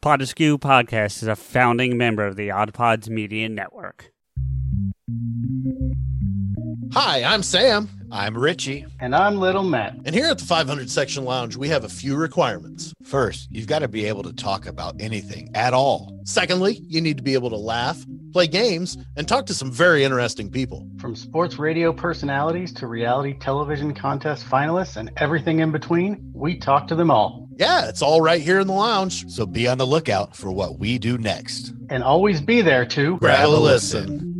Pod Podcast is a founding member of the Odd Pods Media Network. Hi, I'm Sam. I'm Richie. And I'm Little Matt. And here at the 500 Section Lounge, we have a few requirements. First, you've got to be able to talk about anything at all. Secondly, you need to be able to laugh, play games, and talk to some very interesting people. From sports radio personalities to reality television contest finalists and everything in between, we talk to them all. Yeah, it's all right here in the lounge. So be on the lookout for what we do next. And always be there to grab, a listen. listen.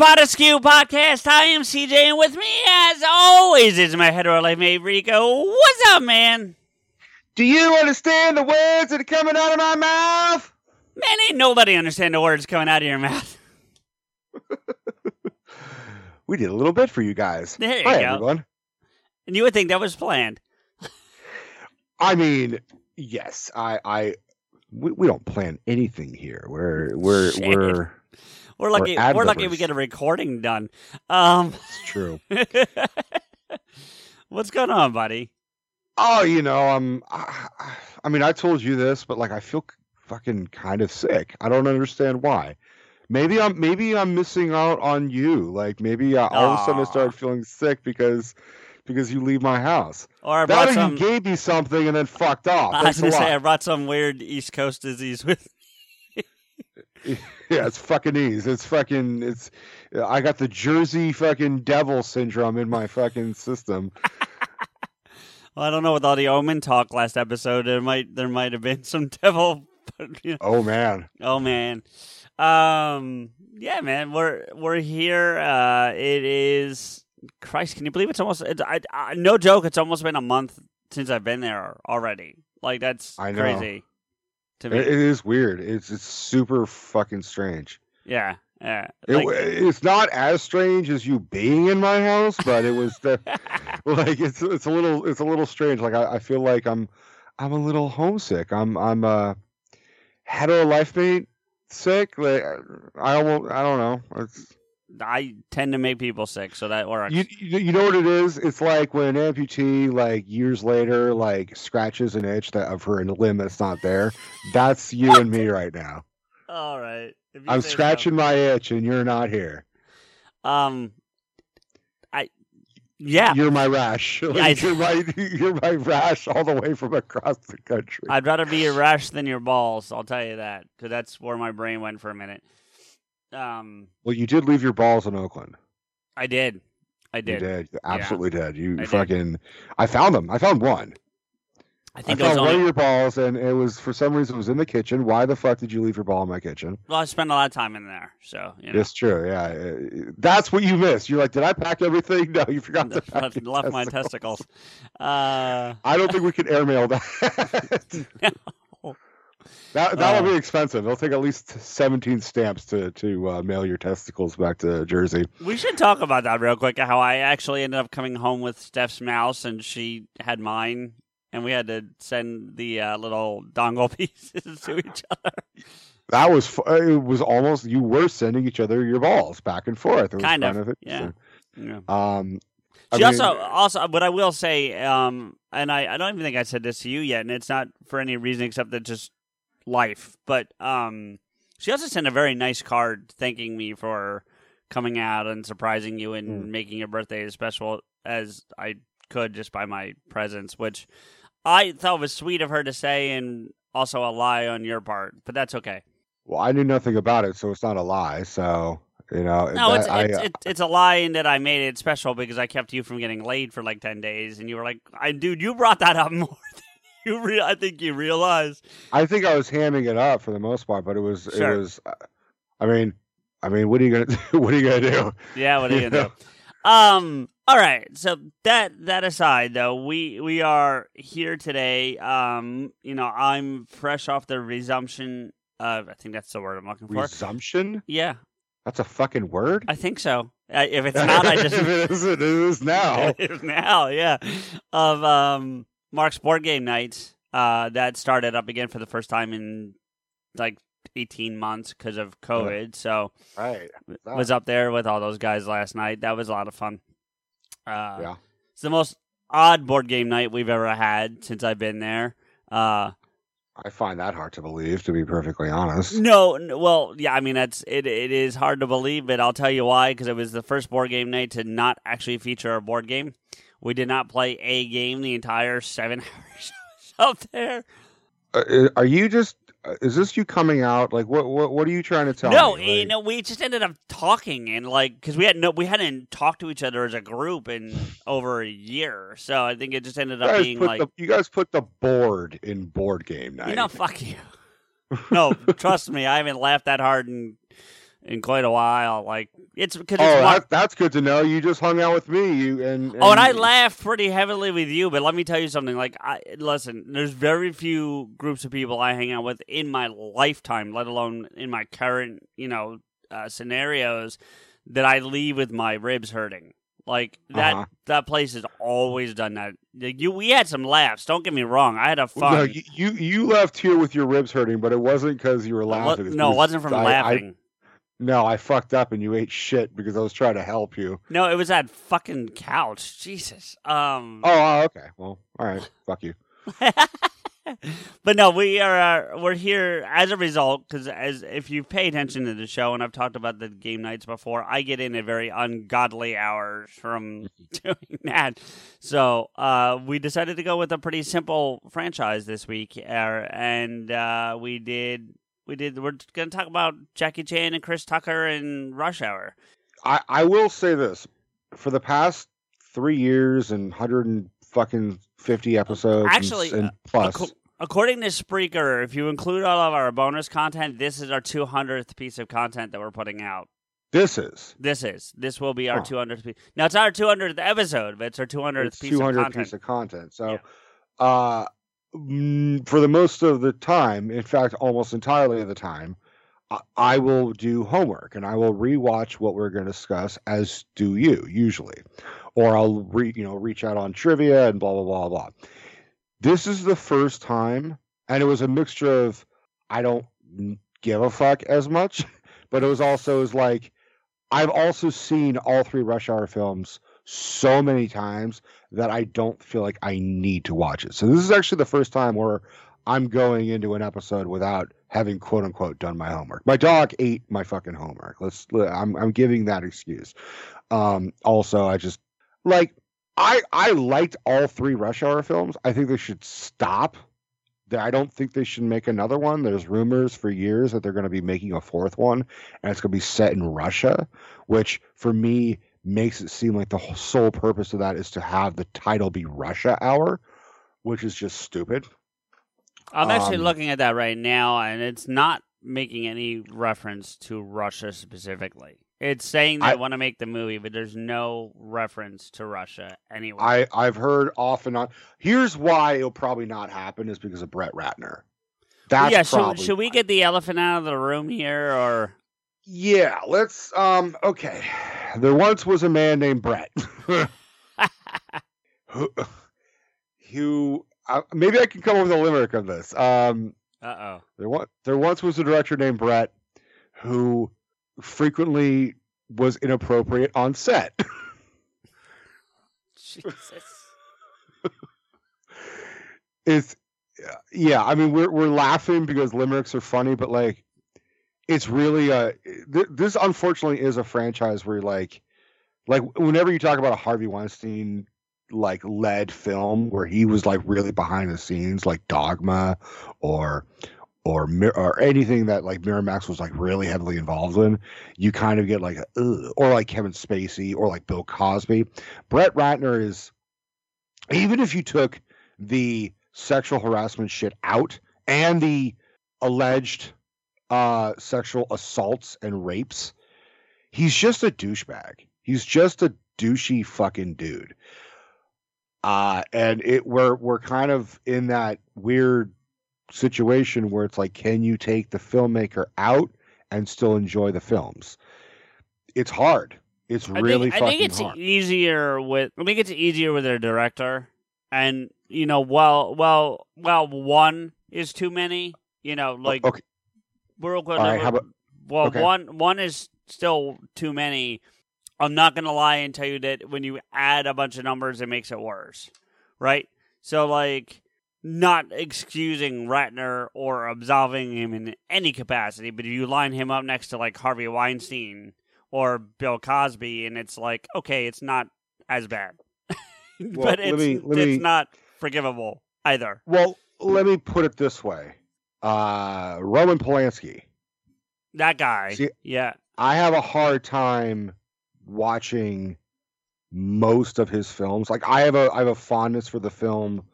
Pod Askew podcast. I am CJ, and with me, as always, is my hetero life mate Rico. What's up, man? Do you understand the words that are coming out of my mouth? Man, ain't nobody understand the words coming out of your mouth. we did a little bit for you guys. There you Hi, go. everyone. And you would think that was planned. I mean, yes, I, I, we, we don't plan anything here. We're, we're, Shit. we're we're lucky. We're lucky we get a recording done. Um, it's true. what's going on, buddy? Oh, you know, I'm. I, I mean, I told you this, but like, I feel fucking kind of sick. I don't understand why. Maybe I'm maybe I'm missing out on you. Like maybe uh, all of a sudden I started feeling sick because because you leave my house. Or I that or some. you gave me something and then fucked off. I was Thanks gonna say. I brought some weird East Coast disease with. yeah, it's fucking ease. It's fucking. It's. I got the Jersey fucking devil syndrome in my fucking system. well, I don't know with all the Omen talk last episode. There might there might have been some devil. You know. Oh man. Oh man. Um. Yeah, man. We're we're here. Uh. It is. Christ, can you believe it's almost? It's, I, I, no joke. It's almost been a month since I've been there already. Like that's I know. crazy. To me. It, is weird. It's it's super fucking strange. yeah. Yeah. It, it's not as strange as you being in my house, but it was the, like it's it's a little it's a little strange. Like I, I feel like I'm I'm a little homesick. I'm I'm uh hetero life mate sick. Like I almost I don't know. It's, I tend to make people sick, so that works. you you know what it is? It's like when an amputee like years later like scratches an itch that of her limb that's not there. That's you and me right now. All right. I'm say so. scratching my itch and you're not here. Um, I yeah. You're my rash. Like, I- you're my you're my rash all the way from across the country. I'd rather be your rash than your balls. I'll tell you that because that's where my brain went for a minute. Um, well, you did leave your balls in Oakland. I did. I You did. did. You absolutely did. You I did. fucking. I found them. I found one. I I, think it was found one of your balls, and it was for some reason it was in the kitchen. Why the fuck did you leave your ball in my kitchen? Well, I spent a lot of time in there, so you know. It's true. Yeah, Uh, that's what you missed. You're like, did I pack everything? No, you forgot to pack left, left my testicles. Uh, I don't think we can airmail that. no. that that'll Uh. be expensive. It'll take at least 17 stamps to to uh, mail your testicles back to Jersey. We should talk about that real quick. How I actually ended up coming home with Steph's mouse, and she had mine, and we had to send the uh, little dongle pieces to each other. That was uh, it was almost you were sending each other your balls back and forth. It was Kind kind, of, of, yeah. Yeah. Um, I She mean, also, also, but I will say, um, and I, I don't even think I said this to you yet, and it's not for any reason except that just life. But um, she also sent a very nice card thanking me for coming out and surprising you and Mm. making your birthday as special as I could just by my presence, which I thought was sweet of her to say, and also a lie on your part. But that's okay. Well, I knew nothing about it, so it's not a lie. So you know, No, that- it's I, it's, uh, it's it's a lie in that I made it special because I kept you from getting laid for like ten days, and you were like, "I dude, you brought that up more than you re- I think you realize." I think I was hamming it up for the most part, but it was Sure. it was. uh, I mean, I mean, what are you gonna what are you gonna do? Yeah, what are you You gonna do? Um. All right. So that that aside, though, we we are here today. Um. You know, I'm fresh off the resumption of. I think that's the word I'm looking for. Resumption? yeah, That's a fucking word. I think so. If it's not, I just if it is, it is now. It is now, yeah. Of um Mark's board game nights. Uh, that started up again for the first time in like 18 months because of COVID. So right. was up there with all those guys last night. That was a lot of fun. Uh, Yeah. It's the most odd board game night we've ever had since I've been there. Uh, I find that hard to believe, to be perfectly honest. no, n- well, yeah, I mean that's it. It is hard to believe, but I'll tell you why. Because it was the first board game night to not actually feature a board game. We did not play a game the entire seven hours up there. Uh, are you just? uh, Is this you coming out? Like, what? What? What are you trying to tell no, me? you know, we just ended up talking and like because we had no, we hadn't talked to each other as a group in over a year. So I think it just ended up being like, the you guys put the board in board game night. you know, fuck you. no, trust me, I haven't laughed that hard in in quite a while. Like it's because oh, it's one- that, that's good to know. You just hung out with me. You and, Oh, and I laughed pretty heavily with you, but let me tell you something. Like, I listen. There's very few groups of people I hang out with in my lifetime, let alone in my current, you know, uh, scenarios, that I leave with my ribs hurting. Like that. Uh-huh. That place has always done that. Like, you, we had some laughs. Don't get me wrong. I had a fun. No, you, you left here with your ribs hurting, but it wasn't because you were It laughing. It's no, it wasn't from I- laughing. No, I fucked up and you ate shit because I was trying to help you. no, it was that fucking couch. Jesus. Um. Oh, oh, okay. Well, all right. Fuck you. but no, we are uh, we're here as a result because as if you pay attention to the show, and I've talked about the game nights before, I get in at very ungodly hours from doing that. So uh, we decided to go with a pretty simple franchise this week, uh, and uh, we did. We did. We're going to talk about Jackie Chan and Chris Tucker and Rush Hour. I I will say this: for the past three years and hundred and fucking fifty episodes, Actually, and, uh, plus, Acco- According to Spreaker, if you include all of our bonus content, this is our 200th piece of content that we're putting out. this is This is. This will be our Huh. 200th piece. Now, it's our 200th episode, but it's our 200th it's piece two of hundred content. piece of content. So, uh, mm, Mm, for the most of the time, in fact, almost entirely of the time, I, will do homework and I will rewatch what we're going to discuss, as do you usually, or I'll re, you know reach out on trivia and blah blah blah blah. This is the first time, and it was a mixture of I don't give a fuck as much, but it was also like I've also seen all three Rush Hour films so many times that I don't feel like I need to watch it. So this is actually the first time where I'm going into an episode without having quote unquote done my homework. My dog ate my fucking homework. Let's I'm I'm giving that excuse. Um also I just like I I liked all three Rush Hour films. I think they should stop. I don't think they should make another one. There's rumors for years that they're going to be making a fourth one and it's going to be set in Russia, which for me makes it seem like the sole purpose of that is to have the title be Russia Hour, which is just stupid. I'm actually Um, looking at that right now, and it's not making any reference to Russia specifically. It's saying they I- want to make the movie, but there's no reference to Russia anywhere. I I've heard off and on. Here's why it'll probably not happen is because of Brett Ratner. That's yeah, should, should we get the elephant out of the room here, or Yeah, let's um okay. There once was a man named Brett who, who uh, maybe I can come up with a limerick of this. Um uh oh, there once there once was a director named Brett who frequently was inappropriate on set. Jesus. it's yeah i mean we're we're laughing because limericks are funny but like it's really a th- this unfortunately is a franchise where like like whenever you talk about a harvey weinstein like led film where he was like really behind the scenes, like Dogma, or or or anything that like Miramax was like really heavily involved in, you kind of get like Ugh, or like Kevin Spacey or like Bill Cosby. Brett Ratner is even if you took the sexual harassment shit out and the alleged uh sexual assaults and rapes, he's just a douchebag. He's just a douchey fucking dude. Uh and it we're we're kind of in that weird situation where it's like can you take the filmmaker out and still enjoy the films? It's hard. It's I really think, I fucking think it's hard. easier with. I think it's easier with a director, and you know, well, well, well, one is too many. You know, like okay. We're going All right, how about- well, okay. one one is still too many. I'm not gonna lie and tell you that when you add a bunch of numbers, it makes it worse, right? So, like, not excusing Ratner or absolving him in any capacity, but if you line him up next to like Harvey Weinstein or Bill Cosby, and it's like, okay, it's not as bad, Well, but it's me- it's me- not forgivable either. Well, let me put it this way. Uh Roman Polanski. That guy, See- yeah, I have a hard time watching most of his films. Like I have a I have a fondness for the film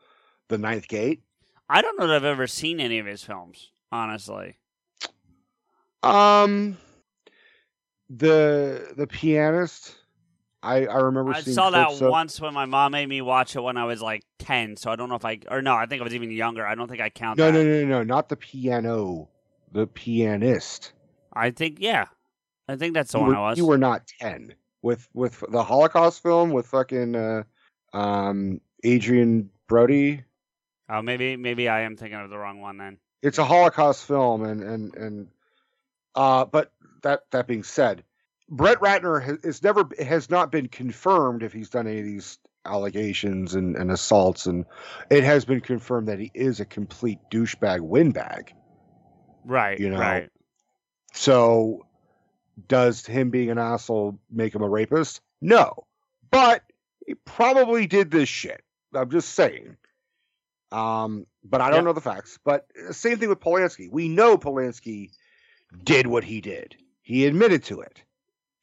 The Ninth Gate. I don't know that I've ever seen any of his films, honestly. Um the the pianist. I I remember I seeing saw that of- once when my mom made me watch it when I was like ten. So I don't know if I or no, I think I was even younger. I don't think I count No, that. no, no, no, no, not the piano. The pianist. I think yeah, I think that's the you one were, I was. you were not 10 with with the holocaust film with fucking uh um adrien brody Oh, maybe maybe I am thinking of the wrong one then. it's a holocaust film and and and uh but that that being said brett ratner has, never has not been confirmed if he's done any of these allegations and, and assaults and it has been confirmed that he is a complete douchebag windbag Right. You know, Right. So, does him being an asshole make him a rapist? No, but he probably did this shit. I'm just saying. Um, but I don't Yeah. know the facts. But uh, same thing with Polanski. We know Polanski did what he did. He admitted to it.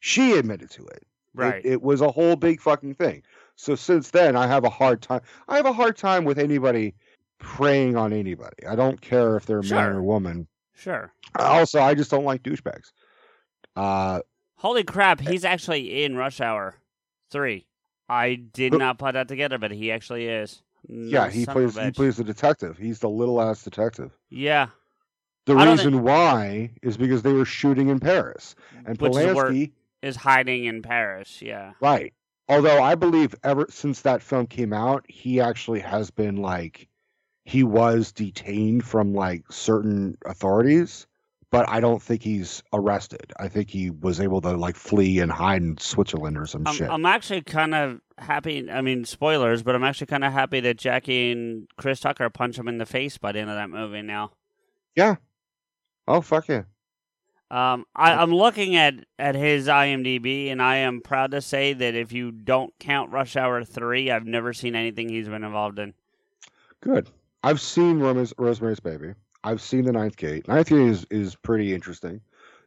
She admitted to it. It- Right. It, was a whole big fucking thing. So since then, I have a hard time. I have a hard time with anybody preying on anybody. I don't care if they're a man or woman. Sure. Also, I just don't like douchebags. Uh, Holy crap! He's actually in Rush Hour three. I did Who- not put that together, but he actually is. yeah, he son of a plays. He plays the detective. He's the little ass detective. Yeah. The I reason why is because they were shooting in Paris, and Which Polanski, Is hiding in Paris. Yeah. right? Although I believe ever since that film came out, he actually has been like, he was detained from like certain authorities, but I don't think he's arrested. I think he was able to like flee and hide in Switzerland or some I'm, shit. I'm actually kind of happy. I mean, spoilers, but I'm actually kind of happy that Jackie and Chris Tucker punch him in the face by the end of that movie. Now, Yeah. oh fuck yeah! Um, I, I'm looking at at his IMDb, and I am proud to say that if you don't count Rush Hour three, I've never seen anything he's been involved in. Good. I've seen Rose- Rosemary's Baby. I've seen The Ninth Gate. Ninth Gate is, is pretty interesting.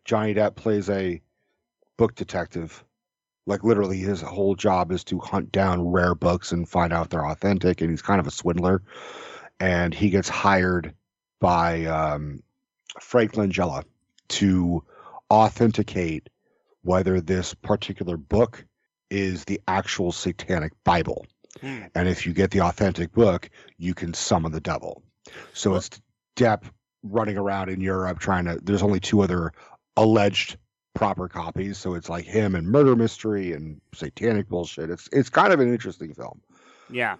Johnny Depp plays a book detective. Like literally, his whole job is to hunt down rare books and find out they're authentic. And he's kind of a swindler. And he gets hired by um, Frank Langella to authenticate whether this particular book is the actual satanic Bible. Hmm. And if you get the authentic book, you can summon the devil. So Well- it's Depp running around in Europe trying to. There's only two other alleged proper copies, so it's like him and murder mystery and satanic bullshit. It's it's kind of an interesting film. Yeah.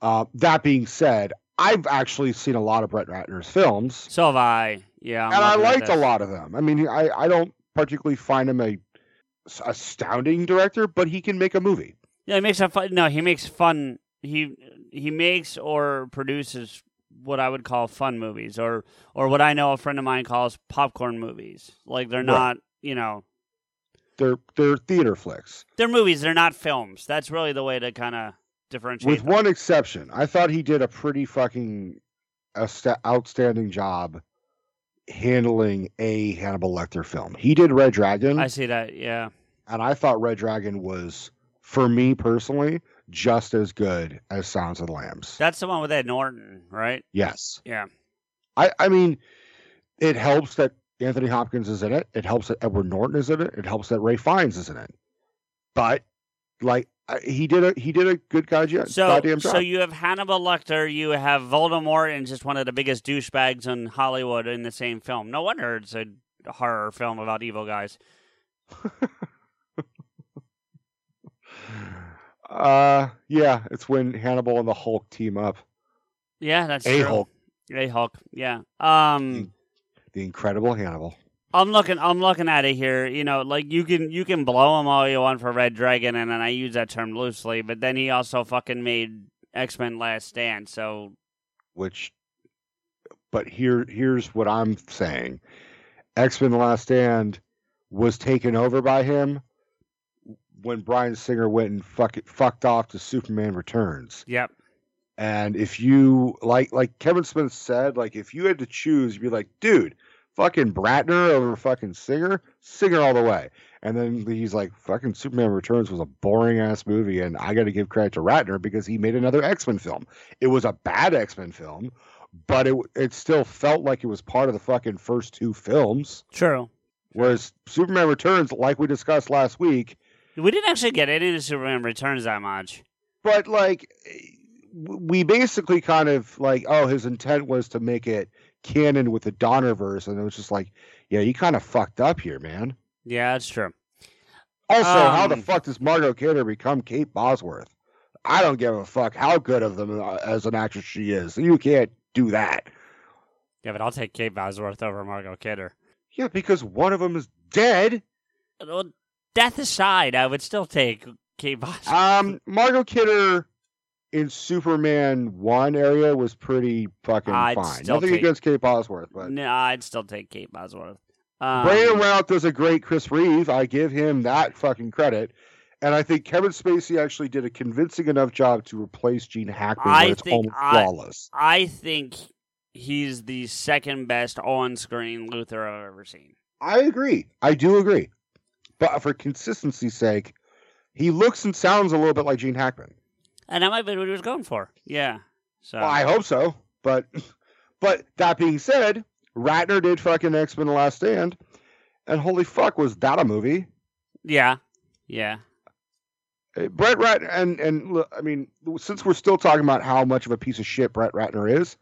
Uh, that being said, I've actually seen a lot of Brett Ratner's films, So have I. Yeah. I'm and I liked a lot of them. I mean, I I don't particularly find him a astounding director, but he can make a movie. Yeah, he makes a fun. No, he makes fun. He he makes or produces what I would call fun movies, or or what I know a friend of mine calls popcorn movies. Like they're Right. not, you know, They're they're theater flicks. they're movies. They're not films. That's really the way to kind of differentiate. with them. one exception. I thought he did a pretty fucking outstanding job handling a Hannibal Lecter film. He did Red Dragon, I see that. Yeah. and I thought Red Dragon was, for me personally, just as good as Sounds of the Lambs. That's the one with Ed Norton, right? yes, Yeah. I I mean, it helps that Anthony Hopkins is in it. It helps that Edward Norton is in it. It helps that Ralph Fiennes is in it. But like he did a he did a good guy So, goddamn job. so you have Hannibal Lecter, you have Voldemort, and just one of the biggest douchebags in Hollywood in the same film. No wonder it's a horror film about evil guys. Uh, yeah, it's when Hannibal and the Hulk team up. Yeah, that's A. Hulk, A Hulk. Yeah. Um, the Incredible Hannibal. I'm looking. I'm looking at it here. You know, like you can you can blow him all you want for Red Dragon, and, and I use that term loosely. But then he also fucking made X Men Last Stand. So Which, but here here's what I'm saying: X Men: Last Stand was taken over by him when Bryan Singer went and fuck it, fucked off to Superman Returns. yep. And if you like, like Kevin Smith said, like if you had to choose, you'd be like, dude, fucking Bratner over fucking Singer, Singer all the way. And then he's like, fucking Superman Returns was a boring ass movie, and I got to give credit to Ratner because he made another X Men film. It was a bad X Men film, but it it still felt like it was part of the fucking first two films. True. Whereas Superman Returns, like we discussed last week, We didn't actually get into Superman Returns that much. but like we basically kind of like oh his intent was to make it canon with the donnerverse and it was just like yeah you kind of fucked up here man Yeah, that's true. also how the Um, fuck does margot kidder become kate bosworth i don't give a fuck how good of them uh, as an actress she is you can't do that Yeah, but I'll take Kate Bosworth over Margot Kidder. yeah because one of them is dead Well, death aside, I would still take Kate Bosworth. um margot kidder in superman one area was pretty fucking I'd fine nothing take- against kate bosworth but no, I'd still take Kate Bosworth. Um, Brandon Routh does a great Chris Reeve. I give him that fucking credit. And I think Kevin Spacey actually did a convincing enough job to replace Gene Hackman I it's think almost I- flawless. I think he's the second best on-screen Luthor I've ever seen. I agree. I do agree. But for consistency's sake, he looks and sounds a little bit like Gene Hackman. And that might be what he was going for. Yeah. So Well, I hope so. But but that being said, Ratner did fucking X Men The Last Stand. And holy fuck, was that a movie? yeah. Yeah. Uh, Brett Ratner, and and I mean, since we're still talking about how much of a piece of shit Brett Ratner is,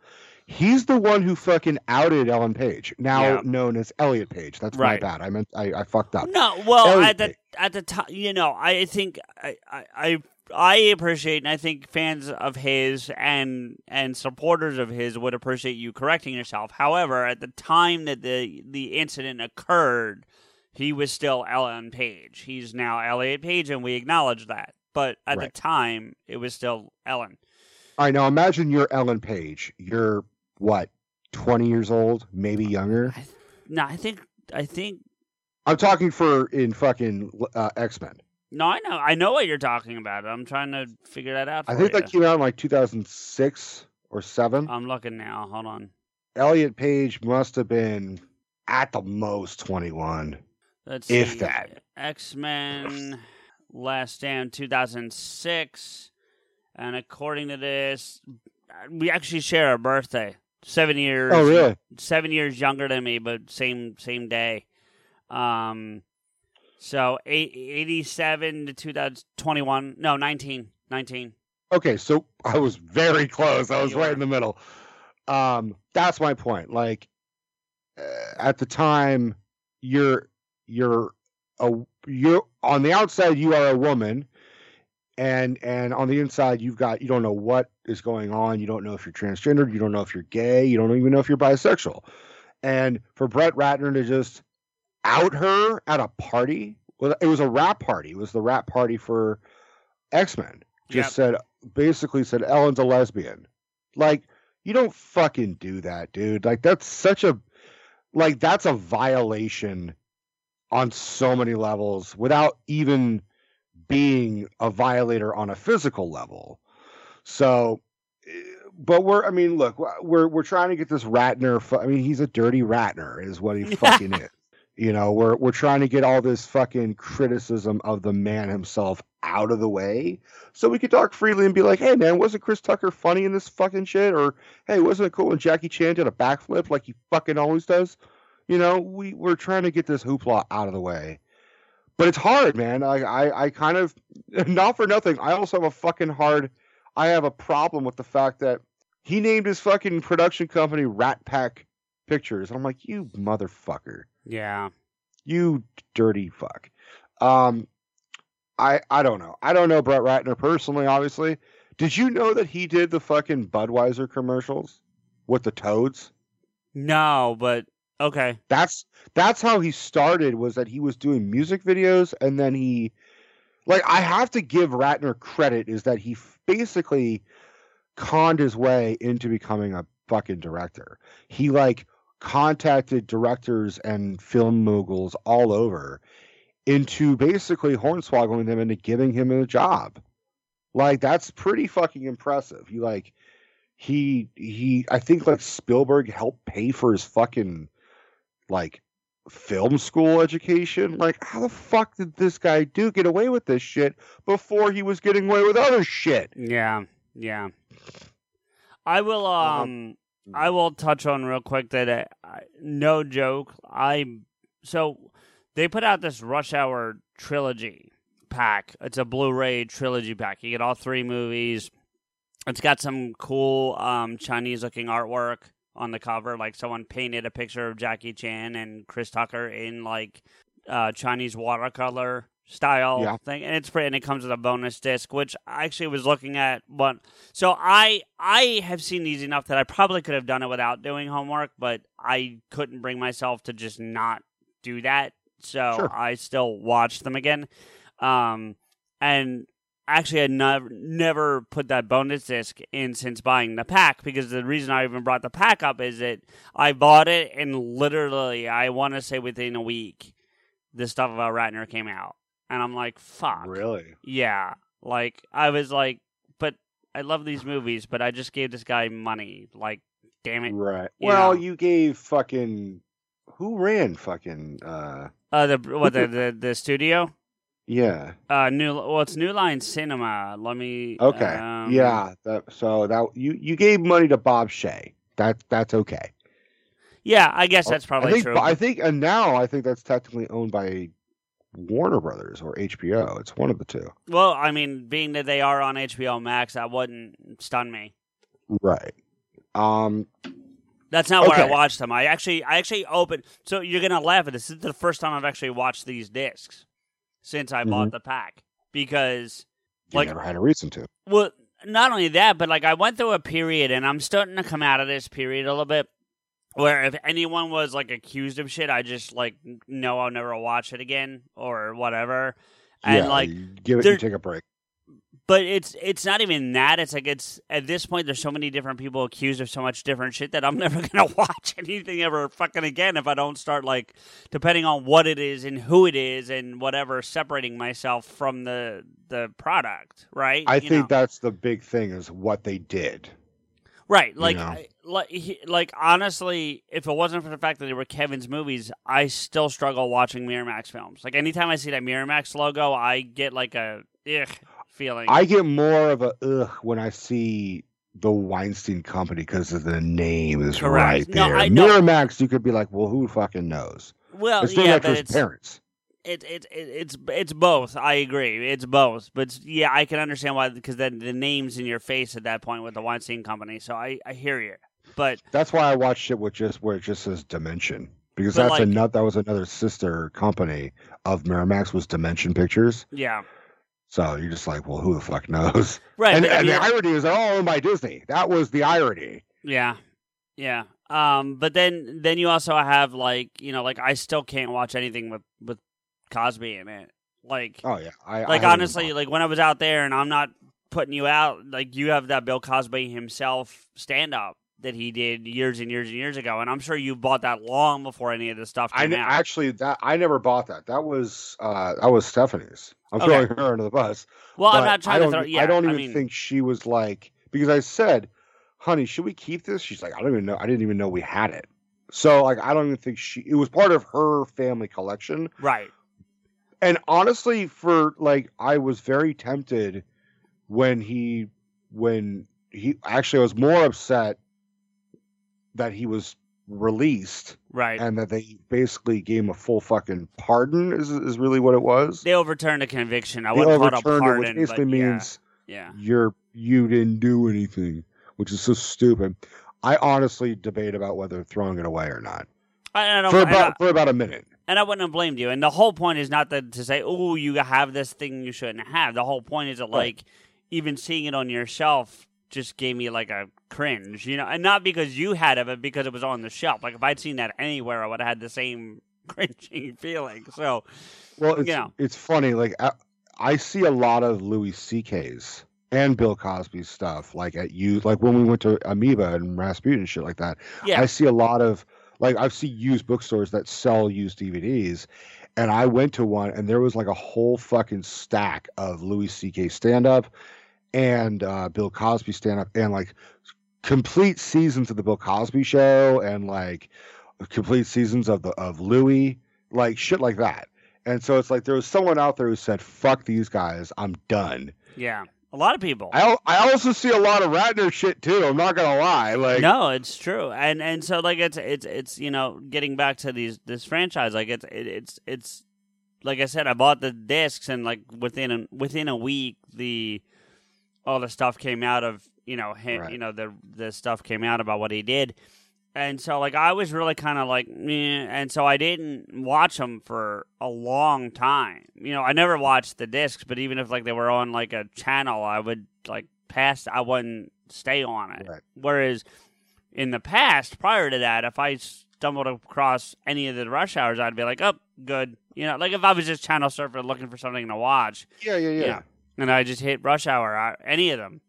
he's the one who fucking outed Ellen Page, now Yeah. known as Elliot Page. That's Right. my bad. I meant I, I fucked up. No, well, Elliot at the Page. at the time, you know, I think I, I I I appreciate, and I think fans of his and and supporters of his would appreciate you correcting yourself. However, at the time that the the incident occurred, he was still Ellen Page. He's now Elliot Page, and we acknowledge that. But at Right. the time, it was still Ellen. All right, now imagine you're Ellen Page. You're what, twenty years old, maybe younger. I, no, I think I think I'm talking for in fucking uh, X Men. No, I know I know what you're talking about. I'm trying to figure that out. For I think you. that came out in like 2006 or seven. I'm looking now. Hold on. Elliot Page must have been at the most 21. Let's If see. that. X Men Last Stand 2006. And according to this, we actually share a birthday. Seven years. Oh, really? Seven years younger than me, but same same day. Um, so eight, 87 to 2021. No, 19. 19. Okay, so I was very close. I was You right in the middle. Um, that's my point. Like uh, at the time, you're you're a you're on the outside you are a woman, and and on the inside you've got you don't know what is going on. You don't know if you're transgendered. You don't know if you're gay. You don't even know if you're bisexual. And for Brett Ratner to just out her at a party, well, it was a rap party. It was the rap party for X Men. Just Yep. said basically said Ellen's a lesbian. Like you don't fucking do that, dude. Like that's such a like that's a violation on so many levels without even being a violator on a physical level. So, eh, but we're I mean, look, we're we're trying to get this Ratner. I mean, he's a dirty Ratner, is what he fucking is. You know, we're we're trying to get all this fucking criticism of the man himself out of the way, so we could talk freely and be like, "Hey, man, wasn't Chris Tucker funny in this fucking shit?" Or, "Hey, wasn't it cool when Jackie Chan did a backflip like he fucking always does?" You know, we we're trying to get this hoopla out of the way, but it's hard, man. I I, I kind of not for nothing. I also have a fucking hard. I have a problem with the fact that he named his fucking production company Rat Pack Pictures. I'm like, you motherfucker Yeah. you dirty fuck. Um, I I don't know. I don't know Brett Ratner personally. Obviously, did you know that he did the fucking Budweiser commercials with the toads? No, but okay. That's that's how he started. Was that he was doing music videos and then he, like, I have to give Ratner credit. Is that he f- basically conned his way into becoming a fucking director. He like contacted directors and film moguls all over into basically hornswoggling them into giving him a job. Like that's pretty fucking impressive. He like he he I think like Spielberg helped pay for his fucking like film school education. Like how the fuck did this guy do get away with this shit before he was getting away with other shit? Yeah. Yeah. I will Uh-huh. um I will touch on real quick that uh, I, no joke. I so they put out this Rush Hour trilogy pack. It's a Blu-ray trilogy pack. You get all three movies. It's got some cool um, Chinese-looking artwork on the cover. Like someone painted a picture of Jackie Chan and Chris Tucker in like uh, Chinese watercolor style Yeah. thing, and it's pretty. And it comes with a bonus disc, which I actually was looking at. One, so I I have seen these enough that I probably could have done it without doing homework, but I couldn't bring myself to just not do that. So Sure. I still watched them again. Um, and actually, I never never put that bonus disc in since buying the pack because the reason I even brought the pack up is that I bought it and literally I want to say within a week, the stuff about Ratner came out, and I'm like, fuck, Really? yeah. Like I was like, but I love these movies, but I just gave this guy money. Like, damn it. Right. you well, know. you gave fucking who ran fucking uh Uh, the what the the, the studio? yeah. Uh, new. Well, it's New Line Cinema. Let me. Okay. um, yeah. That so that you you gave money to Bob Shaye. That that's okay. Yeah, I guess that's I probably think true. I think and now I think that's technically owned by Warner Brothers or HBO. It's one of the two. well, I mean, being that they are on HBO Max, that wouldn't stun me. Right. Um That's not where I watched them. I actually, I actually opened. So you're gonna laugh at this. This is the first time I've actually watched these discs since I bought the pack because you Like- never had a reason to. Well, not only that, but like I went through a period, and I'm starting to come out of this period a little bit, where if anyone was like accused of shit, I just like no, I'll never watch it again or whatever. And yeah, like, you give it you take a break. but it's it's not even that. It's like it's at this point, there's so many different people accused of so much different shit that I'm never gonna watch anything ever fucking again if I don't start like depending on what it is and who it is and whatever, separating myself from the the product. Right? I You think know? that's the big thing is what they did. Right, like, know? I- like, he- like, honestly, if it wasn't for the fact that they were Kevin's movies, I still struggle watching Miramax films. Like, anytime I see that Miramax logo, I get like a ugh feeling. I get more of a ugh when I see the Weinstein Company because of the name is Correct. right No, there. Know. Miramax, you could be like, well, who fucking knows? well, it's yeah, after but his it's parents. It, it, it, it's it's both. I agree, it's both. But yeah, I can understand why because then the names in your face at that point with the Weinstein Company. So I I hear you, but That's why I watched it with just where it just says Dimension because that's like- another that was another sister company of Miramax was Dimension Pictures. yeah, So you're just like, well, who the fuck knows? right. and and the irony is they're all owned by Disney. That was the irony. Yeah. Yeah. Um but then then you also have like, you know, like I still can't watch anything with with Cosby in it. Like Oh yeah, I like I honestly, like when I was out there and I'm not putting you out, like you have that Bill Cosby himself stand up that he did years and years and years ago and I'm sure you bought that long before any of this stuff I out. actually that I never bought that. That was uh that was Stephanie's. I'm Okay. throwing her under the bus. well, I'm not trying I to throw yeah, I don't even mean, think she was like because I said, "Honey, should we keep this?" She's like, "I don't even know. I didn't even know we had it." So like, I don't even think she. It was part of her family collection, Right. And honestly, for like, I was very tempted when he when he actually I was more upset that he was released Right. and that they basically gave him a full fucking pardon is is really what it was. they overturned a conviction. I They wouldn't call it a overturned it, which basically but yeah, means yeah. you're you didn't do anything, which is so stupid. I honestly debate about whether throwing it away or not I, I for and I- about for about a minute. And I wouldn't have blamed you. And the whole point is not that to say, "Oh, you have this thing you shouldn't have." The whole point is that, like, even seeing it on your shelf just gave me like a cringe, you know, and not because you had it, but because it was on the shelf. Like, if I'd seen that anywhere, I would have had the same cringing feeling. So, Well, it's Yeah. it's funny. Like I, I see a lot of Louis C.K.'s and Bill Cosby's stuff, like at you, like when we went to Amoeba and Rasputin and shit like that. yeah, I see a lot of like I've seen used bookstores that sell used DVDs, and I went to one and there was like a whole fucking stack of Louis C.K. stand up and uh, Bill Cosby stand up and like complete seasons of the Bill Cosby show and like complete seasons of the of Louis, like shit like that. And so it's like there was someone out there who said, "Fuck these guys, I'm done." yeah. A lot of people. I I also see a lot of Ratner shit too. I'm not gonna lie. Like no, it's true, and and so like it's it's it's you know getting back to these this franchise like it's it, it's it's like I said I bought the discs and like within a, within a week the all the stuff came out of you know him Right. you know the the stuff came out about what he did, and so like I was really kind of like Meh, and so I didn't watch them for a long time. You know I never watched the discs, but even if like they were on like a channel, I would like pass. I wouldn't stay on it. Right. Whereas in the past, prior to that, if I stumbled across any of the rush hours, I'd be like, "Oh, good." You know, like if I was just channel surfing looking for something to watch, yeah, yeah, yeah. yeah. and I just hit rush hour, any of them,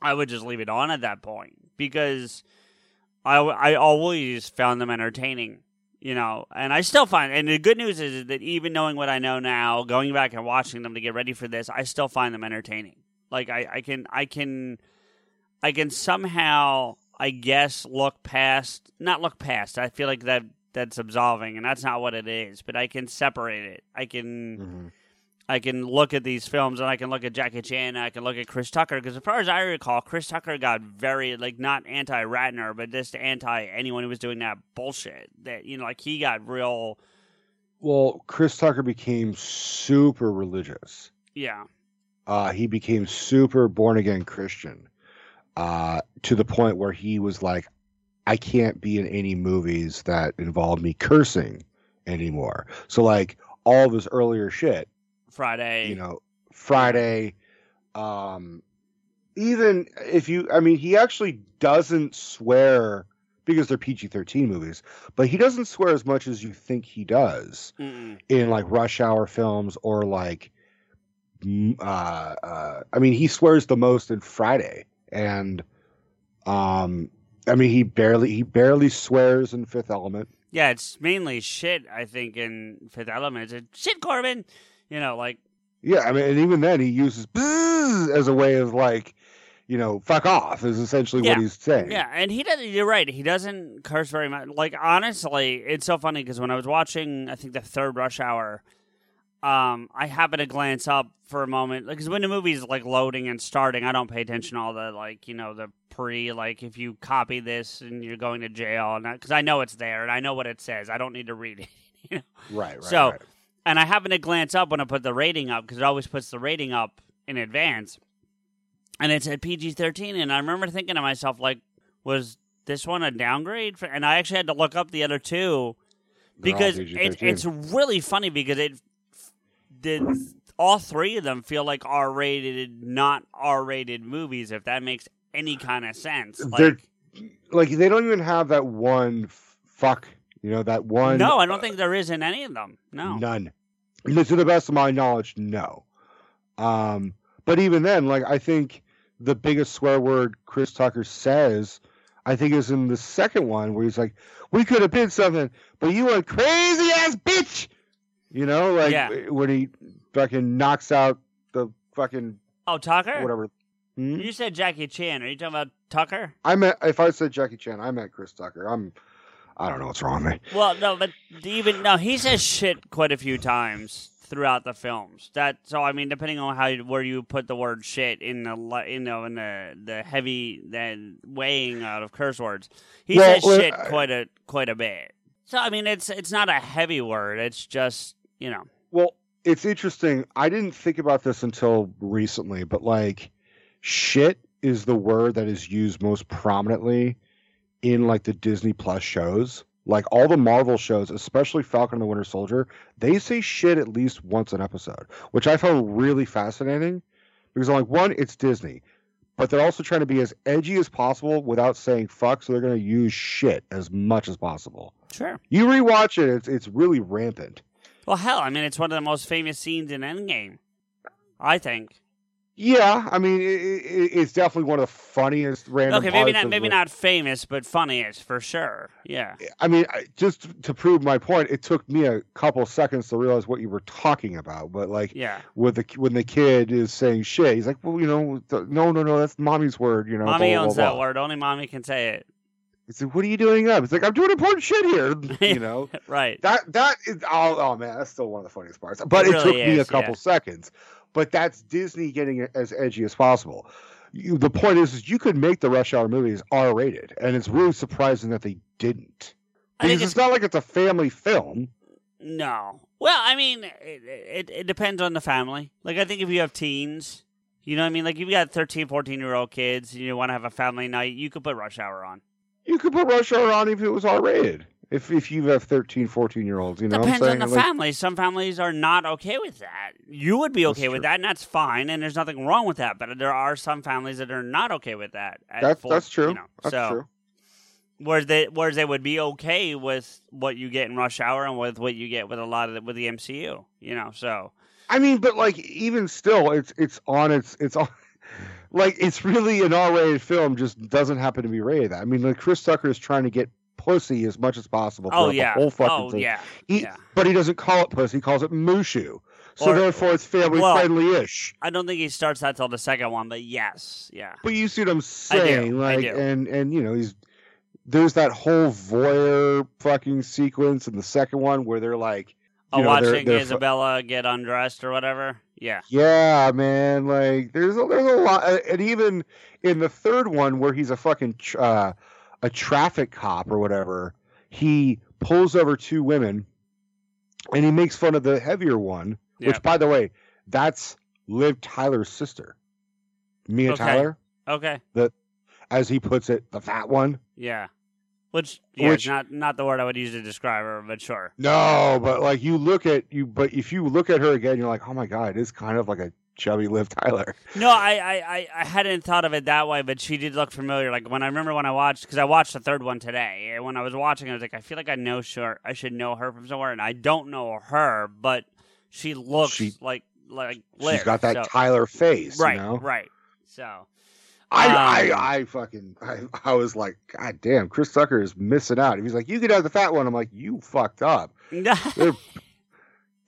I would just leave it on at that point because I I always found them entertaining. You know, and I still find, and the good news is that even knowing what I know now, going back and watching them to get ready for this, I still find them entertaining. Like I, I can, I can, I can somehow, I guess, look past, not look past. I feel like that that's absolving, and that's not what it is. But I can separate it. I can. Mhm. I can look at these films and I can look at Jackie Chan and I can look at Chris Tucker because as far as I recall, Chris Tucker got very like not anti Ratner, but just anti anyone who was doing that bullshit. That you know, like he got real, Well, Chris Tucker became super religious. yeah, Uh, he became super born again Christian uh, to the point where he was like, I can't be in any movies that involve me cursing anymore. So, like, all of his earlier shit, Friday, you know, Friday, um, even if you, I mean, he actually doesn't swear because they're PG 13 movies, but he doesn't swear as much as you think he does Mm-mm. in like rush hour films or like uh uh I mean he swears the most in Friday and um I mean he barely he barely swears in Fifth Element. yeah, it's mainly shit. I think in Fifth Element, it's shit, Korben. You know, like Yeah, I mean and even then he uses as a way of like you know fuck off is essentially Yeah. what he's saying. Yeah, and he doesn't. You're right. He doesn't curse very much. Like honestly, it's so funny because when I was watching, I think the third Rush Hour, um, I happened to glance up for a moment because when the movie's like loading and starting, I don't pay attention to all the like you know the pre like if you copy this and you're going to jail and because I know it's there and I know what it says. I don't need to read it. Right, right. So- right. And I happened to glance up when I put the rating up because it always puts the rating up in advance, and it said PG thirteen, and I remember thinking to myself like, was this one a downgrade? For, and I actually had to look up the other two They're because it, it's really funny because it did all three of them feel like R rated, not R rated movies. If that makes any kind of sense, They're- like. like they don't even have that one fuck, you know, that one No, I don't think there is in any of them. No. None. No, To the best of my knowledge, no. Um, but even then, like I think the biggest swear word Chris Tucker says, I think is in the second one where he's like, "We could have been something, but you a crazy ass bitch." You know, like Yeah. when he fucking knocks out the fucking Oh, Tucker. whatever. Hmm? You said Jackie Chan. Are you talking about Tucker? I meant if I said Jackie Chan, I meant Chris Tucker. I'm I don't know what's wrong with me. Well, no, but even no, he says shit quite a few times throughout the films. That so I mean, depending on how you, where you put the word shit in the you know in the the heavy then weighing out of curse words, he Well, says well, shit I- quite a quite a bit. So I mean, it's it's not a heavy word. It's just you know. Well, it's interesting. I didn't think about this until recently, but like shit is the word that is used most prominently in like the Disney Plus shows. Like all the Marvel shows, especially Falcon and the Winter Soldier, they say shit at least once an episode, which I found really fascinating because I'm like, one, it's Disney, but they're also trying to be as edgy as possible without saying fuck, so they're going to use shit as much as possible. Sure. You rewatch it, it's it's really rampant. Well, hell, I mean, it's one of the most famous scenes in Endgame. I think. Yeah, I mean, it, it, it's definitely one of the funniest random. Okay, maybe not maybe the- not famous, but funniest for sure. Yeah. I mean, just to prove my point, it took me a couple seconds to realize what you were talking about. But like, Yeah. with the when the kid is saying shit, he's like, "Well, you know, no, no, no, that's mommy's word." You know, mommy blah, blah, owns blah, that word. Only mommy can say it. It's like, "What are you doing up?" It's like, "I'm doing important shit here." You know, right. that that is oh, oh man, that's still one of the funniest parts. But It it, really took me a couple yeah. seconds. But that's Disney getting as edgy as possible. You, the point is, is you could make the Rush Hour movies R rated, and it's really surprising that they didn't. Because it's, it's not like it's a family film. no. Well, I mean, it, it it depends on the family. Like, I think if you have teens, you know what I mean? Like, if you got 13, 14 year old kids, and you want to have a family night, you could put Rush Hour on. You could put Rush Hour on if it was R rated. If if you have 13, 14 year olds, you know Depends on the? Like, family. Some families are not okay with that. You would be okay with true. that, and that's fine, and there's nothing wrong with that. But there are some families that are not okay with that. that's that's true. you know, that's so, true. Whereas they whereas they would be okay with what you get in Rush Hour and with what you get with a lot of the, with the MCU. You know, so I mean, but like even still, it's it's on its it's on. Like it's really an R-rated film, just doesn't happen to be rated. that. I mean, like Chris Tucker is trying to get pussy as much as possible. oh yeah, the whole fucking oh thing. yeah, He- yeah. But he doesn't call it pussy; he calls it mushu. So Or- therefore, it's family well- friendly-ish. I don't think he starts that till the second one, but yes, yeah. But you see what I'm I do, saying, I like, do. and and you know, he's there's that whole voyeur fucking sequence in the second one where they're like, Oh, know, they're- watching they're fu- Isabella get undressed or whatever. Yeah, Yeah, man. Like there's a, there's a lot, uh, and even in the third one where he's a fucking uh, a traffic cop or whatever, he pulls over two women, and he makes fun of the heavier one. Yeah. Which, by the way, that's Liv Tyler's sister, Mia Okay. Tyler, okay, The, as he puts it, the fat one. yeah. Which yeah, Which- not not the word I would use to describe her, but sure. No, but like you look at you, but if you look at her again, you're like, oh my god, it is kind of like a chubby Liv Tyler. No, I, I, I, hadn't thought of it that way, but she did look familiar. Like when I remember when I watched, because I watched the third one today, when I was watching, I was like, I feel like I know sure I should know her from somewhere, and I don't know her, but she looks She- like like she's got that so- Tyler face, right, You know? right. So I, Um, I, I fucking, I, I was like, God damn, Chris Tucker is missing out. He's like, you could have the fat one. I'm like, you fucked up.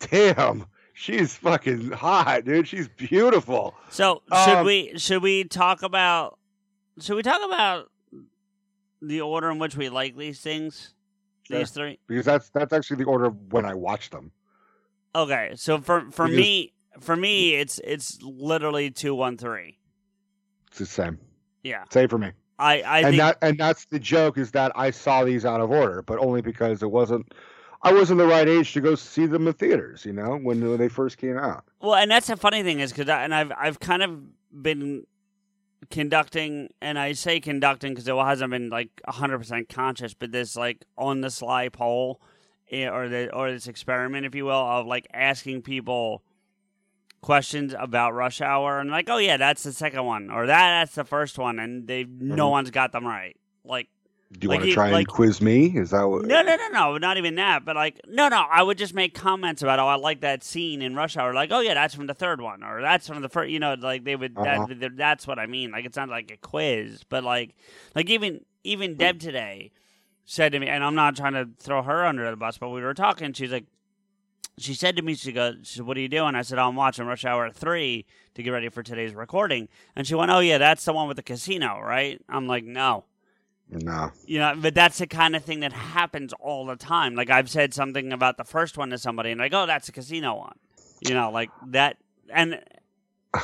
Damn, she's fucking hot, dude. She's beautiful. so should Um, we should we talk about should we talk about the order in which we like these things? Sure. These three. Because that's that's actually the order of when I watched them. Okay, so for for Because- me for me it's it's literally two one three. It's the same. Yeah, Same for me. I I and think that and that's the joke is that I saw these out of order, but only because it wasn't. I wasn't the right age to go see them in theaters. You know, when, when they first came out. well, and that's the funny thing is because and I've I've kind of been conducting, and I say conducting because it hasn't been like hundred percent conscious, but this like on the sly poll eh, or the or this experiment, if you will, of like asking people questions about Rush Hour and like, oh yeah, that's the second one, or that that's the first one, and they no Mhm. one's got them right. Like Do you Like want to try like- and quiz me? Is that what? no, no, no, no, not even that. But like, no, no, I would just make comments about, oh, I like that scene in Rush Hour. Like, oh yeah, that's from the third one, or that's from the first. You know, like they would. Uh-huh. That, that- that's what I mean. Like, it's not like a quiz, but like, like even even Deb today said to me, and I'm not trying to throw her under the bus, but we were talking. She's like, she said to me, she goes, she said, "What are you doing?" I said, "I'm watching Rush Hour 3 to get ready for today's recording." And she went, "Oh yeah, that's the one with the casino, right?" I'm like, "No." No. You know, but that's the kind of thing that happens all the time. Like I've said something about the first one to somebody, and I go, "Oh, that's a casino one." You know, like that, and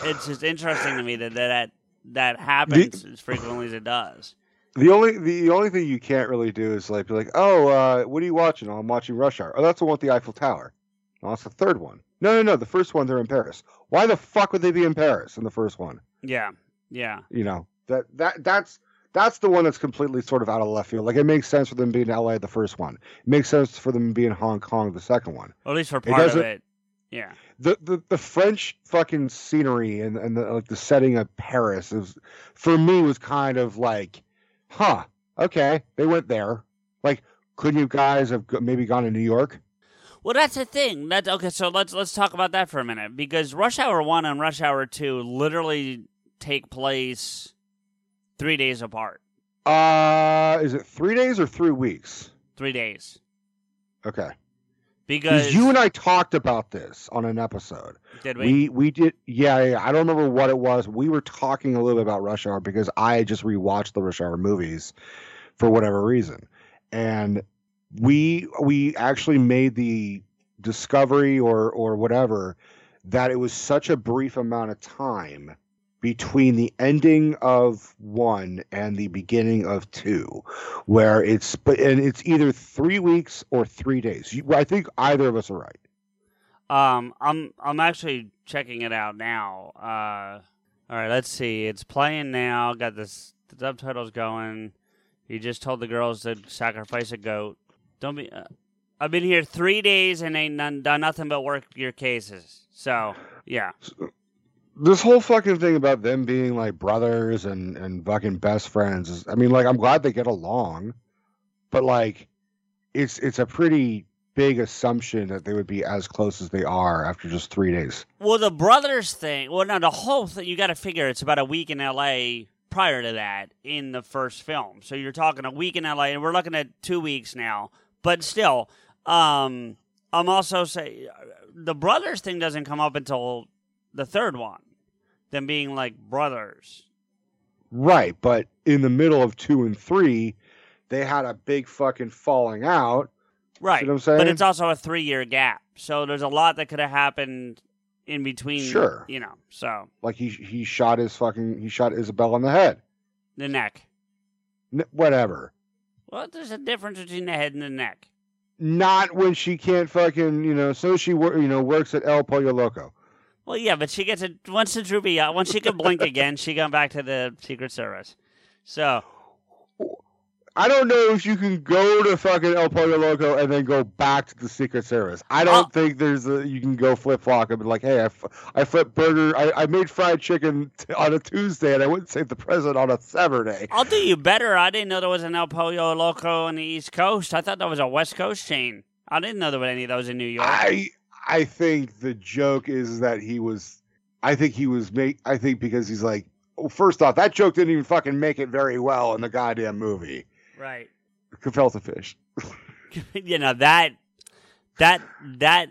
it's just interesting to me that that that happens as frequently as it does. The only the only thing you can't really do is like be like, oh, uh, what are you watching? Oh, I'm watching Rush Hour. Oh, that's the one with the Eiffel Tower. No, that's the third one. No, no, no. The first one they're in Paris. Why the fuck would they be in Paris in the first one? Yeah, yeah, You know that that that's that's the one that's completely sort of out of left field. Like it makes sense for them being in L.A. the first one. It makes sense for them being in Hong Kong the second one. or at least for part of it. Yeah, the the, the French fucking scenery and and the, like the setting of Paris is for me was kind of like, huh, okay, they went there. Like, couldn't you guys have maybe gone to New York? Well, that's the thing. That's okay. So let's let's talk about that for a minute because Rush Hour One and Rush Hour Two literally take place three days apart. Uh, is it three days or three weeks? Three days Okay, because you and I talked about this on an episode. did we? We we did, yeah, yeah. I don't remember what it was. We were talking a little bit about Rush Hour because I just rewatched the Rush Hour movies for whatever reason, and we we actually made the discovery or or whatever that it was such a brief amount of time between the ending of one and the beginning of two where it's but and it's either three weeks or three days You- i think either of us are right Um, I'm I'm actually checking it out now. Uh, all right, let's see. It's playing now. Got this the subtitles going. You just told the girls to sacrifice a goat. Don't be. Uh, I've been here three days and ain't none, done nothing but work your cases. So yeah, this whole fucking thing about them being like brothers and and fucking best friends is i mean like i'm glad they get along but like it's it's a pretty big assumption that they would be as close as they are after just three days Well, the brothers thing. Well, no, the whole thing. You got to figure it's about a week in L.A. prior to that in the first film. So you're talking a week in L.A. and we're looking at two weeks now. But still, um, I'm also say the brothers thing doesn't come up until the third one. Them being like brothers. right but in the middle of two and three they had a big fucking falling out Right. what I'm saying? But it's also a three year gap. So there's a lot that could have happened in between. Sure. You know, so like he he shot his fucking he shot isabel in the head the neck. N- whatever Well, there's a difference between the head and the neck. not when she can't fucking you know so she wor- you know works at el pollo loco Well, yeah, but she gets it once the droopy out. Once she can blink again, she gone back to the Secret Service. So I don't know if you can go to fucking El Pollo Loco and then go back to the Secret Service. I don't I'll- think there's a you can go flip flop and be like, hey, I, f- I flipped burger, I, I made fried chicken t- on a Tuesday and I wouldn't save the president on a Saturday. I'll do you better. I didn't know there was an El Pollo Loco on the East Coast. I thought that was a West Coast chain. I didn't know there were any of those in New York. I I think the joke is that he was, I think he was make, I think because he's like, well, first off, that joke didn't even fucking make it very well in the goddamn movie. right. Gefilte fish. you know that that that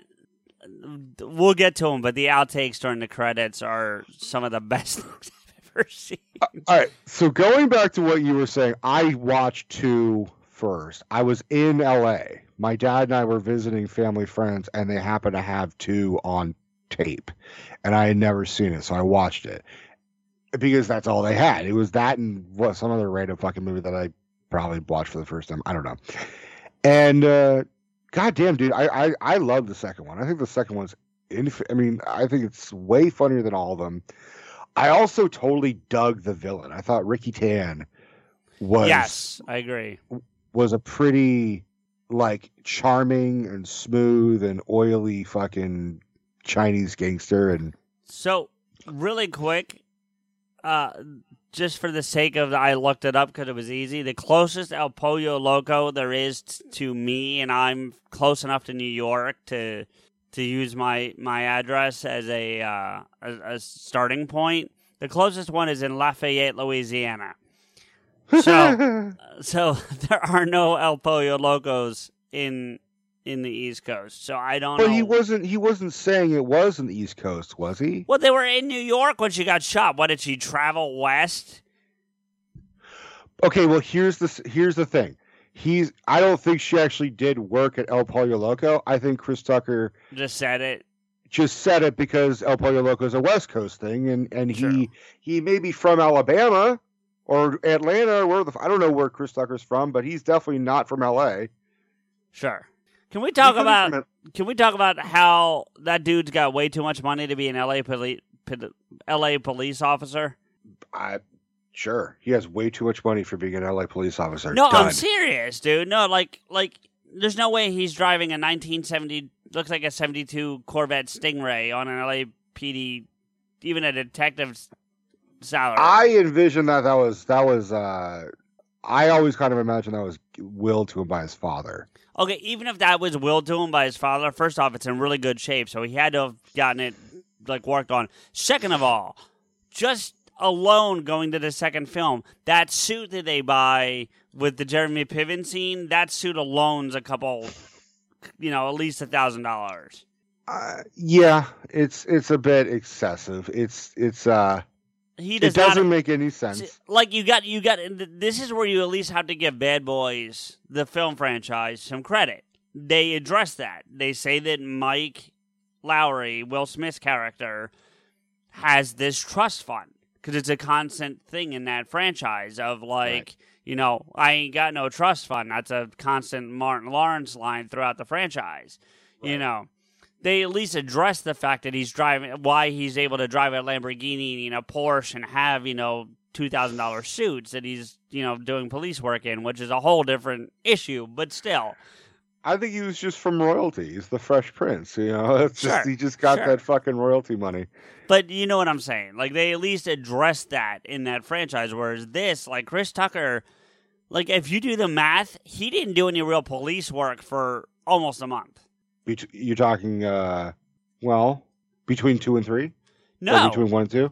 we'll get to them, but the outtakes during the credits are some of the best things I've ever seen. Uh, all right. So going back to what you were saying, I watched two first. I was in LA. My dad and I were visiting family friends, and they happened to have two on tape, and I had never seen it, so I watched it because that's all they had. It was that and what some other random fucking movie that I probably watched for the first time. I don't know. And uh goddamn, dude, I I, I love the second one. I think the second one's inf- I mean, I think it's way funnier than all of them. I also totally dug the villain. I thought Ricky Tan was yes, I agree. was a pretty like charming and smooth and oily fucking Chinese gangster and So, really quick, uh, just for the sake of I looked it up because it was easy. The closest El Pollo Loco there is t- to me, and I'm close enough to New York to to use my my address as a uh, as a starting point. The closest one is in Lafayette, Louisiana. So, so there are no El Pollo Locos in in the East Coast. So I don't But know. he wasn't. He wasn't saying it was in the East Coast, was he? Well, they were in New York when she got shot. What did she travel west? Okay. Well, here's the here's the thing. He's. I don't think she actually did work at El Pollo Loco. I think Chris Tucker Just said it. just said it because El Pollo Loco is a West Coast thing, and and Sure. he he may be from Alabama or Atlanta, where the f- I don't know where Chris Tucker's from, but he's definitely not from L.A. Sure. Can we talk about? Can we talk about how that dude's got way too much money to be an LA police LA police officer? I sure he has way too much money for being an L.A. police officer. No, Done. I'm serious, dude. No, like like there's no way he's driving a 1970 looks like a 72 Corvette Stingray on an LAPD even a detective's salary. I envision that that was that was. uh I always kind of imagine that was willed to him by his father. Okay, even if that was willed to him by his father, first off, it's in really good shape, so he had to have gotten it like worked on. Second of all, just alone going to the second film, that suit that they buy with the Jeremy Piven scene, that suit alone's a couple, you know, at least a thousand dollars. Uh, yeah, it's it's a bit excessive. It's it's uh, He it does doesn't not. make any sense. Like you got, you got. This is where you at least have to give Bad Boys, the film franchise, some credit. They address that. They say that Mike Lowrey, Will Smith's character, has this trust fund because it's a constant thing in that franchise of like, Right. you know, I ain't got no trust fund. That's a constant Martin Lawrence line throughout the franchise. You know, they at least address the fact that he's driving, why he's able to drive a Lamborghini and a Porsche and have you know two thousand dollar suits that he's you know doing police work in, which is a whole different issue. But still, I think he was just from royalty. He's the Fresh Prince, you know. It's just Sure, he just got sure. that fucking royalty money. But you know what I'm saying? Like they at least address that in that franchise. Whereas this, like Chris Tucker, like if you do the math, he didn't do any real police work for almost a month. Bet- you're talking, uh, well, between two and three. Or No, between one and two.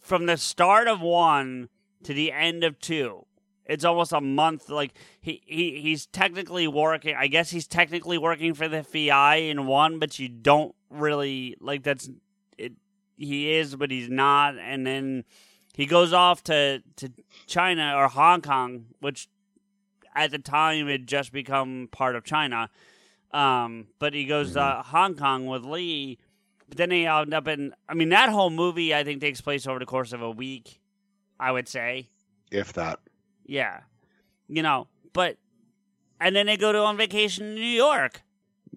from the start of one to the end of two, it's almost a month. Like he, he he's technically working. I guess he's technically working for the FBI in one, but you don't really like that's it. He is, but he's not. And then he goes off to to China or Hong Kong, which at the time had just become part of China. Um, but he goes to Hong Kong with Lee. But then they end up in. I mean, that whole movie I think takes place over the course of a week. I would say, If that. yeah, you know. But and then they go to on vacation in New York.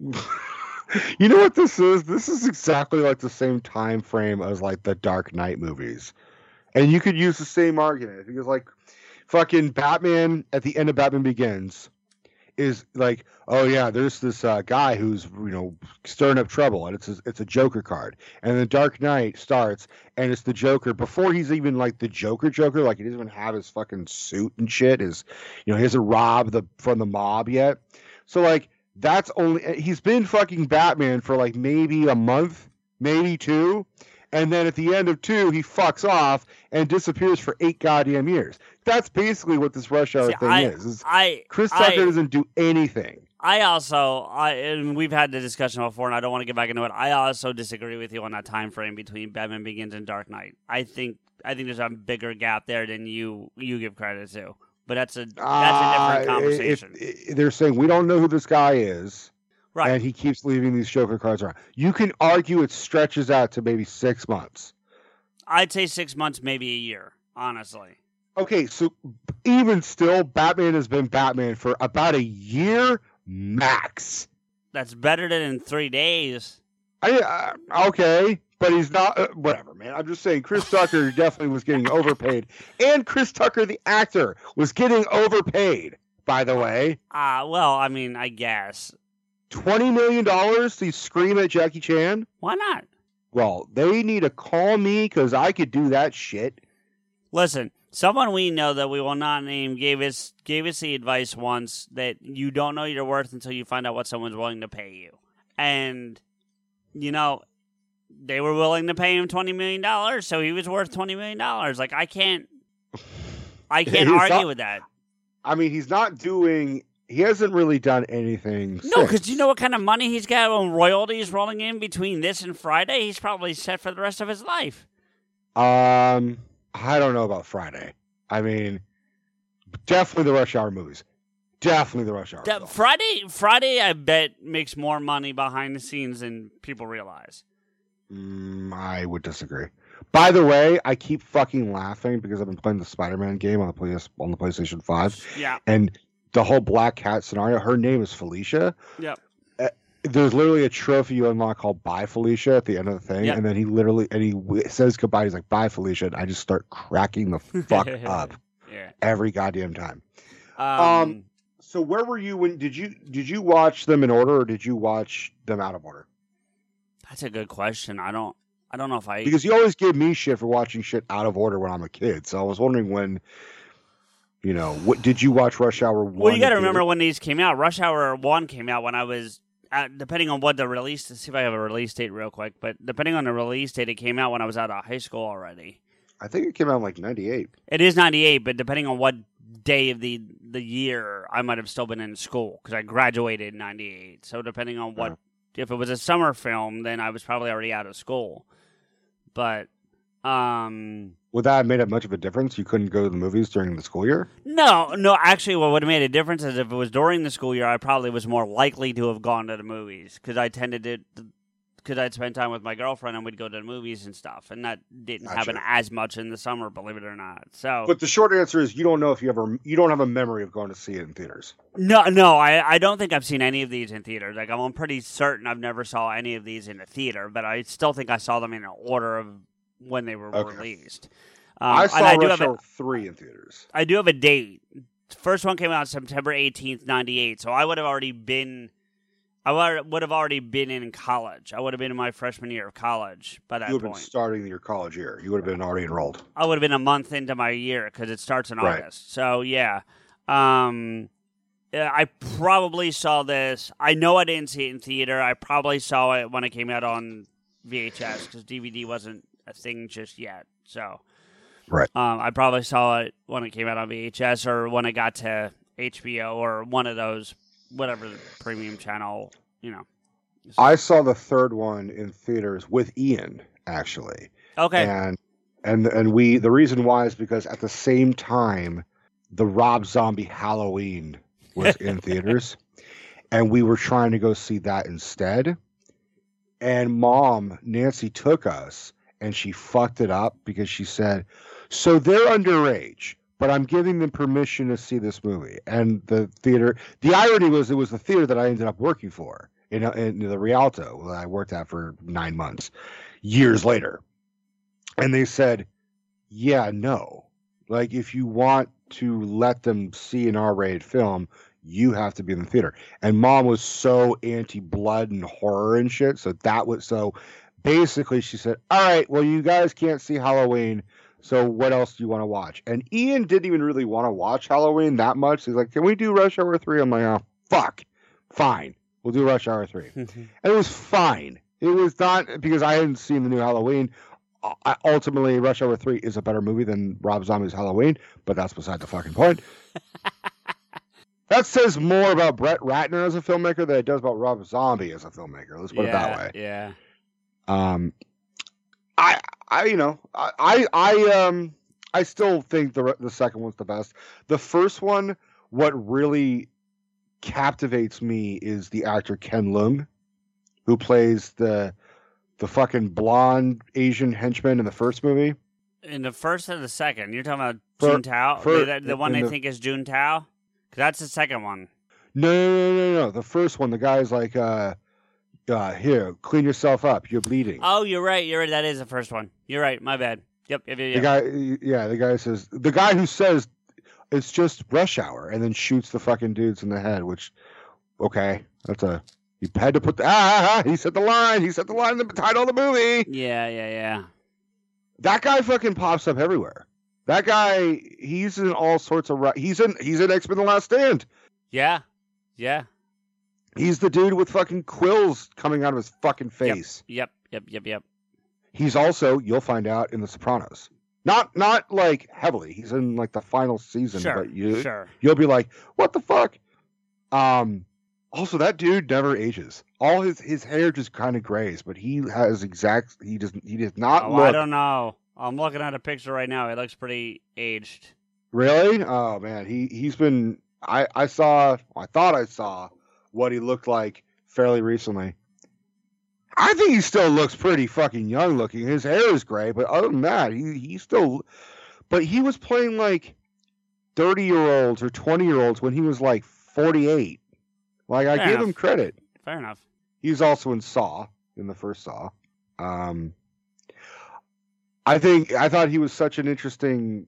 you know what this is? This is exactly like the same time frame as like the Dark Knight movies. And you could use the same argument because like fucking Batman at the end of Batman Begins is like, oh yeah, there's this uh, guy who's you know stirring up trouble, and it's a, it's a Joker card. And the Dark Knight starts, and it's the Joker before he's even like the Joker Joker, like he doesn't even have his fucking suit and shit. is you know he hasn't robbed the from the mob yet. So like that's only he's been fucking Batman for like maybe a month, maybe two, and then at the end of two he fucks off and disappears for eight goddamn years. That's basically what this Rush Hour See, thing I, is. is I Chris I- Tucker doesn't do anything. I also, I and we've had the discussion before, and I don't want to get back into it. I also disagree with you on that time frame between Batman Begins and Dark Knight. I think I think there's a bigger gap there than you you give credit to. But that's a that's a Uh, different conversation, if- if they're saying we don't know who this guy is, right? and he keeps leaving these Joker cards around. You can argue it stretches out to maybe six months. I'd say six months, maybe a year. Honestly, Okay, so even still, Batman has been Batman for about a year max. that's better than in three days. I, uh, okay, but he's not. Uh, whatever, man. I'm just saying, Chris Tucker definitely was getting overpaid, and Chris Tucker, the actor, was getting overpaid. By the way, Uh well, I mean, I guess twenty million dollars to scream at Jackie Chan. why not? Well, they need to call me because I could do that shit. Listen, someone we know that we will not name gave us gave us the advice once that you don't know your worth until you find out what someone's willing to pay you. And you know, they were willing to pay him twenty million dollars, so he was worth twenty million dollars. Like I can't I can't argue not- with that. I mean, he's not doing he hasn't really done anything. No, because you know what kind of money he's got on royalties rolling in between this and Friday. He's probably set for the rest of his life. Um, I don't know about Friday. I mean, definitely the Rush Hour movies. Definitely the Rush Hour. Da- Friday, Friday, I bet makes more money behind the scenes than people realize. Mm, I would disagree. By the way, I keep fucking laughing because I've been playing the Spider-Man game on the PS on the PlayStation Five, Yeah, and the whole Black Cat scenario. Her name is Felicia. Yep. Uh, there's literally a trophy you unlock called "Bye Felicia" at the end of the thing, Yep. and then he literally and he w- says goodbye. He's like "Bye Felicia," and I just start cracking the fuck up yeah. every goddamn time. Um, Um, So where were you when did you did you watch them in order or did you watch them out of order? that's a good question. I don't, I don't know if I. Because you always give me shit for watching shit out of order when I'm a kid. So I was wondering when, you know, what did you watch Rush Hour one? well, you got to remember when these came out. Rush Hour One came out when I was, uh, depending on what the release. To see if I have a release date real quick, but depending on the release date, it came out when I was out of high school already. I think it came out in like '98. It is ninety eight, but depending on what day of the the year, I might have still been in school because I graduated in ninety eight. So depending on what, if it was a summer film, then I was probably already out of school. But um, Would that have made it much of a difference? You couldn't go to the movies during the school year. no, no. Actually, what would have made a difference is if it was during the school year, I probably was more likely to have gone to the movies because I tended to. Because I'd spend time with my girlfriend and we'd go to the movies and stuff, and that didn't Gotcha. happen as much in the summer, believe it or not. So But the short answer is you don't know if you ever you don't have a memory of going to see it in theaters. No, no, I, I don't think I've seen any of these in theaters. Like I'm pretty certain I've never saw any of these in a theater, but I still think I saw them in an order of when they were Okay. released. Um, I saw I do Rush have Hour a, three in theaters. I do have a date. First one came out September 18th, 98. So I would have already been I would would have already been in college. I would have been in my freshman year of college by that You would have point. been starting your college year. You would have been already enrolled. I would have been a month into my year because it starts in Right. August. So yeah, um, yeah, I probably saw this. I know I didn't see it in theater. I probably saw it when it came out on VHS because DVD wasn't a thing just yet. So Right. um, I probably saw it when it came out on VHS or when it got to HBO or one of those whatever the premium channel. You know. I saw the third one in theaters with Ian actually. Okay. and and and we the reason why is because at the same time the rob zombie halloween was in theaters and we were trying to go see that instead and mom nancy took us and she fucked it up because she said so they're underage but i'm giving them permission to see this movie and the theater the irony was it was the theater that i ended up working for in, in the rialto that i worked at for nine months years later and they said, "Yeah, no. Like if you want to let them see an R-rated film, you have to be in the theater." And mom was so anti-blood and horror and shit, so that was so. Basically, she said, "All right, well, you guys can't see Halloween." So what else do you want to watch? And Ian didn't even really want to watch Halloween that much. He's like, "Can we do Rush Hour 3? I'm like, "Oh, fuck. Fine. We'll do Rush Hour 3." and mm-hmm. it was fine. It was not because I hadn't seen the new Halloween. Uh, I, ultimately, Rush Hour Three is a better movie than Rob Zombie's Halloween, but that's beside the fucking point. that says more about Brett Ratner as a filmmaker than it does about Rob Zombie as a filmmaker. Let's put it that way. Yeah. Um, I, I, you know, I, I, I, um, I still think the the second one's the best. The first one, what really captivates me is the actor Ken Leung, who plays the the fucking blonde Asian henchman in the first movie. In the first or the second, you're talking about For- Juntao, for- the, the one they the- think is Juntao, that's the second one. No, no, no, no, no. The first one, the guy's like, uh, uh, here, clean yourself up. You're bleeding. Oh, you're right. You're right. That is the first one. You're right. My bad. Yep. Yep. Yep. The guy, yeah, the guy says, the guy who says it's just rush hour and then shoots the fucking dudes in the head, which, okay, that's a, you had to put the, ah, ah, ah, he said the line, he said the line in the title of the movie. yeah. Yeah. Yeah. That guy fucking pops up everywhere. That guy, he's in all sorts of, he's in, he's in X Men: The Last Stand. Yeah. Yeah. He's the dude with fucking quills coming out of his fucking face. Yep. Yep. Yep. Yep. He's also, you'll find out, in The Sopranos. Not, not like heavily. He's in like the final season, Sure. but you, Sure. you'll be like, what the fuck? Um, also that dude never ages. All his his hair just kind of grays, but he has exact. He does he does not Oh, I don't know. I'm looking at a picture right now. It looks pretty aged. really. Oh man, he he's been. I I saw. I thought I saw what he looked like fairly recently. I think he still looks pretty fucking young looking. His hair is gray, but other than that, he he still. But he was playing like thirty year olds or twenty year olds when he was like forty eight. Like I Fair give enough. him credit. Fair enough. He's also in Saw in the first Saw. Um, I think I thought he was such an interesting.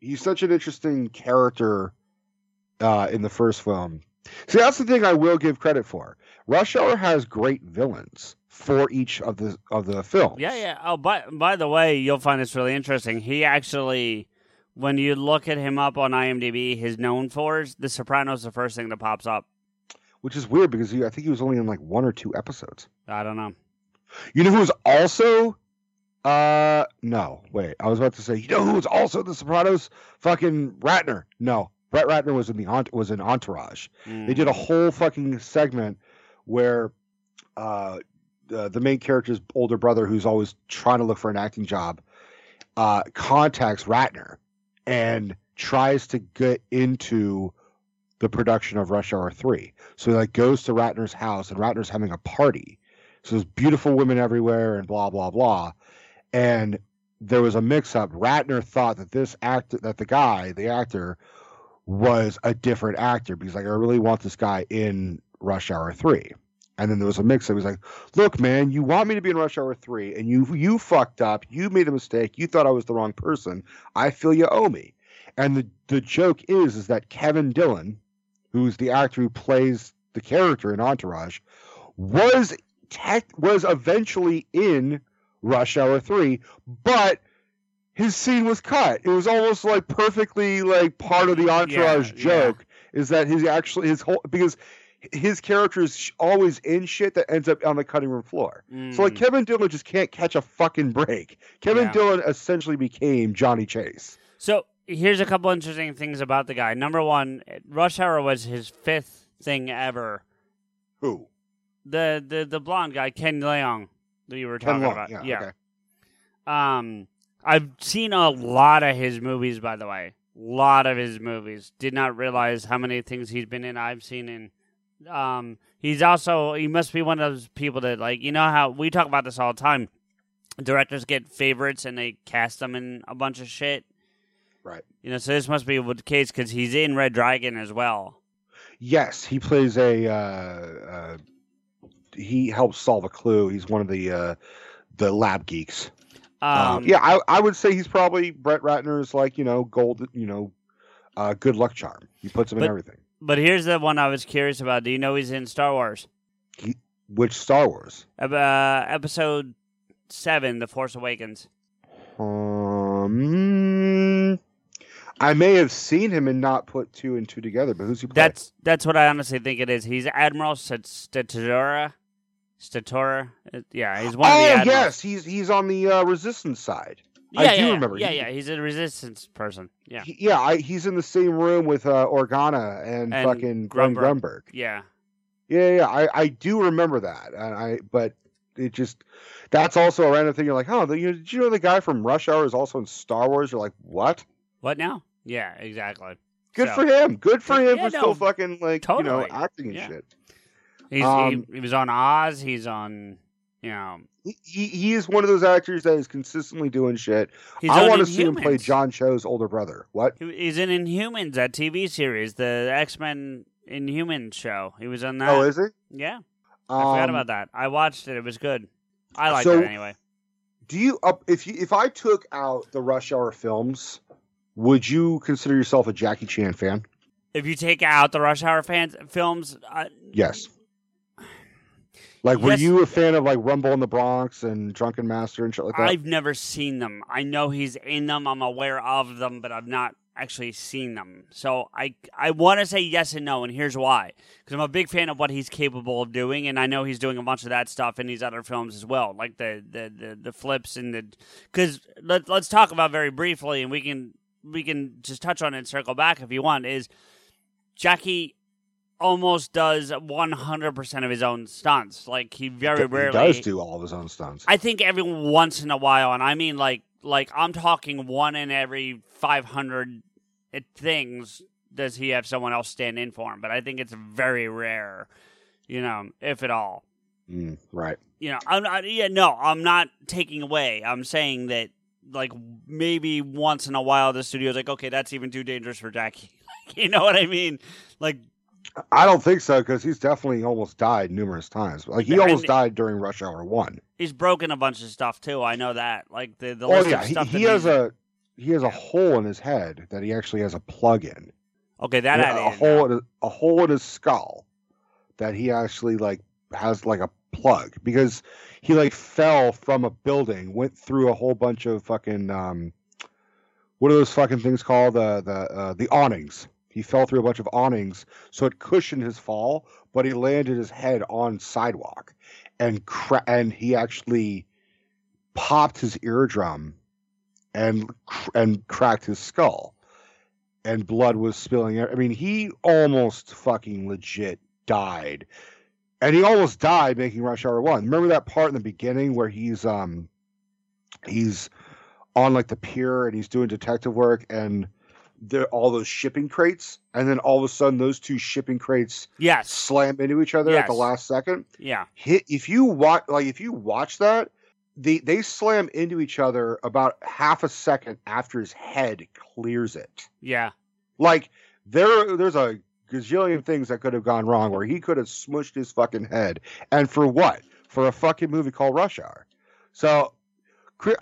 He's such an interesting character uh, in the first film. See, that's the thing I will give credit for. Rush Hour has great villains for each of the of the films. Yeah, yeah. Oh, by by the way, you'll find this really interesting. He actually, when you look at him up on IMDb, his known for The Sopranos. The first thing that pops up. which is weird because he, I think he was only in like one or two episodes. I don't know. You know who was also uh no, wait. I was about to say, you know who was also the Sopranos? Fucking Ratner. No. Brett Ratner was in the was in Entourage. They did a whole fucking segment where uh the, the main character's older brother who's always trying to look for an acting job uh contacts Ratner and tries to get into the production of Rush Hour 3. So he like goes to Ratner's house and Ratner's having a party. So there's beautiful women everywhere and blah blah blah. And there was a mix up. Ratner thought that this actor that the guy, the actor, was a different actor because like I really want this guy in Rush Hour 3. And then there was a mix. He was like, Look, man, you want me to be in Rush Hour 3 and you you fucked up, you made a mistake, you thought I was the wrong person. I feel you owe me. And the, the joke is is that Kevin Dillon, who's the actor who plays the character in Entourage, was tech was eventually in Rush Hour 3, but his scene was cut. It was almost like perfectly like part of the Entourage yeah. joke is that he's actually his whole because his character is always in shit that ends up on the cutting room floor. So like Mm. Kevin Dillon just can't catch a fucking break. Kevin Yeah. Dillon essentially became Johnny Chase. So here's a couple interesting things about the guy. Number one, Rush Hour was his fifth thing ever. Who? The the the blonde guy, Ken Leung, that you were talking Long. about. Yeah. Okay. Um, I've seen a lot of his movies, by the way. lot of his movies. Did not realize how many things he's been in. I've seen in. Um, he's also he must be one of those people that like you know how we talk about this all the time. Directors get favorites and they cast them in a bunch of shit. Right. You know, so this must be the case because he's in Red Dragon as well. Yes, he plays a. Uh, uh, he helps solve a clue. He's one of the uh, the lab geeks. Um, yeah, I, I would say he's probably Brett Ratner's like you know gold you know uh, good luck charm. He puts him in everything. But here's the one I was curious about. Do you know he's in Star Wars? Which Star Wars? Uh, episode seven, The Force Awakens. Um, I may have seen him and not put two and two together. But who's he? Play? That's that's what I honestly think it is. He's Admiral St- Statura. Uh, Yeah, he's one of the oh yes, he's he's on the uh, resistance side. I Yeah, do yeah, remember. Yeah, He- yeah, he's a resistance person. Yeah, He- yeah, I, he's in the same room with uh, Organa and, And fucking Glenn Grunberg. Grunberg. yeah. Yeah, yeah, I, I do remember that, and I but it just that's also a random thing. You're like, oh, the, you, did you know the guy from Rush Hour is also in Star Wars? You're like, what? What now? Yeah, exactly. Good So- for him. Good for him Yeah, for no, still fucking like you know acting and Yeah. shit. He's Um, he, he was on Oz. He's on. You know, He, he is one of those actors that is consistently doing shit. he's I want to see him play John Cho's older brother. What? He's in Inhumans, that TV series, the X Men Inhumans show. He was on that. Oh, is he? yeah, I forgot Um, about that. I watched it. It was good. I liked so- it anyway. Do you up if you if I took out the Rush Hour films, would you consider yourself a Jackie Chan fan? If you take out the Rush Hour fans films, uh, Yes. Like, were Yes. you a fan of like Rumble in the Bronx and Drunken Master and shit like that? I've never seen them. I know he's in them. I'm aware of them, but I've not actually seen them. So I I want to say yes and no, and here's why. Because I'm a big fan of what he's capable of doing, and I know he's doing a bunch of that stuff in these other films as well, like the the the, the flips and the. Because let, let's talk about very briefly, and we can we can just touch on it and circle back if you want. Is Jackie almost does 100% of his own stunts. Like he very he rarely does do all of his own stunts. I think every once in a while, and I mean like like I'm talking one in every 500 things does he have someone else stand in for him, but I think it's very rare, you know, if at all. Mm, right. You know, I'm not, yeah, no, I'm not taking away. I'm saying that like maybe once in a while the studio's like, okay, that's even too dangerous for Jackie. you know what I mean? Like I don't think so because he's definitely almost died numerous times. Like he almost and- died during Rush Hour One. he's broken a bunch of stuff too. I know that. Like the the Oh yeah, he, stuff he that has a he has a hole in his head that he actually has a plug in. okay that Yeah, a hole in his, a hole in his skull that he actually like has like a plug because he like fell from a building, went through a whole bunch of fucking um, what are those fucking things called? The the uh, the awnings. He fell through a bunch of awnings, so it cushioned his fall, but he landed his head on sidewalk, and cra- and he actually popped his eardrum, and cr- and cracked his skull and blood was spilling. out. I mean, he almost fucking legit died, and he almost died making Rush Hour One. Remember that part in the beginning where he's um he's on like the pier and he's doing detective work and all those shipping crates, and then all of a sudden those two shipping crates Yes. slam into each other at the last second. Yeah. Hit if you watch like if you watch that. They, they slam into each other about half a second after his head clears it. Yeah. Like there, there's a gazillion things that could have gone wrong where he could have smushed his fucking head, and for what? For a fucking movie called Rush Hour. So,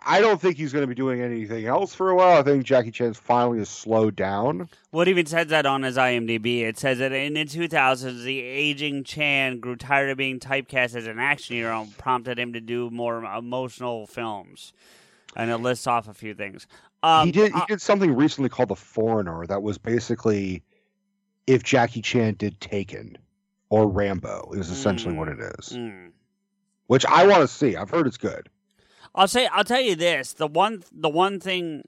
I don't think he's going to be doing anything else for a while. I think Jackie Chan's finally has slowed down. What even says that on his IMDb? It says that in the 2000s, the aging Chan grew tired of being typecast as an action hero and prompted him to do more emotional films. And it lists off a few things. Um, he did. He uh, did something recently called The Foreigner that was basically if Jackie Chan did Taken or Rambo. Is essentially Mm. what it is, mm. which I want to see. I've heard it's good. I'll say I'll tell you this. The one the one thing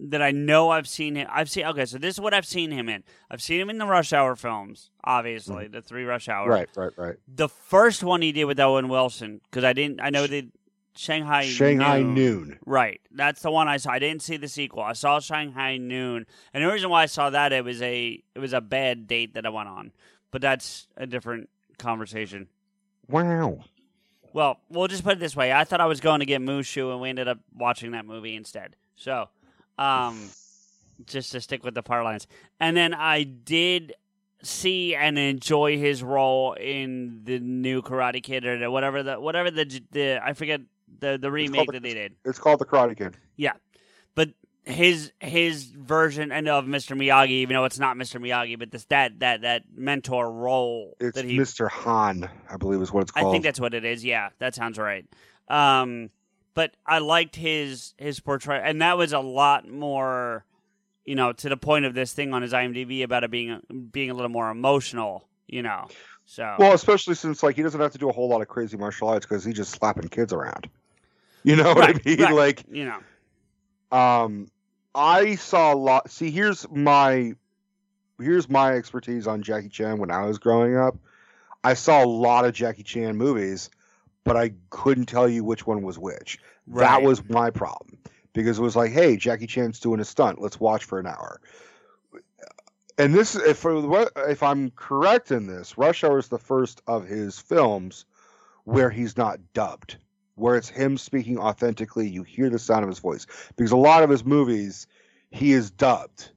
that I know I've seen him I've seen okay, so this is what I've seen him in. I've seen him in the Rush Hour films, obviously, mm-hmm. the three Rush Hour. Right, right, right. The first one he did with Owen Wilson, because I didn't I know they Shanghai Shanghai Noon. Noon. Right. That's the one I saw. I didn't see the sequel. I saw Shanghai Noon. And the reason why I saw that it was a it was a bad date that I went on. But that's a different conversation. Wow. Well, we'll just put it this way. I thought I was going to get Mushu and we ended up watching that movie instead. So, um just to stick with the par lines. And then I did see and enjoy his role in the new Karate Kid or whatever the whatever the the I forget the the remake that they did. It's called The Karate Kid. but his his version and of Mr. Miyagi, even though it's not Mr. Miyagi, but this that that that mentor role It's that he Mr. Han, I believe is what it's I think that's what it is. Yeah, that sounds right. Um, but I liked his his portrayal, and that was a lot more, you know, to the point of this thing on his IMDb about it being being a little more emotional. You know, so well, especially since like he doesn't have to do a whole lot of crazy martial arts because he's just slapping kids around. You know what I mean? right. Like, you know, um, I saw a lot. See, here's my here's my expertise on Jackie Chan when I was growing up. I saw a lot of Jackie Chan movies, but I couldn't tell you which one was which. That was my problem because it was like, hey, Jackie Chan's doing a stunt. Let's watch for an hour. And this, if if I'm correct in this, Rush Hour is the first of his films where he's not dubbed, where it's him speaking authentically. You hear the sound of his voice because a lot of his movies he is dubbed,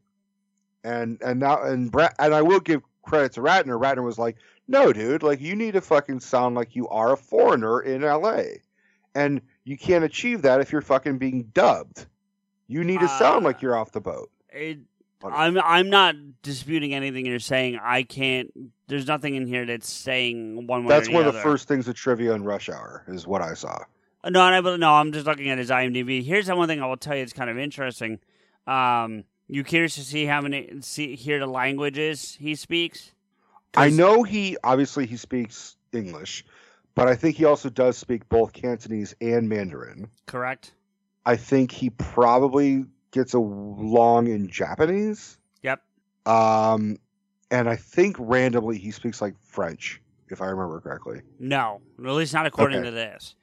and and now and Brad, and I will give credit to Ratner. Ratner was like, "No, dude, like you need to fucking sound like you are a foreigner in L.A." and you can't achieve that if you're fucking being dubbed. You need to sound Uh, like you're off the boat. it, I'm I'm not disputing anything you're saying. I can't. There's nothing in here that's saying one way. That's one of the other. first things at Trivia and Rush Hour is what I saw. No, I, no, I'm just looking at his IMDb. Here's the one thing I will tell you. It's kind of interesting. Um, you curious to see how many see hear the languages he speaks? I know he obviously he speaks English, but I think he also does speak both Cantonese and Mandarin. Correct. I think he probably gets along in Japanese. Yep. Um, and I think randomly he speaks like French, if I remember correctly. No, at least not according Okay. to this.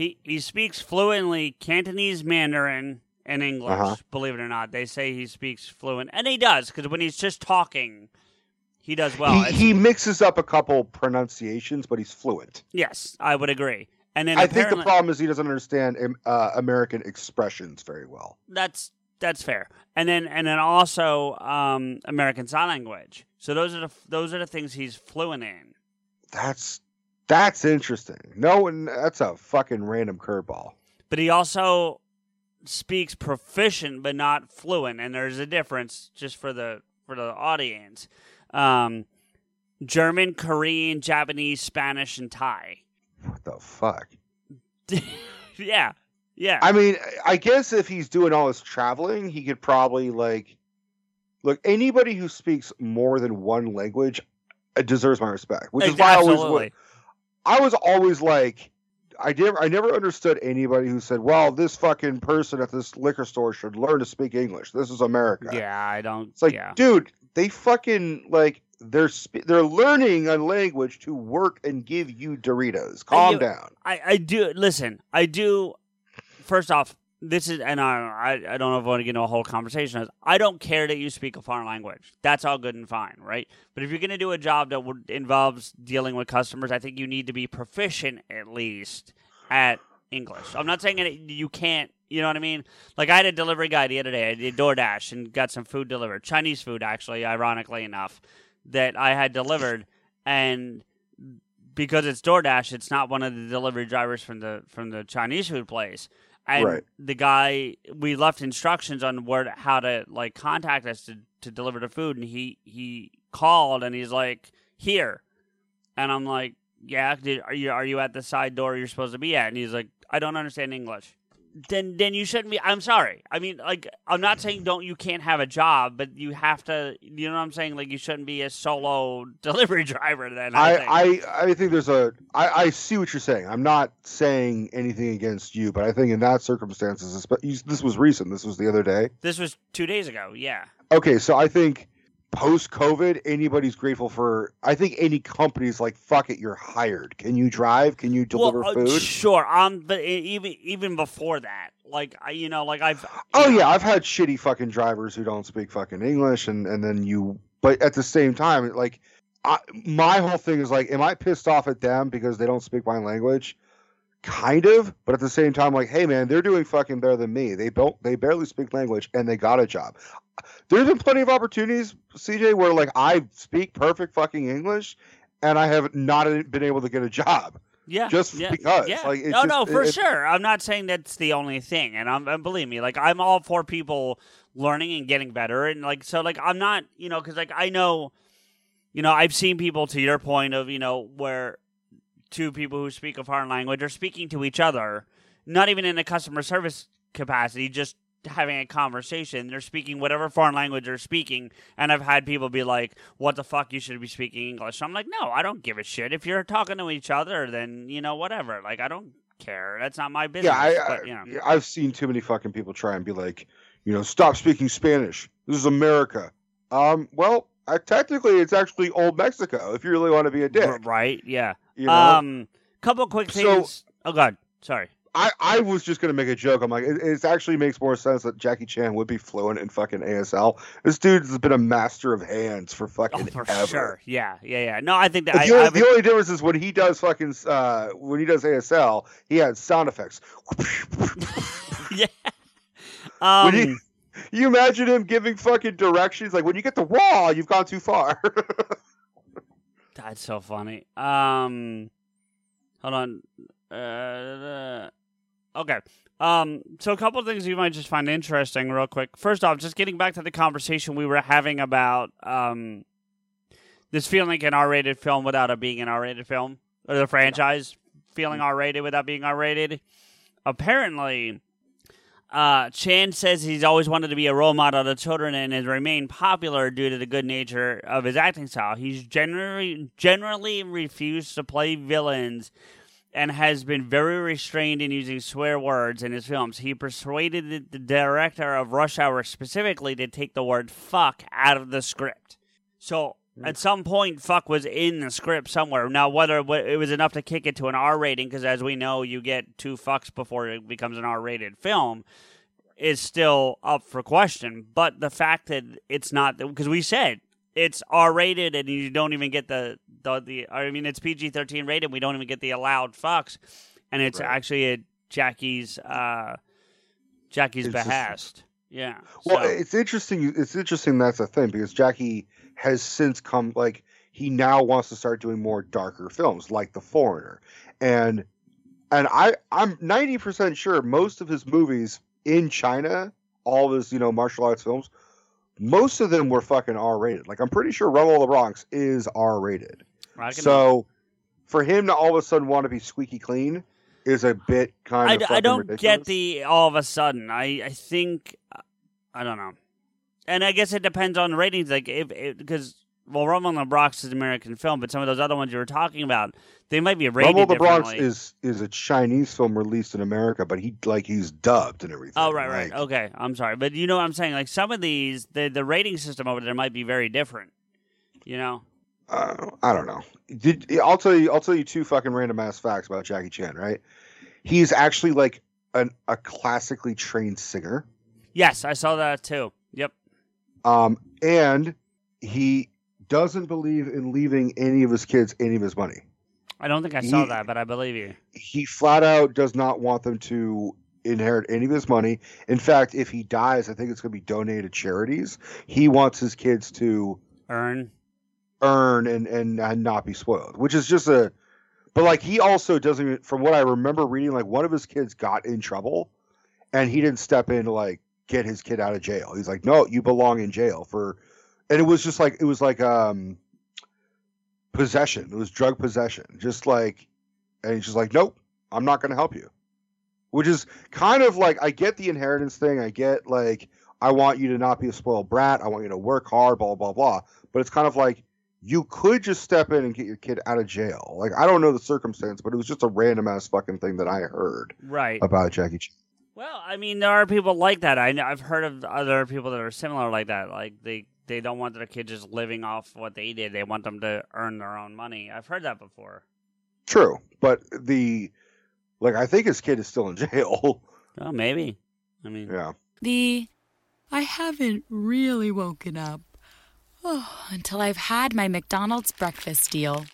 He he speaks fluently Cantonese, Mandarin, and English. Uh-huh. Believe it or not, they say he speaks fluent, and he does because when he's just talking, he does well. he, he mixes up a couple pronunciations, but he's fluent. yes, I would agree. And then I think the problem is he doesn't understand um, uh, American expressions very well. that's that's fair. And then and then also um, American Sign Language. So those are the those are the things he's fluent in. That's that's interesting. No, and that's a fucking random curveball. But he also speaks proficient but not fluent, and there's a difference just for the for the audience. Um, German, Korean, Japanese, Spanish, and Thai. What the fuck? yeah, yeah. I mean, I guess if he's doing all his traveling, he could probably like look. Anybody who speaks more than one language uh, deserves my respect. Which is why I always. I was always like, I never, I never understood anybody who said, "Well, this fucking person at this liquor store should learn to speak English. This is America." Yeah, I don't. It's like, yeah. dude, they fucking like they're sp- they're learning a language to work and give you Doritos. Calm you- down. I, I do listen. I do. First off, this is, and I, I, don't know if I want to get into a whole conversation. on. I don't care that you speak a foreign language. That's all good and fine, right? But if you're going to do a job that involves dealing with customers, I think you need to be proficient at least at English. I'm not saying that you can't. You know what I mean? Like I had a delivery guy the other day. I did DoorDash and got some food delivered, Chinese food actually, ironically enough, that I had delivered, and because it's DoorDash, it's not one of the delivery drivers from the from the Chinese food place. And Right. the guy, we left instructions on where how to like contact us to, to deliver the food, and he he called and he's like here, and I'm like, yeah, did, are you are you at the side door you're supposed to be at? And he's like, I don't understand English. Then then you shouldn't be. I'm sorry. I mean, like I'm not saying don't you can't have a job, but you have to. You know what I'm saying? Like you shouldn't be a solo delivery driver. Then I, think. I, I, think there's a I, I see what you're saying. I'm not saying anything against you, but I think in that circumstances, this was recent. This was the other day. This was two days ago. Yeah. Okay, so I think post COVID, anybody's grateful for. I think any company's like, fuck it, you're hired. Can you drive? Can you deliver well, uh, food? Sure. Um, but even even before that, like I, you know, like I've. Oh know, yeah, I've had shitty fucking drivers who don't speak fucking English, and and then you. But at the same time, like, I, my whole thing is like, am I pissed off at them because they don't speak my language? Kind of, but at the same time, like, hey man, they're doing fucking better than me. They don't, they barely speak language, and they got a job. There's been plenty of opportunities, CJ, where like I speak perfect fucking English, and I have not been able to get a job. Yeah. just yeah, because, Yeah. like, it's no, just- no, for it- sure. I'm not saying that's the only thing, and I'm and believe me, like I'm all for people learning and getting better, and like so, like I'm not, you know, because like I know, you know, I've seen people to your point of you know where two people who speak a foreign language are speaking to each other, not even in a customer service capacity, just having a conversation. They're speaking whatever foreign language they're speaking, and I've had people be like, "What the fuck? You should be speaking English." I'm like, "No, I don't give a shit. If you're talking to each other, then you know whatever. Like I don't care. That's not my business." Yeah, I, but, you know. I, I've seen too many fucking people try and be like, you know, stop speaking Spanish. This is America. Um, well, I, technically, it's actually old Mexico. If you really want to be a dick, right? Yeah. You know. Um, couple quick So- things. oh God, sorry. I, I was just gonna make a joke. I'm like, it, it actually makes more sense that Jackie Chan would be fluent in fucking ASL. This dude's been a master of hands for Oh, fucking for ever. sure. Yeah, yeah, yeah. No, I think that The, I, only, I the only difference is when he does fucking uh, when he does ASL, he has sound effects. yeah. Um, you, you imagine him giving fucking directions like when you get the wall, you've gone too far. That's so funny. Um, hold on. Uh, okay. Um, so a couple of things you might just find interesting, real quick. First off, just getting back to the conversation we were having about um, this feeling like an R-rated film without it being an R-rated film, or the franchise feeling R-rated without being R-rated. Apparently, uh, Chan says he's always wanted to be a role model to children and has remained popular due to the good nature of his acting style. He's generally generally refused to play villains and has been very restrained in using swear words in his films. He persuaded the, the director of Rush Hour specifically to take the word fuck out of the script. So At some point, fuck was in the script somewhere. Now, whether it was enough to kick it to an R rating, because as we know, you get two fucks before it becomes an R rated film, is still up for question. But the fact that it's not, because we said it's R rated and you don't even get the, the, the I mean, it's PG 13 rated, we don't even get the allowed fucks. And it's Right. actually at Jackie's, uh, Jackie's It's just- behest. Yeah. Well, so- it's interesting. It's interesting that's a thing because Jackie has since come like he now wants to start doing more darker films like The Foreigner, and and I I'm ninety percent sure most of his movies in China, all of his you know martial arts films, most of them were fucking R rated. Like I'm pretty sure Rumble in the Bronx is R rated. So for him to all of a sudden want to be squeaky clean is a bit kind I, of. d- I don't ridiculous. get the all of a sudden. I I think I don't know, and I guess it depends on ratings. Like if because well, Rumble in the Bronx is an American film, but some of those other ones you were talking about, they might be rated Rumble in the Bronx is is a Chinese film released in America, but he like he's dubbed and everything. Oh right, right, like- okay. I'm sorry, but you know what I'm saying. Like some of these, the the rating system over there might be very different. You know, Uh, I don't know. Did I'll tell you? I'll tell you two fucking random ass facts about Jackie Chan. Right? He's actually like an a classically trained singer. yes, I saw that too. Um, and he doesn't believe in leaving any of his kids any of his money. I don't think I saw He- that, but I believe you. He flat out does not want them to inherit any of his money. In fact, if he dies, I think it's going to be donated to charities. He wants his kids to Earn. earn and, and and not be spoiled, which is just a. But like he also doesn't. From what I remember reading, like one of his kids got in trouble, and he didn't step in to like get his kid out of jail. He's like, no, you belong in jail for, and it was just like it was like um possession. It was drug possession, just like, and he's just like, nope, I'm not going to help you. Which is kind of like I get the inheritance thing. I get like I want you to not be a spoiled brat. I want you to work hard, blah blah blah. But it's kind of like you could just step in and get your kid out of jail. Like I don't know the circumstance, but it was just a random ass fucking thing that I heard Right. about Jackie Chan. Well, I mean, there are people like that. I know, I've heard of other people that are similar like that. Like they they don't want their kids just living off what they did. They want them to earn their own money. I've heard that before. True, but the like I think his kid is still in jail. Oh, maybe. I mean, yeah. The I haven't really woken up oh, until I've had my McDonald's breakfast deal.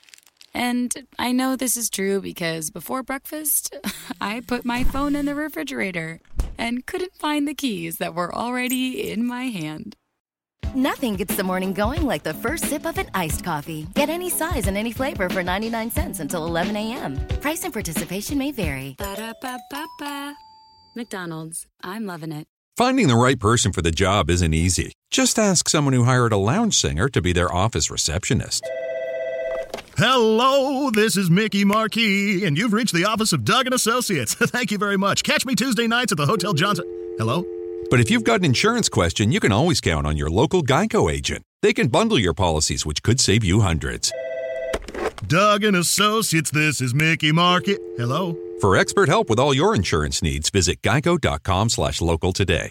And I know this is true because before breakfast, I put my phone in the refrigerator and couldn't find the keys that were already in my hand. Nothing gets the morning going like the first sip of an iced coffee. Get any size and any flavor for 99 cents until 11 a.m. Price and participation may vary. Ba-da-ba-ba-ba. McDonald's. I'm loving it. Finding the right person for the job isn't easy. Just ask someone who hired a lounge singer to be their office receptionist. Hello, this is Mickey Marquis, and you've reached the office of Doug and Associates. Thank you very much. Catch me Tuesday nights at the Hotel Johnson. Hello? But if you've got an insurance question, you can always count on your local Geico agent. They can bundle your policies, which could save you hundreds. Doug and Associates, this is Mickey Marquis. Hello? For expert help with all your insurance needs, visit geico.com slash local today.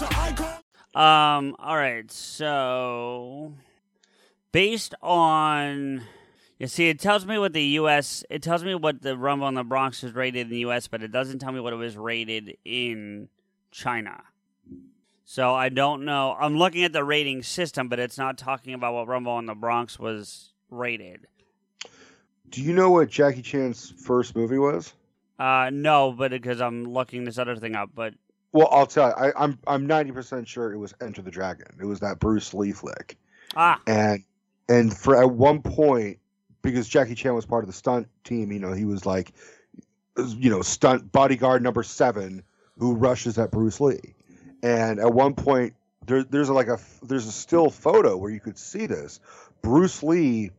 Um. All right. So, based on, you see, it tells me what the U.S. It tells me what the Rumble in the Bronx was rated in the U.S., but it doesn't tell me what it was rated in China. So I don't know. I'm looking at the rating system, but it's not talking about what Rumble in the Bronx was rated. Do you know what Jackie Chan's first movie was? Uh, no, but because I'm looking this other thing up, but Well, I'll tell you. I, I'm I'm ninety percent sure it was Enter the Dragon. It was that Bruce Lee flick. ah, and and for at one point because Jackie Chan was part of the stunt team, you know, he was like, you know, stunt bodyguard number seven who rushes at Bruce Lee, and at one point there, there's like a there's a still photo where you could see this. Bruce Lee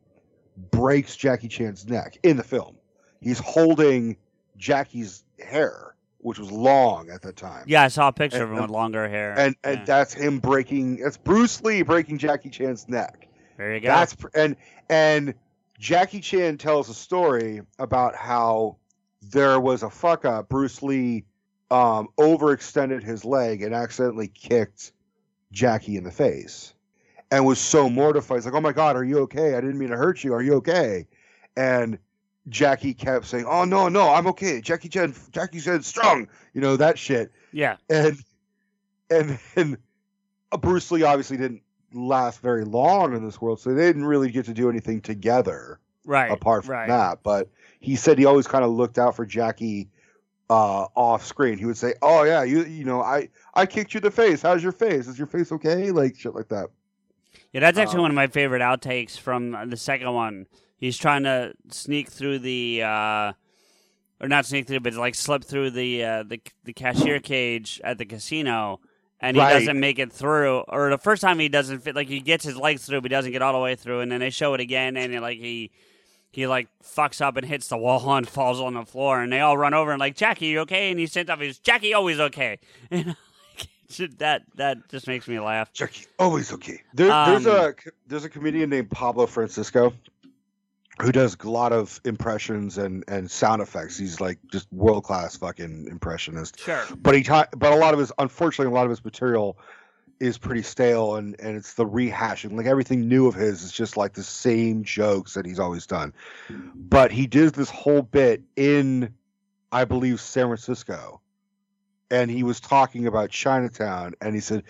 breaks Jackie Chan's neck in the film. He's holding Jackie's hair, which was long at the time. Yeah, I saw a picture And- of him with longer hair. And and that's him breaking. That's Bruce Lee breaking Jackie Chan's neck. there you go. That's and and Jackie Chan tells a story about how there was a fuck up. Bruce Lee um, overextended his leg and accidentally kicked Jackie in the face, and was so mortified. He's like, "Oh my god, are you okay? I didn't mean to hurt you. Are you okay?" And Jackie kept saying, "Oh no, no, I'm okay. Jackie Chan, Jackie Chan's strong." You know that shit yeah. and and then uh, Bruce Lee obviously didn't last very long in this world, so they didn't really get to do anything together Right. apart from right. that. But he said he always kind of looked out for Jackie uh, off screen. He would say, "Oh yeah, you you know I I kicked you in the face. How's your face? Is your face okay?" Like shit like that. Yeah, that's actually Um, one of my favorite outtakes from the second one. He's trying to sneak through the, uh, or not sneak through, but like slip through the uh, the the cashier cage at the casino, and he Right. doesn't make it through. Or the first time he doesn't fit, like he gets his legs through, but he doesn't get all the way through. And then they show it again, and like he he like fucks up and hits the wall and falls on the floor, and they all run over and like Jackie, you okay? And he sends up, he's Jackie, always okay. And like, that that just makes me laugh. Jackie, always okay. There, there's Um, a there's a comedian named Pablo Francisco who does a lot of impressions and and sound effects. He's like just world class fucking impressionist. Sure. But he ta- but a lot of his unfortunately a lot of his material is pretty stale and and it's the rehashing. Like everything new of his is just like the same jokes that he's always done. But he did this whole bit in I believe San Francisco and he was talking about Chinatown, and he said,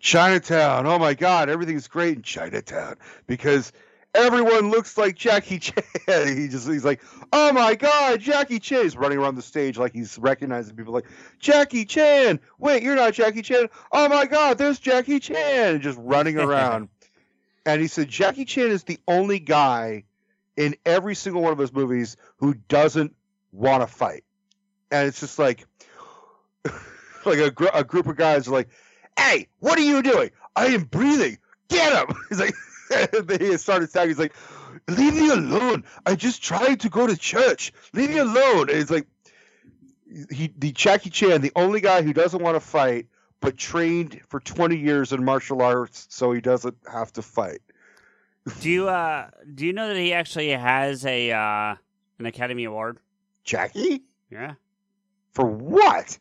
"Chinatown, oh my God, everything's great in Chinatown because everyone looks like Jackie Chan." he just he's like, "Oh my God, Jackie Chan!" He's running around the stage like he's recognizing people, like Jackie Chan. Wait, you're not Jackie Chan. Oh my God, there's Jackie Chan, and just running around. and he said Jackie Chan is the only guy in every single one of his movies who doesn't want to fight, and it's just like like a, gr- a group of guys are like, "Hey, what are you doing? I am breathing. Get him!" He's like, they started saying, "He's like, leave me alone. I just tried to go to church. Leave me alone." And it's like, he, the Jackie Chan, the only guy who doesn't want to fight, but trained for twenty years in martial arts, so he doesn't have to fight. Do you uh do you know that he actually has a uh an Academy Award? Jackie Yeah. for what?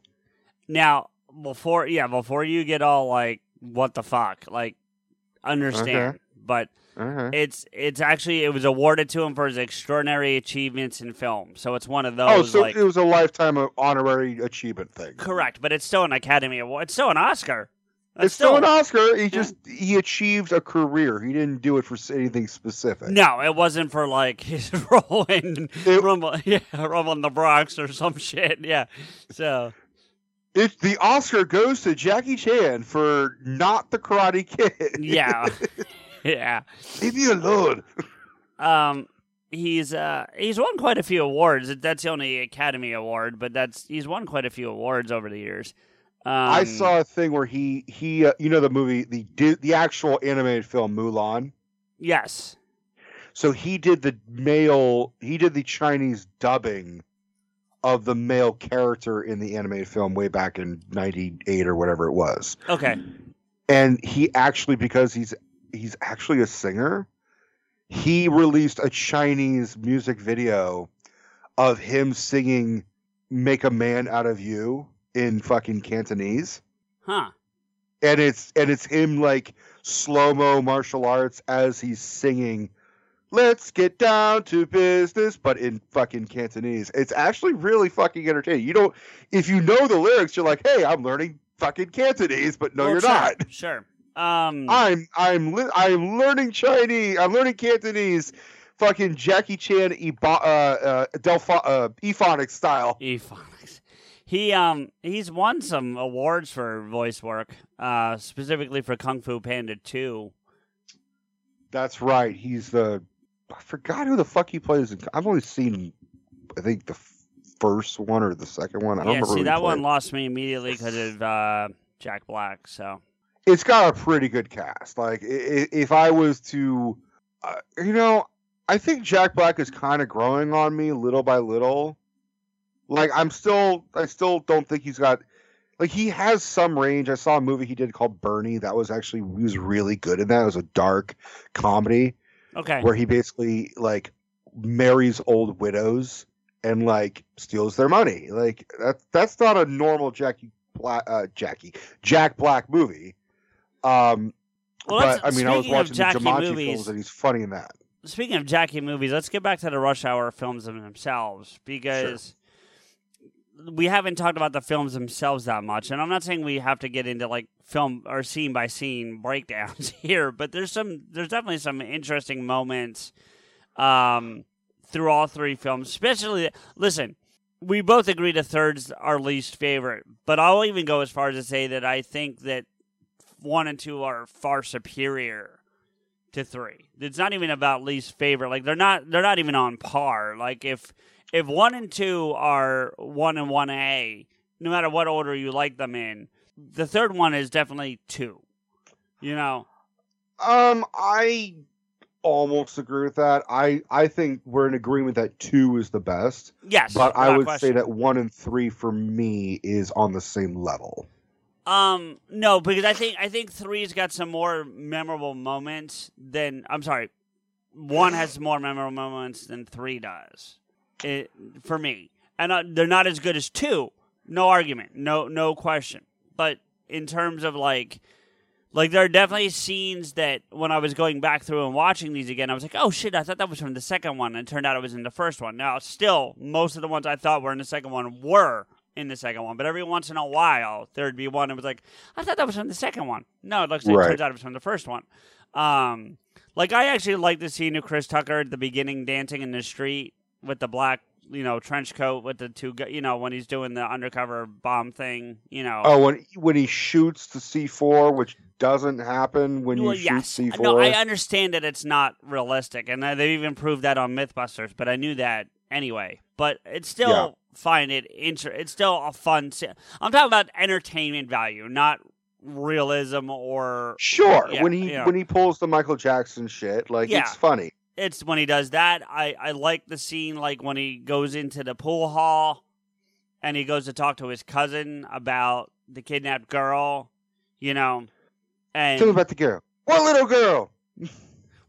Now before yeah before you get all like what the fuck like understand Okay. But Uh-huh. it's it's actually it was awarded to him for his extraordinary achievements in film so it's one of those Oh, so like it was a lifetime of honorary achievement thing. correct but it's still an Academy Award it's still an Oscar It's still an Oscar. He just he achieved a career. He didn't do it for anything specific. no it wasn't for like his role in Rumble yeah Rumble in the Bronx or some shit yeah so It, the Oscar goes to Jackie Chan for not the Karate Kid. yeah yeah Leave me alone. Um, he's uh he's won quite a few awards. That's the only Academy Award, but that's he's won quite a few awards over the years. Um, I saw a thing where he he uh, you know the movie the the actual animated film Mulan. Yes. So he did the male he did the Chinese dubbing of the male character in the animated film way back in 98 or whatever it was. Okay. and he actually because he's he's actually a singer. He released a chinese music video of him singing make a man out of you in fucking cantonese. Huh. and it's and it's him like slow-mo martial arts as he's singing let's get down to business but in fucking cantonese. It's actually really fucking entertaining. You don't if you know the lyrics you're like hey i'm learning fucking cantonese but no Well, you're sure, not. Sure. Um. i'm i'm li- i'm learning chinese i'm learning cantonese fucking jackie chan Ebo- uh uh Delphi- uh ephonics style Ephonics. He um he's won some awards for voice work, uh specifically for Kung Fu Panda 2. that's right he's the i forgot who the fuck he plays in, i've only seen i think the f- first one or the second one i don't Yeah, remember see that one lost me immediately because of uh Jack Black, so it's got a pretty good cast. Like if I was to, uh, you know, I think Jack Black is kind of growing on me little by little. Like I'm still, I still don't think he's got. Like he has some range. I saw a movie he did called Bernie. That was actually he was really good in that. It was a dark comedy Okay. where he basically like marries old widows and like steals their money. Like that that's not a normal Jackie Black uh, Jackie Jack Black movie. Um Well, but I mean I was watching the Jackie Jumanji movies- films and he's funny in that. Speaking of Jackie movies, let's get back to the Rush Hour films themselves because we haven't talked about the films themselves that much. And I'm not saying we have to get into like film or scene by scene breakdowns here, but there's some there's definitely some interesting moments um, through all three films. Especially, listen, we both agree the third's our least favorite, but I'll even go as far as to say that I think that one and two are far superior to three. It's not even about least favorite. Like they're not they're not even on par. Like if if one and two are one and one A, no matter what order you like them in, the third one is definitely two. You know? Um I almost agree with that. I I think we're in agreement that 2 is the best. Yes, But I would question. say that 1 and 3 for me is on the same level. Um, no, because I think I think three's got some more memorable moments than I'm sorry, one has more memorable moments than three does. It, for me, and uh, they're not as good as two. No argument, no no question. But in terms of like, like there are definitely scenes that when I was going back through and watching these again, I was like, oh shit, I thought that was from the second one, and it turned out it was in the first one. Now, still, most of the ones I thought were in the second one were in the second one, but every once in a while there'd be one that was like, I thought that was from the second one. No, it looks like Right. it turns out it was from the first one. Um, like I actually like the scene of Chris Tucker at the beginning dancing in the street with the black, you know, trench coat with the two, you know, when he's doing the undercover bomb thing, you know. Oh, when when he shoots the C4, which doesn't happen when Well, you yes. shoot C4. No, I understand that it's not realistic, and uh, they've even proved that on MythBusters. But I knew that anyway. But it's still. Find it inter- It's still a fun. Se- I'm talking about entertainment value, not realism or Sure, Yeah, when he yeah. when he pulls the Michael Jackson shit, like Yeah. it's funny. it's when he does that. I I like the scene like when he goes into the pool hall and he goes to talk to his cousin about the kidnapped girl, you know. And Tell me about the girl. What little girl?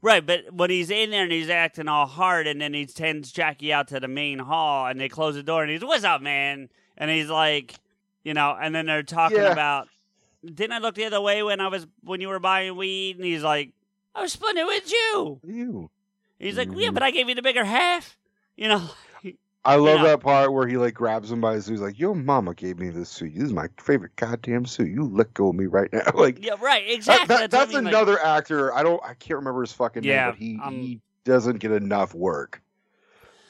Right, but when he's in there and he's acting all hard, and then he sends Jackie out to the main hall, and they close the door, and he's, "What's up, man?" And he's like, you know, and then they're talking Yeah. about, "Didn't I look the other way when I was when you were buying weed?" And he's like, "I was splitting it with you." You. He's like, "Yeah, mm-hmm. but I gave you the bigger half." You know, I love know. that part where he like grabs him by his suit. He's like, "Your mama gave me this suit. This is my favorite goddamn suit. You let go of me right now." Like yeah, right, exactly. that- That's, that's mean, like- another actor. I don't. I can't remember his fucking Yeah, name, but he um, he doesn't get enough work.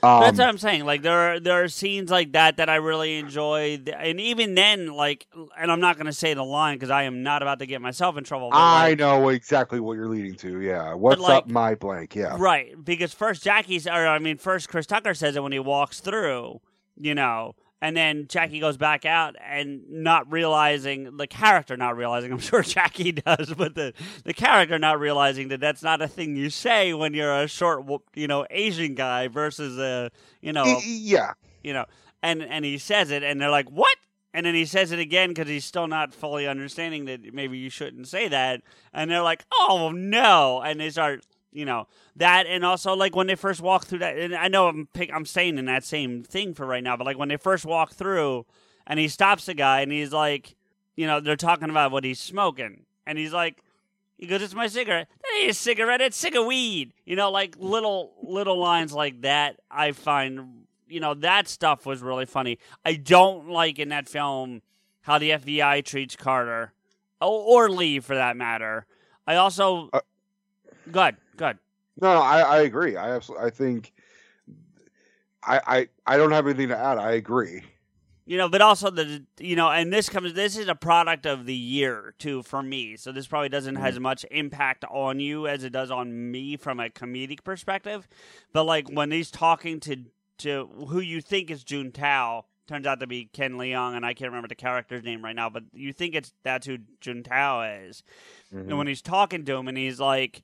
Um, That's what I'm saying. Like there are there are scenes like that that I really enjoy, and even then, like, and I'm not going to say the line because I am not about to get myself in trouble. I like- know exactly what you're leading to. Yeah. What's like- up, my blank? Yeah. Right, because first Jackie's, or I mean, first Chris Tucker says it when he walks through, you know, and then Jackie goes back out and not realizing the character not realizing. I'm sure Jackie does, but the the character not realizing that that's not a thing you say when you're a short, you know, Asian guy versus a, you know, Yeah. you know, and and he says it, and they're like, "What?" And then he says it again because he's still not fully understanding that maybe you shouldn't say that, and they're like, "Oh no!" And they start, you know, that, and also like when they first walk through that, and I know I'm pick, I'm staying in that same thing for right now, but like when they first walk through, and he stops the guy, and he's like, you know, they're talking about what he's smoking, and he's like. He goes, "It's my cigarette." That ain't a cigarette. It's cigar weed. You know, like little little lines like that. I find you know that stuff was really funny. I don't like in that film how the FBI treats Carter, or, or Lee for that matter. I also, Uh, good, good. No, no, I, I agree. I absolutely. I think. I, I I don't have anything to add. I agree. You know, but also the you know, and this comes. This is a product of the year too for me. So this probably doesn't have as much impact on you as it does on me from a comedic perspective. But like when he's talking to to who you think is Juntao, turns out to be Ken Leung, and I can't remember the character's name right now, but you think it's that's who Juntao is. Mhm. And when he's talking to him, and he's like,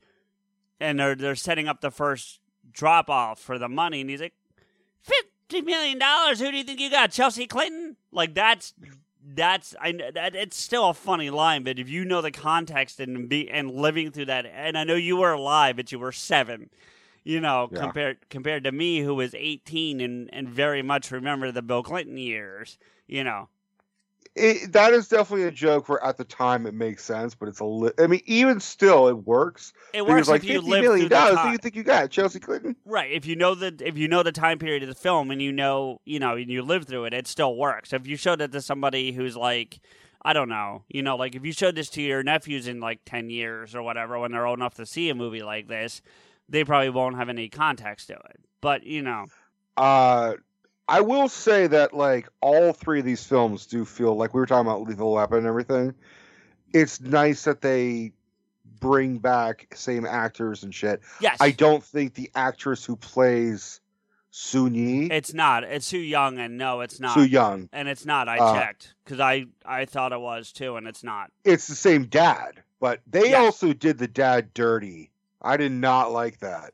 and they're they're setting up the first drop off for the money, and he's like, fifty million dollars. Who do you think you got, Chelsea Clinton? Like that's that's I that it's still a funny line, but if you know the context and be and living through that, and I know you were alive, but you were seven. You know, Yeah. compared compared to me, who was eighteen and and very much remember the Bill Clinton years. You know, it, that is definitely a joke where at the time it makes sense, but it's a li- I mean, even still, it works. It works like if you live million dollars. Who do you think you got, Chelsea Clinton? Right. If you know the if you know the time period of the film and you know you know and you live through it, it still works. If you showed it to somebody who's like, I don't know, you know, like if you showed this to your nephews in like ten years or whatever, when they're old enough to see a movie like this, they probably won't have any context to it. But you know, Uh, I will say that like all three of these films do feel like we were talking about Lethal Weapon and everything. It's nice that they bring back same actors and shit. Yes. I don't think the actress who plays Sun Yi, it's not. It's too young, and no, it's not. Soo Yung, and it's not. I Uh, checked because I I thought it was too, and it's not. it's the same dad, but they Yes. also did the dad dirty. I did not like that.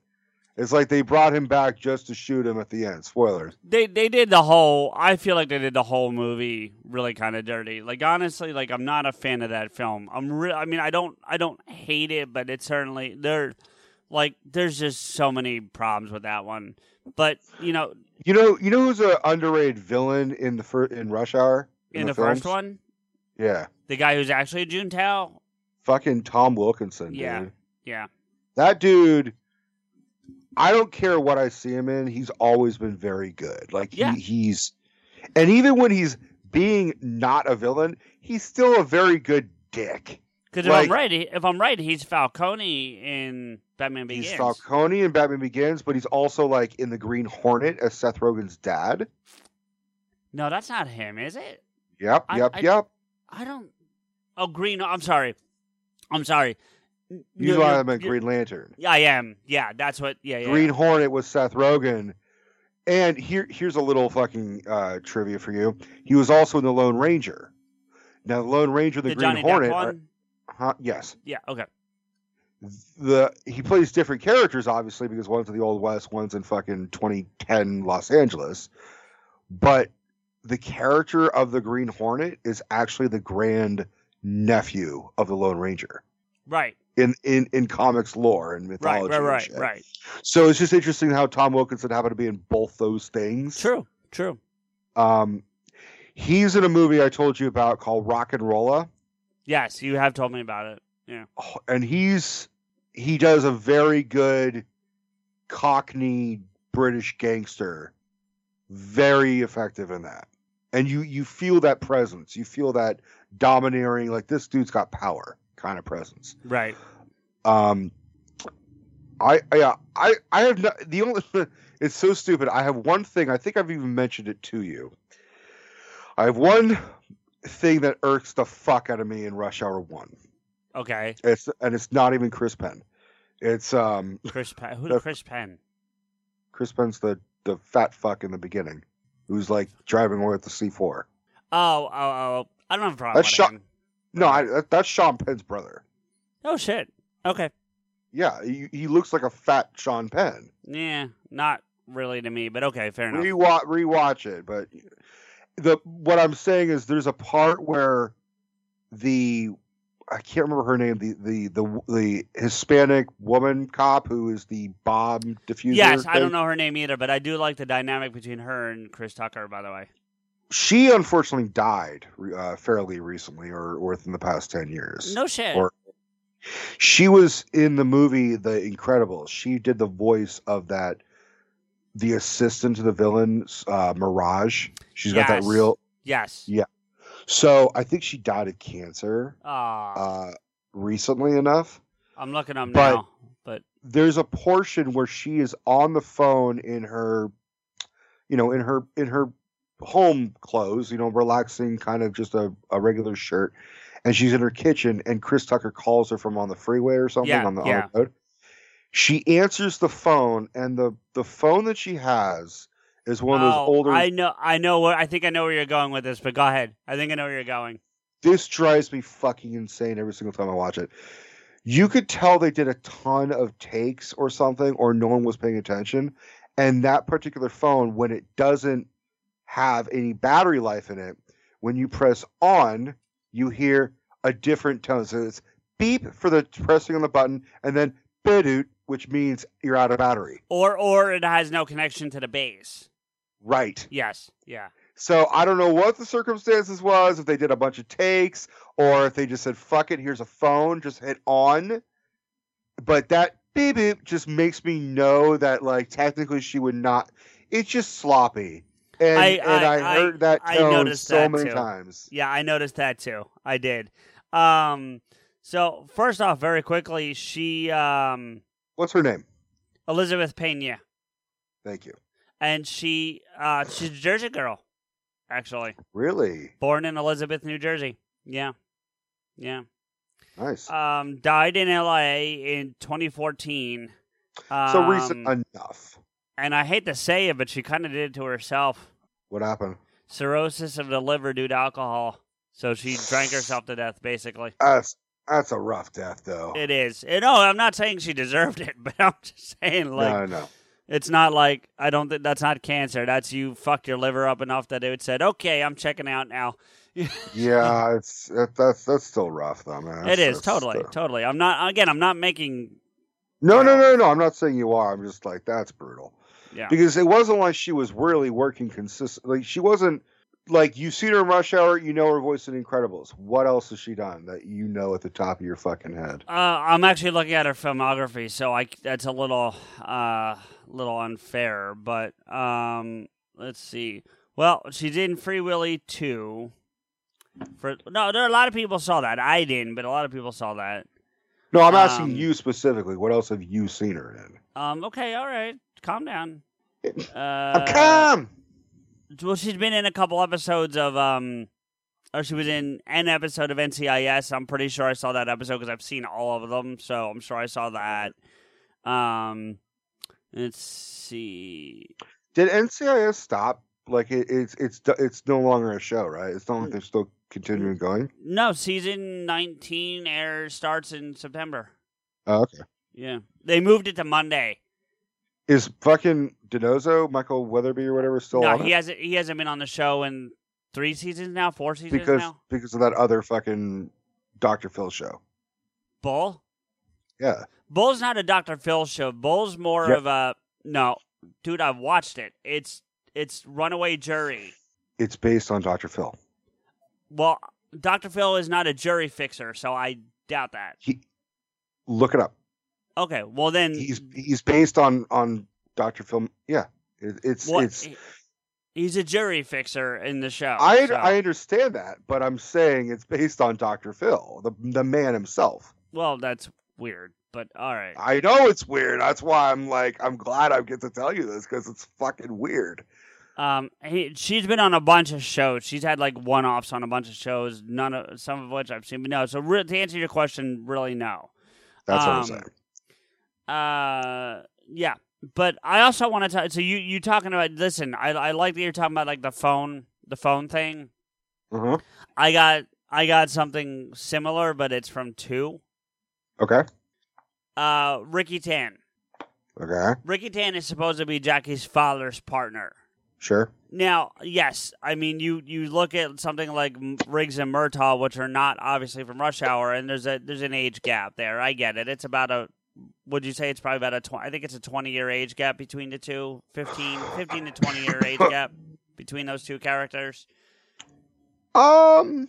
It's like they brought him back just to shoot him at the end. Spoilers. they they did the whole i feel like they did the whole movie really kind of dirty like honestly like i'm not a fan of that film i'm re- i mean i don't i don't hate it but it's certainly there like there's just so many problems with that one but you know You know, you know who's an underrated villain in the fir- in Rush Hour in, the, first one Yeah, the guy who's actually a juntao fucking Tom Wilkinson. yeah dude. yeah that dude. I don't care what I see him in. He's always been very good. Like Yeah. he, he's, and even when he's being not a villain, he's still a very good dick. because if Like- i'm right if i'm right he's falcone in batman begins He's Falcone in Batman Begins, but he's also like in the Green Hornet as Seth Rogen's dad. no that's not him is it Yep, I- yep, I- yep. i don't oh green i'm sorry i'm sorry You know you're- I'm a Green Lantern. Yeah, I am. Yeah, that's what. Yeah, yeah. Green Hornet was Seth Rogen. And here, here's a little fucking uh, trivia for you. He was also in the Lone Ranger. Now, the Lone Ranger, the, the Green Johnny Hornet, are- huh, yes, Yeah. Okay. the he plays different characters, obviously, because one's in the Old West, one's in fucking 2010 Los Angeles. But the character of the Green Hornet is actually the grand nephew of the Lone Ranger Right. In in in comics lore and Right. mythology. Right. Right. shit. Right. So it's just interesting how Tom Wilkinson happened to be in both those things. True. True. Um, he's in a movie I told you about called RocknRolla, Yes, you have told me about it. Yeah. and he's he does a very good Cockney British gangster, very effective in that. And you you feel that presence, you feel that domineering, like this dude's got power kind of presence. Right. Um, I yeah I I have not the only it's so stupid. I have one thing. I think I've even mentioned it to you. I have one thing that irks the fuck out of me in Rush Hour One. Okay. It's and it's not even Chris Penn. It's um Chris Penn. Who? The- Chris Penn. Chris Penn's the the fat fuck in the beginning, who's like driving away with the C four. Oh. Oh. Oh. I don't have a problem That's with him. No, I, that, that's Sean Penn's brother. Oh shit. Okay. Yeah, he, he looks like a fat Sean Penn. Yeah. Not really to me, but okay. Fair enough. Rewatch rewatch it, but the what I'm saying is there's a part where the I can't remember her name the the the the Hispanic woman cop who is the bomb diffuser. Yes, I don't know her name either, but I do like the dynamic between her and Chris Tucker. By the way. She unfortunately died uh, fairly recently, or, or within the past ten years. No shit. Or she was in the movie The Incredibles. She did the voice of that, the assistant to the villain, uh, Mirage. She's got that real Yes. Yeah. So I think she died of cancer uh, recently enough. I'm looking up but- now, but There's a portion where she is on the phone in her, you know, in her in her home clothes, you know, relaxing, kind of just a, a regular shirt, and she's in her kitchen, and Chris Tucker calls her from on the freeway or something Yeah, on the, yeah. on the road. She answers the phone, and the the phone that she has is one of those Oh, older. I know. I know where. I think I know where you're going with this, but go ahead. I think I know where you're going. this drives me fucking insane every single time I watch it. you could tell they did a ton of takes or something, or no one was paying attention. And that particular phone, when it doesn't have any battery life in it, when you press on, you hear a different tone. So it's beep for the pressing on the button, and then bidoot, which means you're out of battery. Or or it has no connection to the base. Right. Yes. Yeah. So I don't know what the circumstances was, if they did a bunch of takes, or if they just said, fuck it, here's a phone, just hit on. But that beep beep just makes me know that like technically she would not it's just sloppy. And I- and I, I- heard that I noticed so that many too. times. Yeah, I noticed that too. I did. Um, so first off, very quickly, she um, What's her name? Elizabeth Pena, Thank you. and she uh, she's a Jersey girl, actually, Really? born in Elizabeth, New Jersey. Yeah, yeah. Nice. Um, died in L.A. in 2014. Um, so recent enough. And I hate to say it, but she kind of did it to herself. What happened? Cirrhosis of the liver due to alcohol. So she drank herself to death, basically. That's that's a rough death though. It is. Eh, No, I'm not saying she deserved it, but I'm just saying like no, no. it's not like I don't think that's not cancer. That's you fucked your liver up enough that it said, "Okay, I'm checking out now." Yeah, it's that, that's that's still rough though, man. it That's- is that's totally, still- totally. I'm not again. I'm not making. No, no, no, no. I'm not saying you are. I'm just like that's brutal. Yeah. Because it wasn't like she was really working consistent. Like she wasn't like you've seen her in Rush Hour. You know her voice in Incredibles. What else has she done that you know at the top of your fucking head? Uh, I'm actually looking at her filmography, so I that's a little uh little unfair, but um let's see. Well, she's in Free Willy 2. For no, there are a lot of people saw that. I didn't, but a lot of people saw that. No, I'm asking Um, you specifically. What else have you seen her in? Um okay, all right. Calm down. Uh I'm calm. Well, she's been in a couple episodes of um or she was in an episode of NCIS. I'm pretty sure I saw that episode because I've seen all of them, so I'm sure I saw that. Um, let's see. Did NCIS stop? Like it, it's it's it's no longer a show, right? It's not like they're still continuing going. No, season 19 air starts in September. Oh, okay. Yeah, they moved it to Monday. Is fucking DiNozzo Michael Weatherby or whatever still no, on he it? hasn't. He hasn't been on the show in three seasons now, four seasons because now. because of that other fucking Dr. Phil show. Bull. Yeah. Bull's not a Dr. Phil show. Bull's more Yep. of a no, dude. I've watched it. It's it's Runaway Jury. It's based on Dr. Phil. Well, Dr. Phil is not a jury fixer, so I doubt that. Look it up. Okay, well then He's he's based on on Dr. Phil. Yeah. It, it's what? it's he's a jury fixer in the show. I so- I understand that, but I'm saying it's based on Dr. Phil, the the man himself. well, that's weird, but all right. I know it's weird. That's why I'm like I'm glad I get to tell you this because it's fucking weird. Um, he, she's been on a bunch of shows. She's had like one-offs on a bunch of shows. None of some of which I've seen, but no. So re- to answer your question, really no. That's what I'm Um, saying. Uh, yeah, but I also want to talk. So you you talking about? Listen, I I like that you're talking about like the phone the phone thing. Uh-huh. I got I got something similar, but it's from two. Okay. Uh, Ricky Tan. Okay. Ricky Tan is supposed to be Jackie's father's partner. Sure. Now, yes, I mean you you look at something like Riggs and Murtaugh, which are not obviously from Rush Hour, and there's a there's an age gap there. I get it. It's about a would you say it's probably about a twenty? I think it's a twenty year age gap between the two. 15, 15 to twenty year age gap between those two characters. Um.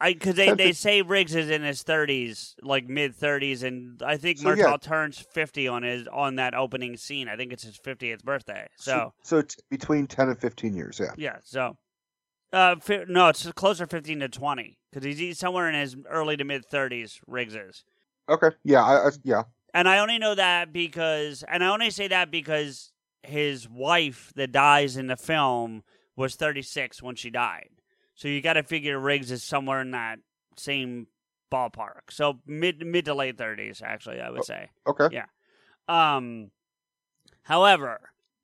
I because they, they say Riggs is in his thirties, like mid thirties, and I think So, yeah. turns fifty on his on that opening scene. I think it's his fiftieth birthday. So so t- between ten and fifteen years, yeah. Yeah, so uh, fi- no, it's closer fifteen to twenty because he's, he's somewhere in his early to mid thirties. Riggs is, Okay. Yeah. I, I yeah. And I only know that because, and I only say that because his wife that dies in the film was thirty six when she died. So you got to figure Riggs is somewhere in that same ballpark. So mid mid to late thirties, actually, I would say. Okay. Yeah. Um. However,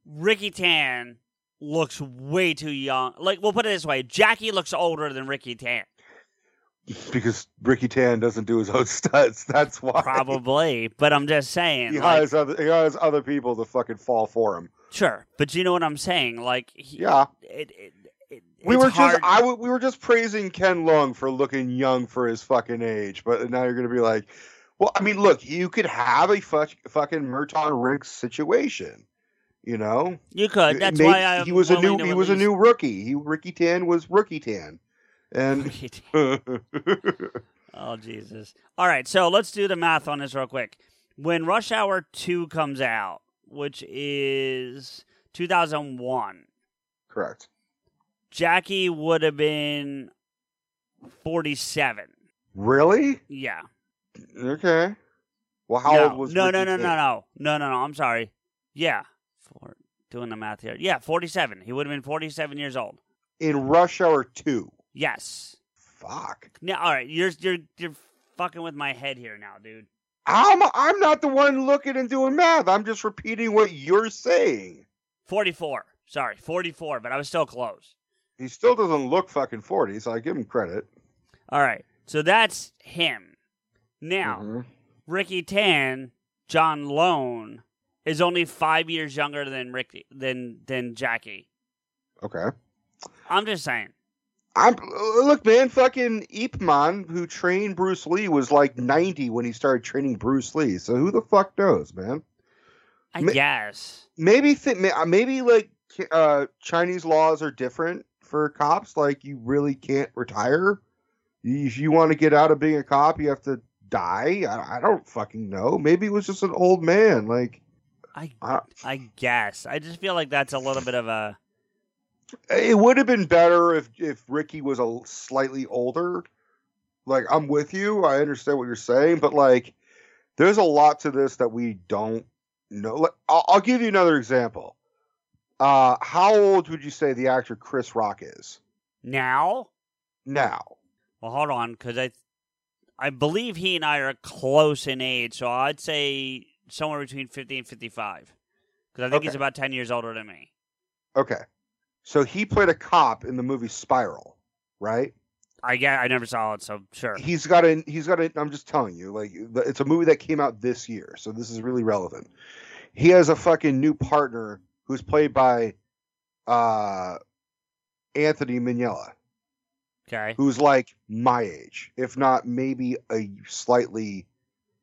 Ricky Tan looks way too young. Like we'll put it this way: Jackie looks older than Ricky Tan. Because Ricky Tan doesn't do his own stunts. That's why. Probably, but I'm just saying. He like- hires other he hires other people to fucking fall for him. Sure, but you know what I'm saying? Like, he, Yeah. it, it, it, We were hard- just I w- we were just praising Ken Leung for looking young for his fucking age, but now you're gonna be like, well, I mean, look, you could have a fuck, fucking Murtaugh Riggs situation, you know. You could. That's Maybe- why I he was a new he was a new rookie. He Ricky Tan was Rookie Tan, and Oh Jesus! All right, so let's do the math on this real quick. When Rush Hour Two comes out, which is 2001, correct. Jackie would have been 47. Really? Yeah. Okay. Well, how no, old was no, Ricky no, no, no, Tan? no, no, no, no. I'm sorry. Yeah, for doing the math here. Yeah, 47. He would have been 47 years old. in Rush Hour Two? Yes. Fuck. Now, all right, you're you're you're fucking with my head here now, dude. I'm I'm not the one looking and doing math. I'm just repeating what you're saying. 44. Sorry, 44, but I was still close. He still doesn't look fucking forty, so I give him credit. All right, so that's him. Now, Mm-hmm. Ricky Tan, John Lone, is only five years younger than Ricky than than Jackie. Okay. I'm just saying. I'm look, man. Fucking Ip Man, who trained Bruce Lee, was like 90 when he started training Bruce Lee. So who the fuck knows, man? I Ma- guess. Maybe th- maybe like uh, Chinese laws are different for cops. Like you really can't retire. If you want to get out of being a cop, you have to die. I, I don't fucking know. Maybe it was just an old man. Like I I, I guess. I just feel like that's a little bit of a. It would have been better if if Ricky was a slightly older. Like I'm with you, I understand what you're saying, but like there's a lot to this that we don't know. Like, I'll, I'll give you another example. Uh, how old would you say the actor Chris Rock is Now? now? Well, hold on, because I, I believe he and I are close in age, so I'd say somewhere between 50 and 55. Because I think he's about 10 years older than me. Okay, so he played a cop in the movie Spiral, right? I get, I never saw it, so sure. He's got a he's got a I'm just telling you, like it's a movie that came out this year, so this is really relevant. He has a fucking new partner who's played by uh Anthony Minghella, Okay. who's like my age, if not maybe a slightly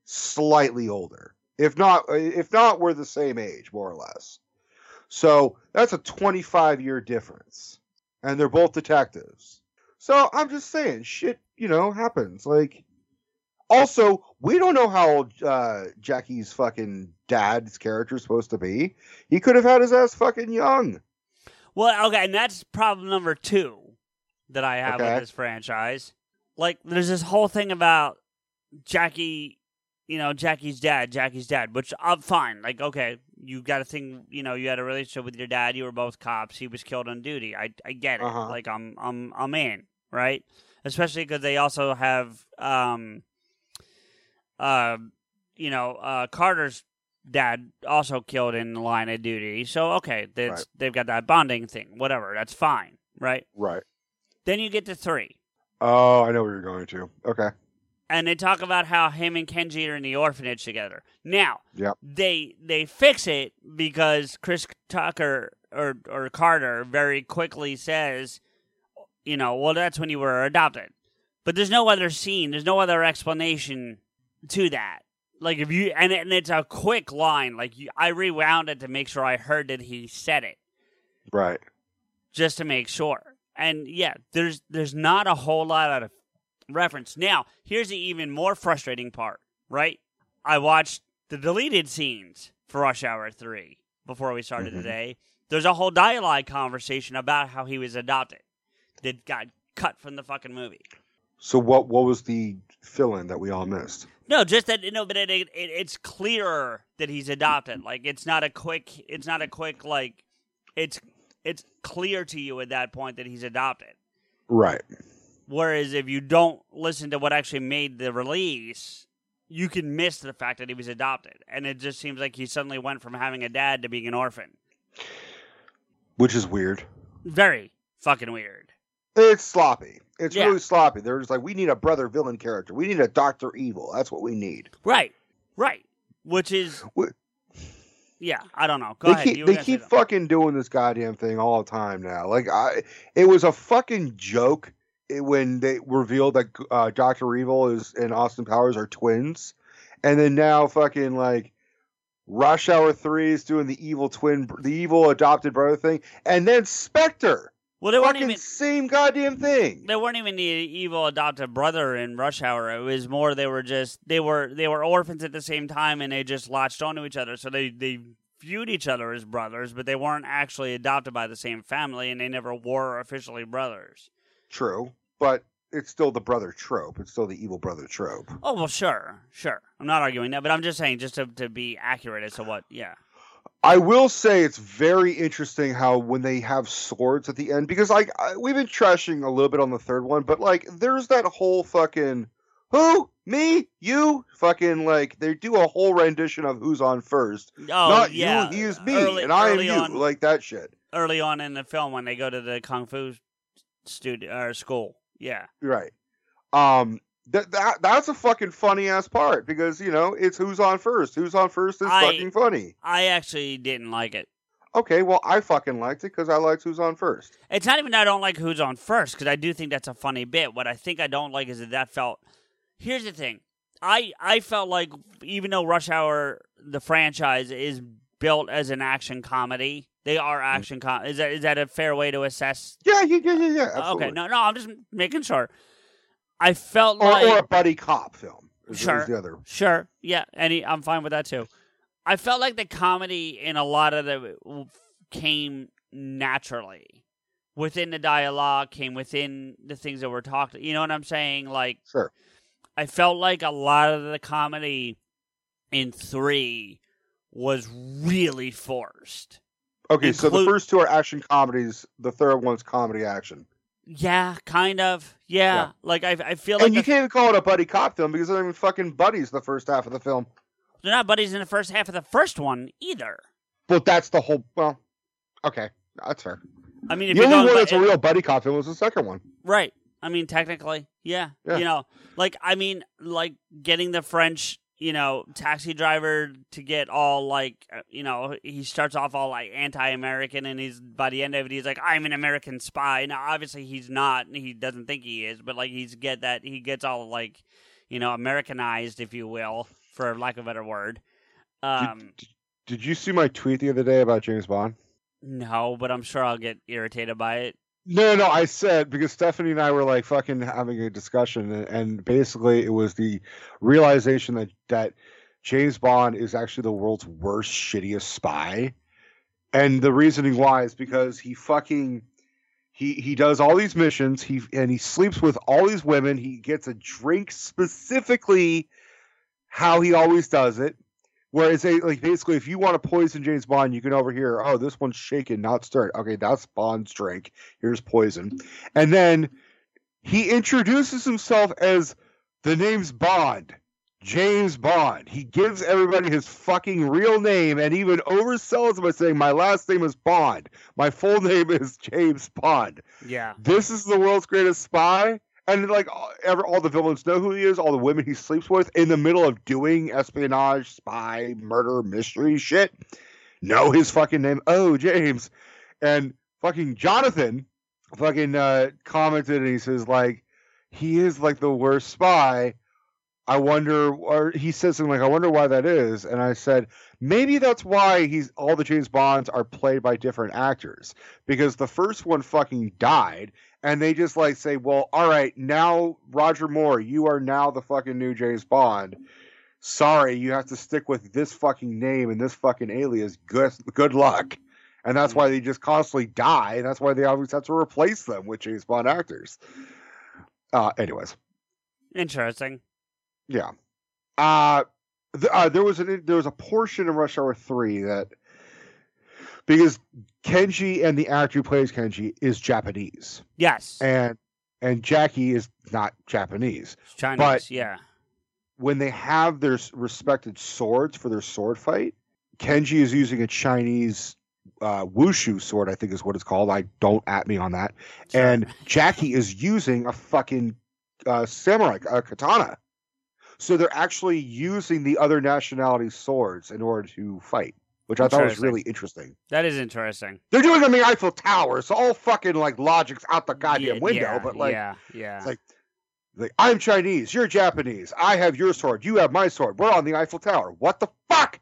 slightly older. If not if not we're the same age more or less. So, that's a 25 year difference. And they're both detectives. So, I'm just saying shit, you know, happens. Like also, we don't know how old uh, Jackie's fucking dad's character is supposed to be. He could have had his ass fucking young. Well, okay, and that's problem number two that I have Okay. with this franchise. Like, there's this whole thing about Jackie, you know, Jackie's dad, Jackie's dad, which I'm fine. Like, okay, you got a thing, you know, you had a relationship with your dad. You were both cops. He was killed on duty. I, I get it. Uh-huh. Like, I'm, I'm, I'm in, right? Especially because they also have, um, uh, you know, uh, Carter's dad also killed in the line of duty. So okay, that's, Right. they've got that bonding thing. Whatever, that's fine, right? Right. Then you get to three, Oh, I know where you're going to. Okay. And they talk about how him and Kenji are in the orphanage together. Now Yep. they they fix it because Chris Tucker or or Carter very quickly says, you know, well that's when you were adopted. But there's no other scene, there's no other explanation to that. Like if you and, and it's a quick line. Like you, I rewound it to make sure I heard that he said it, Right. just to make sure. And yeah, there's there's not a whole lot of reference. Now here's the even more frustrating part. Right, I watched the deleted scenes for Rush Hour Three before we started Mhm. today. There's a whole dialogue conversation about how he was adopted that got cut from the fucking movie. So what what was the fill in that we all missed? No, just that no, but it, it, it it's clearer that he's adopted. Like it's not a quick, it's not a quick like, it's it's clear to you at that point that he's adopted. Right. Whereas if you don't listen to what actually made the release, you can miss the fact that he was adopted, and it just seems like he suddenly went from having a dad to being an orphan. Which is weird. Very fucking weird. It's sloppy. It's Yeah. really sloppy. They're just like, we need a brother villain character. We need a Doctor Evil. That's what we need. Right, right. Which is, What- yeah, I don't know. Go they ahead. keep you they keep fucking doing this goddamn thing all the time now. Like I, it was a fucking joke i- when they revealed that uh, Doctor Evil is and Austin Powers are twins, and then now fucking like Rush Hour Three is doing the evil twin, the evil adopted brother thing, and then Spectre. Well, they weren't even- same goddamn thing. they weren't even the evil adopted brother in Rush Hour. It was more they were just they were they were orphans at the same time, and they just latched onto each other. So they they viewed each other as brothers, but they weren't actually adopted by the same family, and they never were officially brothers. True, but it's still the brother trope. It's still the evil brother trope. Oh well, sure, sure. I'm not arguing that, but I'm just saying just to to be accurate as to what. Yeah, I will say it's very interesting how when they have swords at the end, because like I, we've been trashing a little bit on the third one, but like there's that whole fucking who me you fucking like they do a whole rendition of who's on first. Oh, Not yeah. you, he is me, Early- and I am you, on- like that shit. early on in the film when they go to the kung fu studio or school. Yeah, Right. Um. That, that that's a fucking funny ass part because you know it's who's on first. Who's on first is I- fucking funny. I actually didn't like it. Okay, well I fucking liked it because I liked who's on first. It's not even that I don't like who's on first because I do think that's a funny bit. What I think I don't like is that that felt. Here's the thing, I I felt like even though Rush Hour the franchise is built as an action comedy, they are mm. action com. Is that is that a fair way to assess? Yeah, yeah, yeah, yeah. Absolutely. Okay, no, no, I'm just making sure. I felt or, like or a buddy cop film. Is, is Sure. the other. Sure. Yeah. Any, I'm fine with that too. I felt like the comedy in a lot of the came naturally within the dialogue, came within the things that were talked. You know what I'm saying? Like, Sure. I felt like a lot of the comedy in three was really forced. Okay, so the first two are action comedies. The third one's comedy action. Yeah, kind of. Yeah. Yeah. Like I, I feel like and you the- can't even call it a buddy cop film because they're even fucking buddies the first half of the film. they're not buddies in the first half of the first one either. But that's the whole. Well, okay, that's fair. I mean, if the only one that's a real buddy cop film was the second one. Right. I mean, technically, yeah. Yeah. You know, like I mean, like getting the French, you know, taxi driver to get all like, uh, you know, he starts off all like anti-American, and he's by the end of it, he's like, "I'm an American spy." Now, obviously, he's not. and He doesn't think he is, but like he's get that he gets all like, you know, Americanized, if you will, for lack of a better word. Um, Did you see my tweet the other day about James Bond? no, but I'm sure I'll get irritated by it. No, no, I said because Stephanie and I were like fucking having a discussion, and, and basically it was the realization that that James Bond is actually the world's worst, shittiest spy, and the reasoning why is because he fucking he he does all these missions, he and he sleeps with all these women, he gets a drink specifically how he always does it. Whereas, they, like basically, if you want to poison James Bond, you can overhear, oh, this one's shaken, not stirred. Okay, that's Bond's drink. Here's poison. And then he introduces himself as the name's Bond, James Bond. He gives everybody his fucking real name and even oversells it by saying, my last name is Bond. My full name is James Bond. Yeah. This is the world's greatest spy. And like ever, all the villains know who he is, all the women he sleeps with in the middle of doing espionage, spy, murder, mystery shit. Know his fucking name. Oh, James. And fucking Jonathan fucking uh, commented and he says, like, he is like the worst spy. I wonder, or he says something like, I wonder why that is. And I said, maybe that's why he's all the James Bonds are played by different actors because the first one fucking died and they just like say, well, all right, now Roger Moore, you are now the fucking new James Bond. Sorry, you have to stick with this fucking name and this fucking alias. Good, good luck. And that's why they just constantly die. And that's why they always have to replace them with James Bond actors. Uh, anyways, Interesting. yeah. Uh, th- uh there was an there was a portion of Rush Hour Three that because Kenji and the actor who plays Kenji is Japanese, Yes. and and Jackie is not Japanese. Chinese. but- yeah. When they have their respected swords for their sword fight, Kenji is using a Chinese uh, wushu sword, I think is what it's called. I don't at me on that. And Jackie is using a fucking uh, samurai, a katana. So they're actually using the other nationalities' swords in order to fight, which I thought was really interesting. That is interesting. They're doing it on the Eiffel Tower, so all fucking like logic's out the goddamn Yeah, window. yeah, but like, yeah, yeah. it's like, like I'm Chinese, you're Japanese. I have your sword, you have my sword. We're on the Eiffel Tower. What the fuck?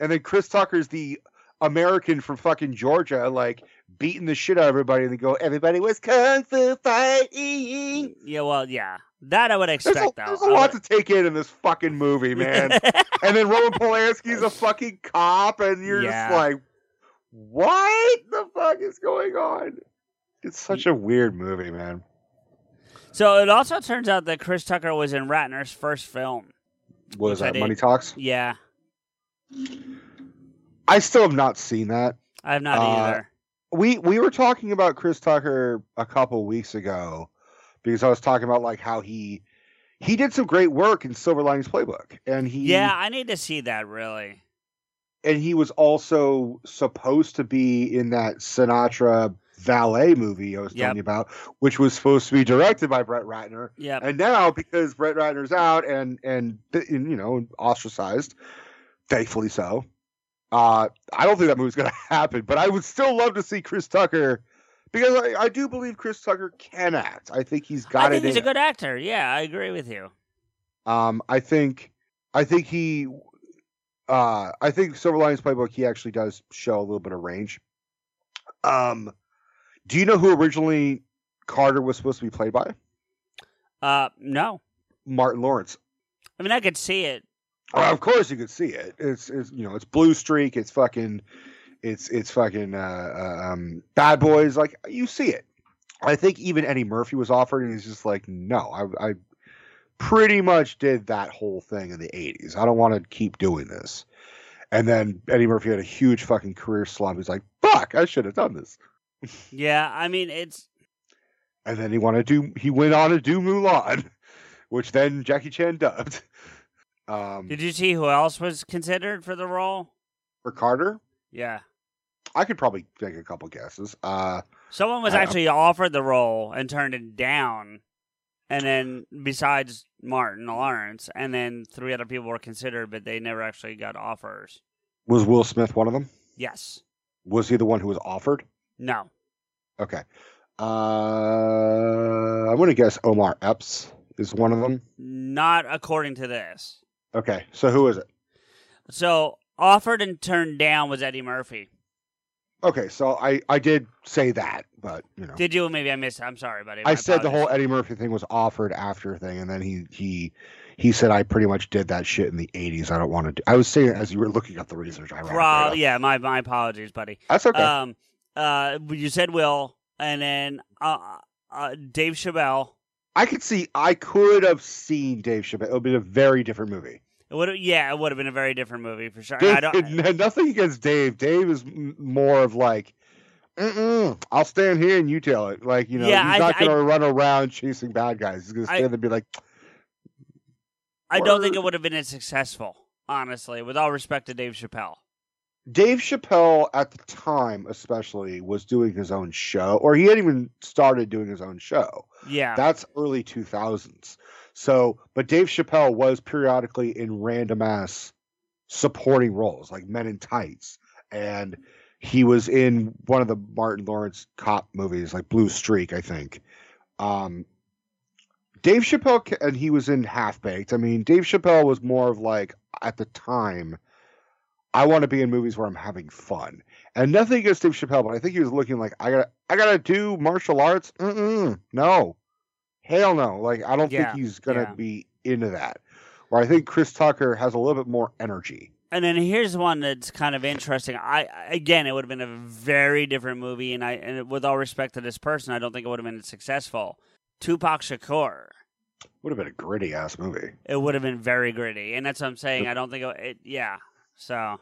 And then Chris Tucker's the American from fucking Georgia, like beating the shit out of everybody, and they go, "Everybody was kung fu fighting." Yeah, well, yeah. That I would There's expect, a, though. there's a lot would- to take in in this fucking movie, man. and then Roman Polanski's a fucking cop, and you're Yeah. just like, what the fuck is going on? It's such a weird movie, man. So it also turns out that Chris Tucker was in Ratner's first film. What is that? Money Talks? Yeah, I still have not seen that. I have not Uh, either. We we were talking about Chris Tucker a couple weeks ago because I was talking about like how he he did some great work in Silver Linings Playbook, and he Yeah, I need to see that really. and he was also supposed to be in that Sinatra valet movie I was telling Yep. you about, which was supposed to be directed by Brett Ratner. Yeah. And now because Brett Ratner's out and and and, you know ostracized, thankfully so. Uh, I don't think that movie's going to happen, but I would still love to see Chris Tucker because I, I do believe Chris Tucker can act. I think he's got I it think he's in a good actor. Yeah, I agree with you. um, I think, I think he, uh, I think Silver Linings Playbook. He actually does show a little bit of range. Um, do you know who originally Carter was supposed to be played by? Uh, no. Martin Lawrence. I mean, I could see it. Well, of course you could see it. It's, it's you know, it's Blue Streak. It's fucking, it's it's fucking uh, uh, um, Bad Boys. Like you see it. I think even Eddie Murphy was offered, and he's just like, no, I, I pretty much did that whole thing in the '80s. I don't want to keep doing this. And then Eddie Murphy had a huge fucking career slump. He's like, fuck, I should have done this. Yeah, I mean, it's And then he wanted to. He went on to do Mulan, which then Jackie Chan dubbed. Um, Did you see who else was considered for the role? for Carter, Yeah. I could probably make a couple guesses. Uh, Someone was I- actually offered the role and turned it down. And then, besides Martin Lawrence, and then three other people were considered, but they never actually got offers. was Will Smith one of them? Yes. Was he the one who was offered? No. Okay. Uh, I'm going to guess Omar Epps is one of them. Not according to this. Okay. So who is it? So, offered and turned down was Eddie Murphy. Okay. So I, I did say that, but, you know. Did you? Maybe I missed it. I'm sorry, buddy. I My said the whole Eddie Murphy thing was offered after thing, and then he he he said I pretty much did that shit in the '80s. I don't want to. do I was saying as you were looking up the research. I Pro- yeah, my my apologies, buddy. That's okay. Um, uh, you said Will, and then uh, uh, Dave Chappelle. I could see. I could have seen Dave Chappelle. It would be a very different movie. It would, yeah, it would have been a very different movie for sure. Dave, I don't. nothing against Dave. Dave is more of like, Mm-mm, I'll stand here and you tell it. Like you know, Yeah, he's I- not going to run around chasing bad guys. He's going to I- stand there and be like, I don't think it would have been as successful, honestly. With all respect to Dave Chappelle. Dave Chappelle at the time, especially, was doing his own show, or he hadn't even started doing his own show. Yeah. That's early 2000s. So, but Dave Chappelle was periodically in random ass supporting roles, like Men in Tights. And he was in one of the Martin Lawrence cop movies, like Blue Streak, I think. Um, Dave Chappelle, and he was in Half Baked. I mean, Dave Chappelle was more of like, at the time, I want to be in movies where I'm having fun. And nothing against Dave Chappelle, but I think he was looking like I gotta, I gotta do martial arts. Mm-mm, no, hell no. Like I don't Yeah, think he's gonna yeah. be into that. Where I think Chris Tucker has a little bit more energy. And then here's one that's kind of interesting. I again, it would have been a very different movie, and I and with all respect to this person, I don't think it would have been successful. Tupac Shakur. Would have been a gritty ass movie. It would have been very gritty, and that's what I'm saying. I don't think it. it yeah. So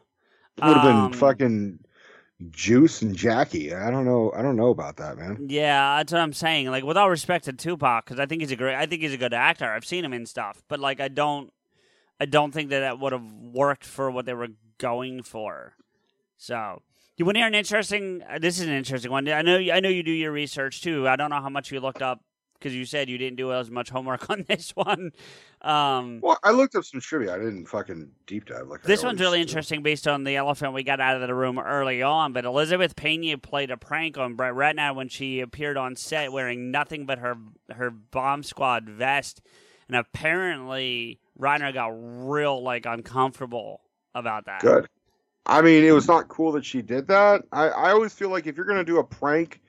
It would have um, been fucking Juice and Jackie. I don't know. I don't know about that, man. Yeah, that's what I'm saying. Like, with all respect to Tupac, because I think he's a great, I think he's a good actor. I've seen him in stuff, but like, I don't, I don't think that that would have worked for what they were going for. So, You want to hear an interesting? Uh, this is an interesting one. I know. I know you do your research too. I don't know how much you looked up because you said you didn't do as much homework on this one. Um, Well, I looked up some trivia. I didn't fucking deep dive like this one's really do. interesting based on the elephant we got out of the room early on. But Elizabeth Pena played a prank on Brett Ratner when she appeared on set wearing nothing but her her bomb squad vest, and apparently Ratner got real like uncomfortable about that. Good. I mean, it was not cool that she did that. I, I always feel like if you're gonna do a prank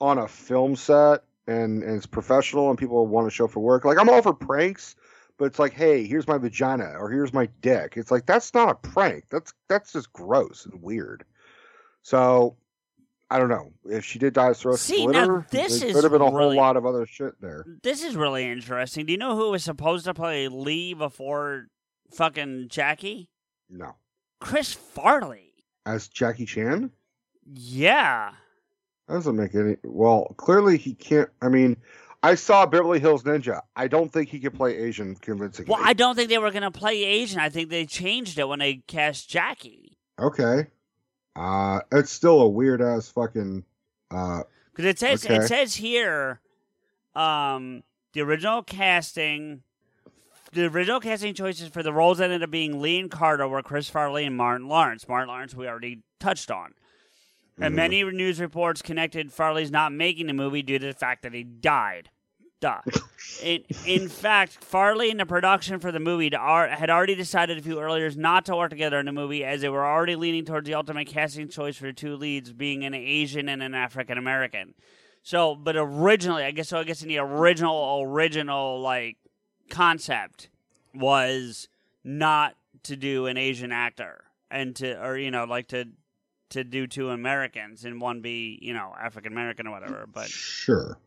on a film set and, and it's professional and people want to show for work, like I'm all for pranks, but it's like, hey, here's my vagina or here's my dick. It's like that's not a prank. That's that's just gross and weird. So I don't know if she did die his throat. See, with now this is could have been a whole lot of other shit there. This is really interesting. Do you know who was supposed to play Lee before fucking Jackie? No, Chris Farley. as Jackie Chan. Yeah. That doesn't make any. Well, clearly he can't. I mean, I saw Beverly Hills Ninja. I don't think he could play Asian convincingly. Well, I don't think they were going to play Asian. I think they changed it when they cast Jackie. Okay. Uh, it's still a weird ass fucking. Uh, Because it says Okay. it says here, um, the original casting, the original casting choices for the roles that ended up being Lee and Carter were Chris Farley and Martin Lawrence. Martin Lawrence we already touched on, and mm-hmm. many news reports connected Farley's not making the movie due to the fact that he died. Duh. in, in fact, Farley and the production for the movie are, had already decided a few earlier not to work together in the movie as they were already leaning towards the ultimate casting choice for the two leads being an Asian and an African American. So, but originally, I guess so. I guess in the original, original like concept was not to do an Asian actor and to, or you know, like to to do two Americans and one be you know African American or whatever. But sure.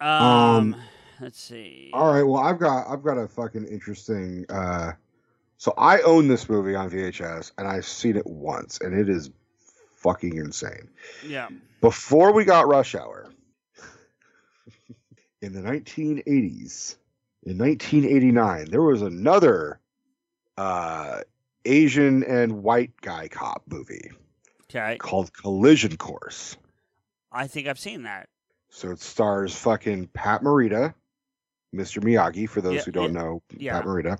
um, Um, let's see. All right. Well, I've got I've got a fucking interesting. uh So I own this movie on VHS, and I've seen it once, and it is fucking insane. Yeah. Before we got Rush Hour, in the 1980s, in 1989, there was another uh, Asian and white guy cop movie Okay. called Collision Course. I think I've seen that. So it stars fucking Pat Morita, Mr. Miyagi, for those Yeah, who don't yeah, know yeah. Pat Morita,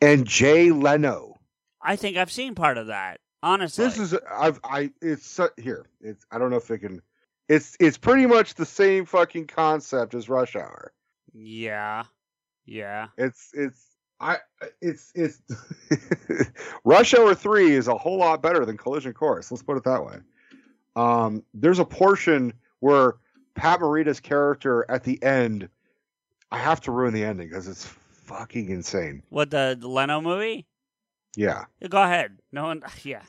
and Jay Leno. I think I've seen part of that. Honestly, This is I've I it's here. It's I don't know if it can. It's it's pretty much the same fucking concept as Rush Hour. yeah, yeah. It's it's I it's it's Rush Hour three is a whole lot better than Collision Course. Let's put it that way. Um, there's a portion where Pat Morita's character at the end. I have to ruin the ending because it's fucking insane. What the, the Leno movie? Yeah, Go ahead. No one. Yeah,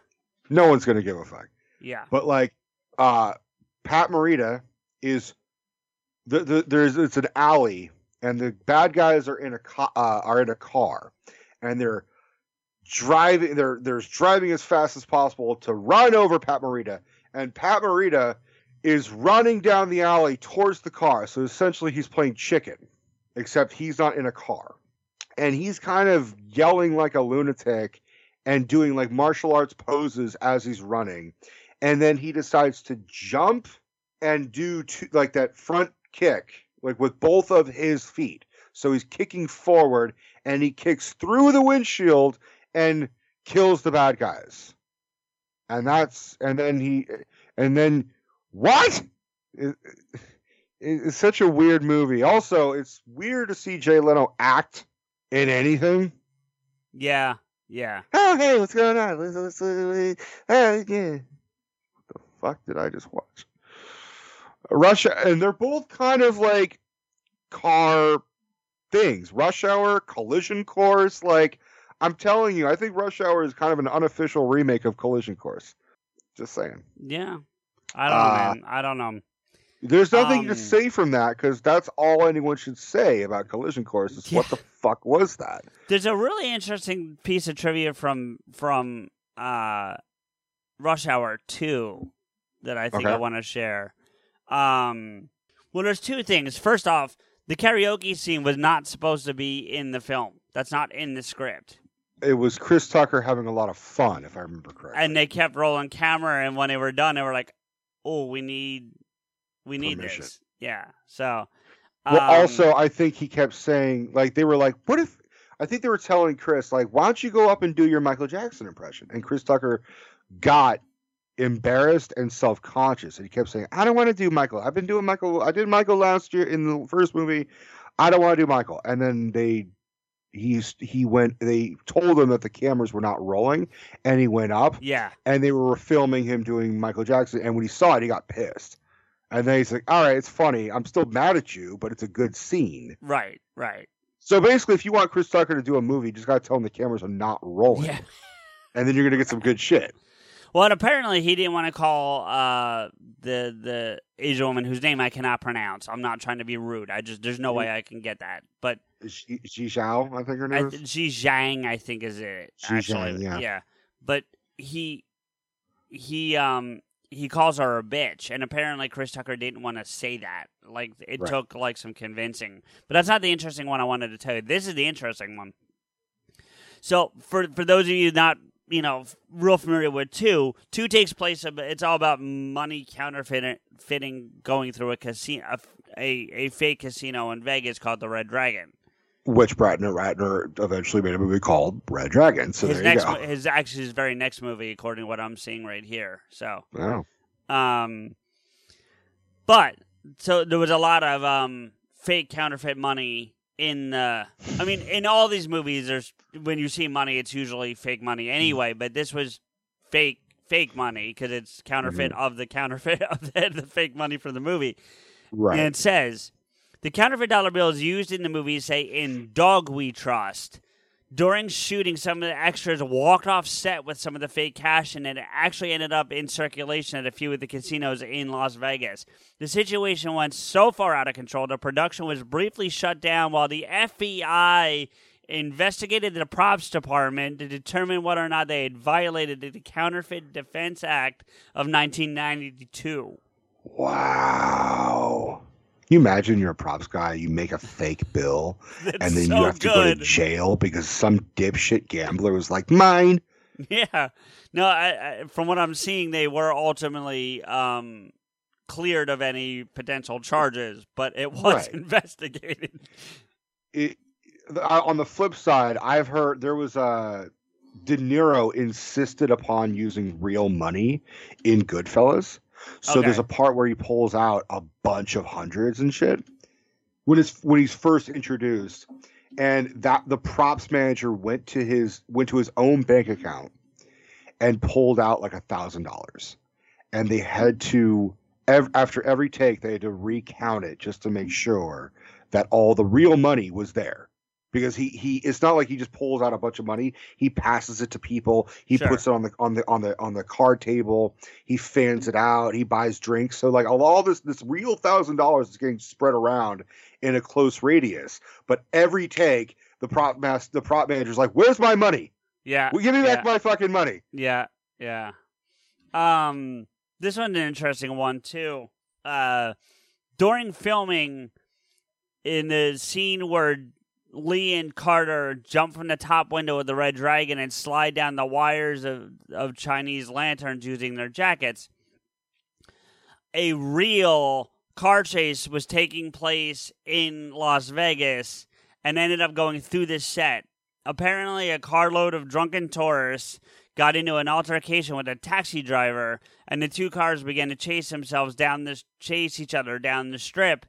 no one's gonna give a fuck. yeah. But like, uh, Pat Morita is the, the there's it's an alley, and the bad guys are in a uh, are in a car, and they're driving. They're there's driving as fast as possible to run over Pat Morita, and Pat Morita is running down the alley towards the car. So essentially, he's playing chicken, except he's not in a car, and he's kind of yelling like a lunatic and doing like martial arts poses as he's running and then he decides to jump and do two, like that front kick like with both of his feet. So he's kicking forward and he kicks through the windshield and kills the bad guys. And that's and then he and then what? It- it- it's such a weird movie. Also it's weird to see jay leno act in anything. Yeah, yeah. oh hey what's going on? Let's- let's- let's- yeah. what the fuck did i just watch russia and they're both kind of like car things rush hour collision course like i'm telling you i think rush hour is kind of an unofficial remake of collision course just saying Yeah. I don't know, Uh, man. I don't know. there's nothing Um, to say from that because that's all anyone should say about collision course is what the fuck was that There's a really interesting piece of trivia from from uh, Rush Hour Two that I think I want to share. Um, well, there's two things. First off, the karaoke scene was not supposed to be in the film. That's not in the script. it was Chris Tucker having a lot of fun, if I remember correctly. and they kept rolling camera, and when they were done, they were like, "Oh, we need, we need Permission. this." Yeah. So, Well, um, also, I think he kept saying, like, they were like, what if, I think they were telling Chris, like, why don't you go up and do your Michael Jackson impression? And Chris Tucker got embarrassed and self conscious. And he kept saying, I don't want to do Michael. I've been doing Michael. I did Michael last year in the first movie. I don't want to do Michael. And then they, he's, he went, they told him that the cameras were not rolling and he went up yeah, and they were filming him doing Michael Jackson. And when he saw it, he got pissed. And then he's like, "All right, it's funny. I'm still mad at you, but it's a good scene." right, right. So basically, if you want Chris Tucker to do a movie, you just gotta tell him the cameras are not rolling, Yeah. and then you're gonna get some good shit. Well, and apparently he didn't want to call uh, the the Asian woman whose name I cannot pronounce. I'm not trying to be rude. I just there's no way I can get that. But Xi Zhao, I think her I, name is. Xi Zhang, I think is it. Xi. Zhang, yeah. But he he um he calls her a bitch, and apparently Chris Tucker didn't want to say that. Like it Right. took like some convincing. But that's not the interesting one I wanted to tell you. This is the interesting one. So for for those of you not you know real familiar with two, two takes place. ab- It's all about money counterfeiting going through a casino, a, a, a fake casino in Vegas called the Red Dragon. Which Ratner Ratner eventually made a movie called Red Dragon. So his there you go. his actually his very next movie, according to what I'm seeing right here. So, Wow. um, but so there was a lot of um fake counterfeit money in. Uh, I mean, in all these movies, there's when you see money, it's usually fake money anyway. But this was fake fake money because it's counterfeit of the counterfeit of the, the fake money from the movie. Right. And it says the counterfeit dollar bills used in the movie say in dog we trust. During shooting, some of the extras walked off set with some of the fake cash, and it actually ended up in circulation at a few of the casinos in Las Vegas. The situation went so far out of control, the production was briefly shut down while the FBI investigated the props department to determine whether or not they had violated the Counterfeit Deterrence Act of 1992. Wow. Can you imagine you're a props guy, you make a fake bill, That's and then so you have to go to jail because some dipshit gambler was like, mine. Yeah. No, I, I, from what I'm seeing, they were ultimately um, cleared of any potential charges, but it was Right. investigated. it, uh, on the flip side, I've heard there was a De Niro insisted upon using real money in Goodfellas. So there's a part where he pulls out a bunch of hundreds and shit when it's when he's first introduced, and that the props manager went to his went to his own bank account and pulled out like a thousand dollars, and they had to ev- after every take they had to recount it just to make sure that all the real money was there because he he it's not like he just pulls out a bunch of money he passes it to people he Sure. puts it on the on the on the on the card table he fans it out he buys drinks so like all this this real thousand dollars is getting spread around in a close radius but every take the prop mas- the prop manager's like where's my money Yeah. well, give me back my fucking money Yeah, yeah. Um, this one's an interesting one too. Uh, during filming, in the scene where Lee and Carter jump from the top window of the Red Dragon and slide down the wires of of Chinese lanterns using their jackets, a real car chase was taking place in Las Vegas and ended up going through this set. Apparently, a carload of drunken tourists got into an altercation with a taxi driver, and the two cars began to chase themselves down this, chase each other down the strip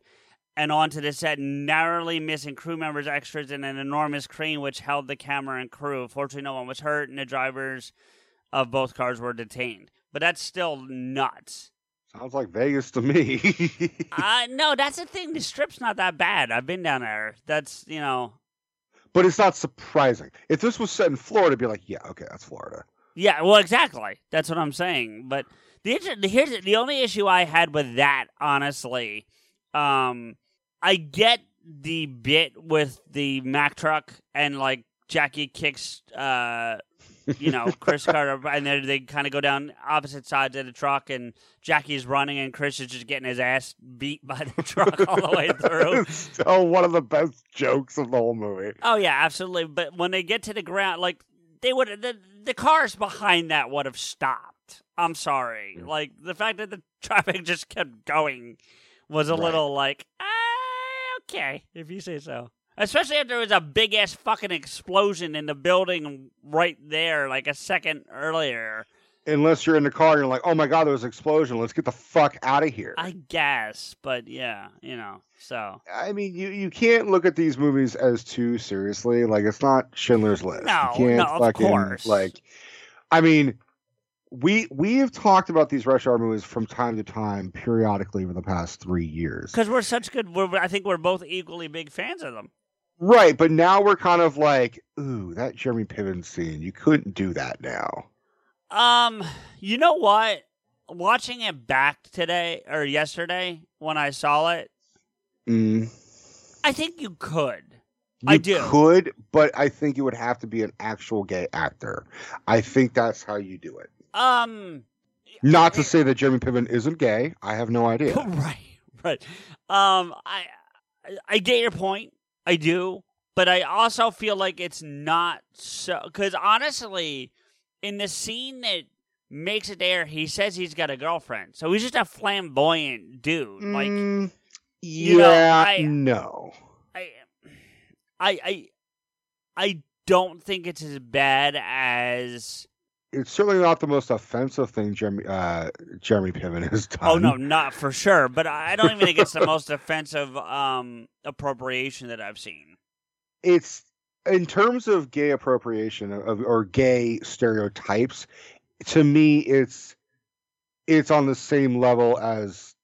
and onto the set, narrowly missing crew members, extras, and an enormous crane which held the camera and crew. Fortunately, no one was hurt, and the drivers of both cars were detained. But that's still nuts. sounds like vegas to me uh, no, that's the thing. The strip's not that bad. I've been down there. That's you know, but it's not surprising if this was set in florida it'd be like yeah okay that's florida yeah. Well, exactly. That's what I'm saying. But the here's the only issue I had with that, honestly. Um, I get the bit with the Mack truck and like Jackie kicks, uh, you know, Chris Carter, and then they kind of go down opposite sides of the truck, and Jackie's running, and Chris is just getting his ass beat by the truck all the way through. It's still one of the best jokes of the whole movie Oh yeah, absolutely. But when they get to the ground, like they would the the cars behind that would have stopped. I'm sorry. Like the fact that the traffic just kept going was a Right. little like ah, okay, if you say so. Especially if there was a big ass fucking explosion in the building right there, like a second earlier. Unless you're in the car and you're like, oh my god, there was an explosion. Let's get the fuck out of here. I guess, but yeah, you know. So I mean, you, you can't look at these movies as too seriously. Like it's not Schindler's List. No, you can't no, of fucking, course. Like, I mean, we we have talked about these rush hour movies from time to time, periodically over the past three years. because we're such good, we're, I think we're both equally big fans of them. Right, but now we're kind of like, ooh, that Jeremy Piven scene. You couldn't do that now. Um, you know what? Watching it back today or yesterday when I saw it, Mm, I think you could. you I do. could, but I think it would have to be an actual gay actor. I think that's how you do it. Um, Not to say that Jeremy Piven isn't gay. I have no idea. right, right. Um, I, I, get your point. I do, but I also feel like it's not so. Because honestly, in the scene that makes it there, he says he's got a girlfriend, so he's just a flamboyant dude. Like, Mm, you know, yeah, I- no. I, I, I, I don't think it's as bad as. It's certainly not the most offensive thing Jeremy uh, Jeremy Piven has done. Oh no, not for sure. But I don't even think it's the most offensive um appropriation that I've seen. It's in terms of gay appropriation of or gay stereotypes. To me, it's it's on the same level as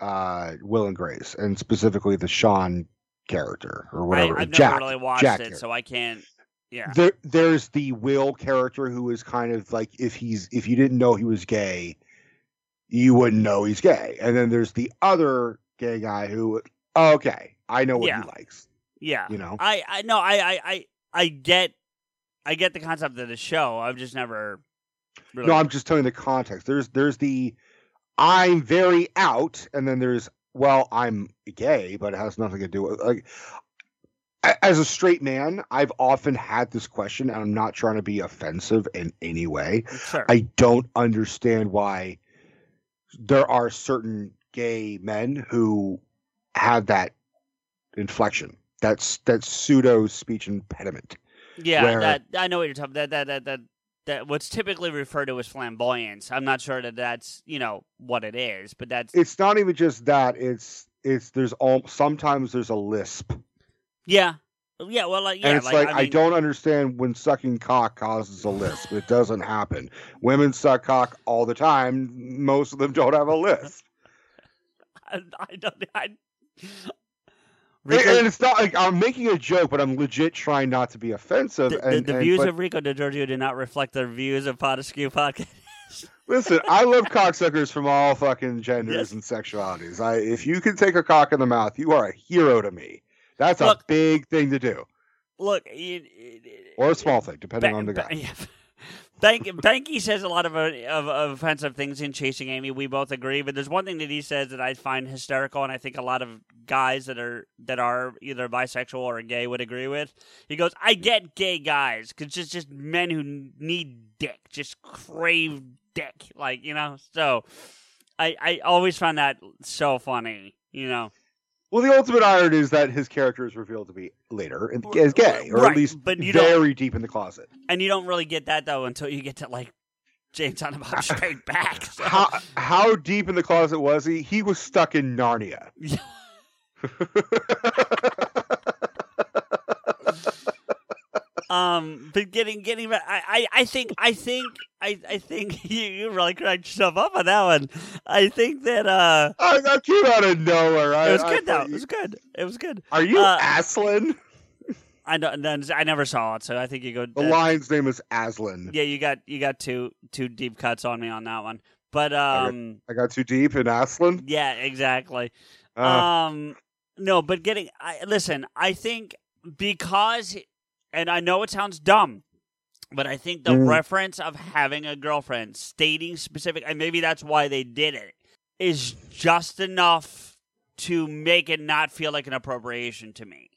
uh, Will and Grace, and specifically the Sean character or whatever. I, I've Jack, never really watched Jack it, character. so I can't. Yeah. There, there's the Will character who is kind of like if he's if you didn't know he was gay, you wouldn't know he's gay. And then there's the other gay guy who, okay, I know what Yeah. he likes. Yeah. You know? I I no, I I I, I get I get the concept of the show. I've just never really No, I'm just telling the context. There's there's the I'm very out, and then there's well, I'm gay, but it has nothing to do with like as a straight man, I've often had this question, and I'm not trying to be offensive in any way. Sure. I don't understand why there are certain gay men who have that inflection. That's that pseudo speech impediment. Yeah, where- that I know what you're talking that that that that that what's typically referred to as flamboyance. I'm not sure that that's, you know, what it is, but that's It's not even just that. It's it's there's all sometimes there's a lisp, yeah. Yeah, well, like, yeah, and it's like, I, I, mean, don't understand when sucking cock causes a lisp. It doesn't happen. Women suck cock all the time. Most of them don't have a lisp. I, I don't I, And- Rico- and it's not like I'm making a joke, but I'm legit trying not to be offensive. the, the, and, the and- views but of Rico DiGiorgio do not reflect the views of Podescu podcast. listen, I love cocksuckers from all fucking genders Yes. and sexualities. I, if you can take a cock in the mouth, you are a hero to me. That's Look- a big thing to do, Look, it, it, or a small thing, depending Ba- on the ba- guy. yeah. Bank, Banky says a lot of, uh, of of offensive things in Chasing Amy. We both agree, but there's one thing that he says that I find hysterical, and I think a lot of guys that are that are either bisexual or gay would agree with. He goes, "I get gay guys because just just men who need dick, just crave dick, like you know." So, I I always find that so funny, you know. Well, the ultimate irony is that his character is revealed to be later as gay, or Right, at least but you very deep in the closet. And you don't really get that though until you get to like James talking about straight back. So. How how deep in the closet was he? He was stuck in Narnia. Um, but getting getting back, I, I I think I think I I think you you really cracked yourself up on that one. I think that uh, I, that came out of nowhere. I, it was I good though. thought It was good. It was good. Are you Uh, Aslan? I don't. I never saw it, so I think you go. The uh, lion's name is Aslan. Yeah, you got you got two two deep cuts on me on that one. But um, I got too deep in Aslan. yeah, exactly. Uh, Um, no, but getting. I, listen, I think because, and I know it sounds dumb, but I think the Mm. reference of having a girlfriend, stating specific, and maybe that's why they did it, is just enough to make it not feel like an appropriation to me.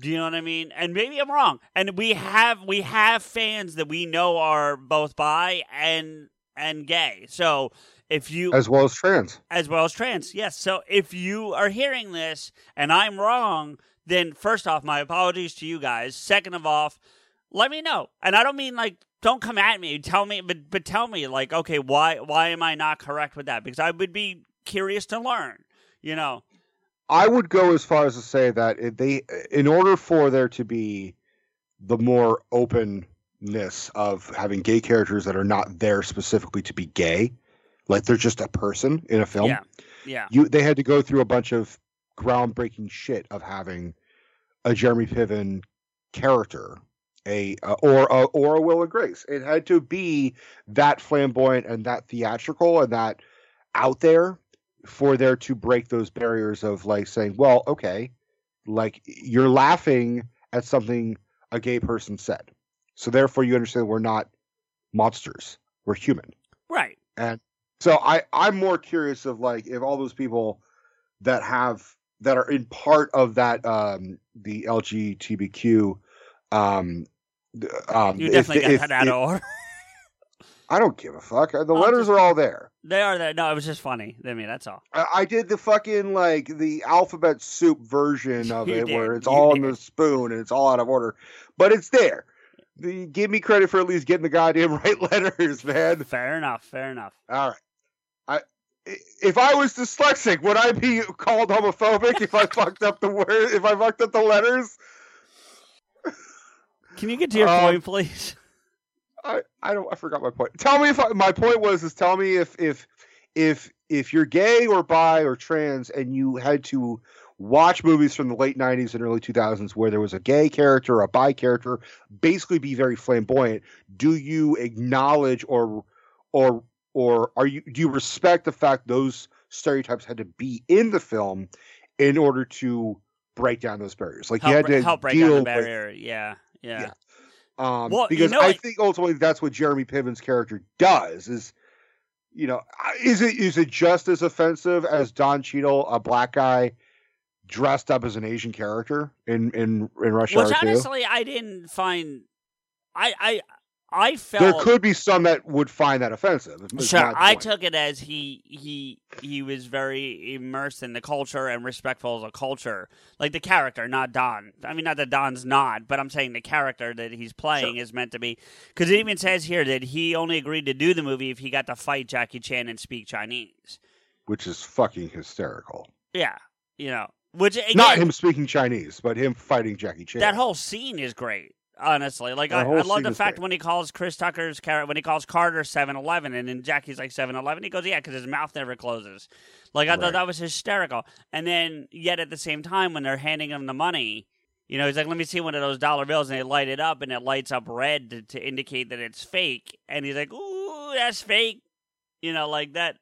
Do you know what I mean? And maybe I'm wrong. And we have we have fans that we know are both bi and and gay. So if you as well as trans. as well as trans. Yes. So if you are hearing this and I'm wrong, then first off, my apologies to you guys. Second of all, let me know. And I don't mean like don't come at me. Tell me, but but tell me like, okay, why why am I not correct with that? Because I would be curious to learn. You know. I would go as far as to say that they, in order for there to be the more openness of having gay characters that are not there specifically to be gay, like they're just a person in a film. Yeah. Yeah. You they had to go through a bunch of groundbreaking shit of having a Jeremy Piven character, a uh, or a, or a Will and Grace. It had to be that flamboyant and that theatrical and that out there for there to break those barriers of like saying, well, okay, like you're laughing at something a gay person said. So therefore you understand we're not monsters. We're human. Right. And so I I'm more curious of like if all those people that have that are in part of that um the LGBTQ um um You if- definitely got if- that out of order. I don't give a fuck. The Oh, letters just- are all there. They are there. No, it was just funny. I mean, that's all. I I did the fucking like the alphabet soup version of You it did, where it's you all in the spoon and it's all out of order, but it's there. The, give me credit for at least getting the goddamn right letters, man. Fair enough. Fair enough. All right. I if I was dyslexic, would I be called homophobic if I fucked up the word if I fucked up the letters? Can you get to your Um, point, please? I, I don't I forgot my point. Tell me if I, my point was is tell me if if if if you're gay or bi or trans and you had to watch movies from the late 90s and early 2000s where there was a gay character, or a bi character, basically be very flamboyant, do you acknowledge or or or are you do you respect the fact those stereotypes had to be in the film in order to break down those barriers? Like you had to help break deal down the with- barrier. yeah. Yeah. Yeah. um, Well, you because know I what- think ultimately that's what Jeremy Piven's character does. Is you know, is it is it just as offensive as Don Cheadle, a black guy dressed up as an Asian character in in in Rush Which honestly, I didn't find. I I I felt There could be some that would find that offensive. Sure, I took it as he he he was very immersed in the culture and respectful of the culture, like the character, not Don. I mean, not that Don's not, but I'm saying the character that he's playing is meant to be. Because it even says here that he only agreed to do the movie if he got to fight Jackie Chan and speak Chinese. which is fucking hysterical. Yeah, you know, which again, Not him speaking Chinese, but him fighting Jackie Chan. that whole scene is great. Honestly, like I, I love the fact great. when he calls Chris Tucker's when he calls Carter 7-Eleven and then Jackie's like 7-Eleven, he goes, "Yeah," because his mouth never closes. Like I Right. thought that was hysterical. And then yet at the same time, when they're handing him the money, you know, he's like, "Let me see one of those dollar bills," and they light it up, and it lights up red to, to indicate that it's fake. And he's like, "Ooh, that's fake," you know, like that.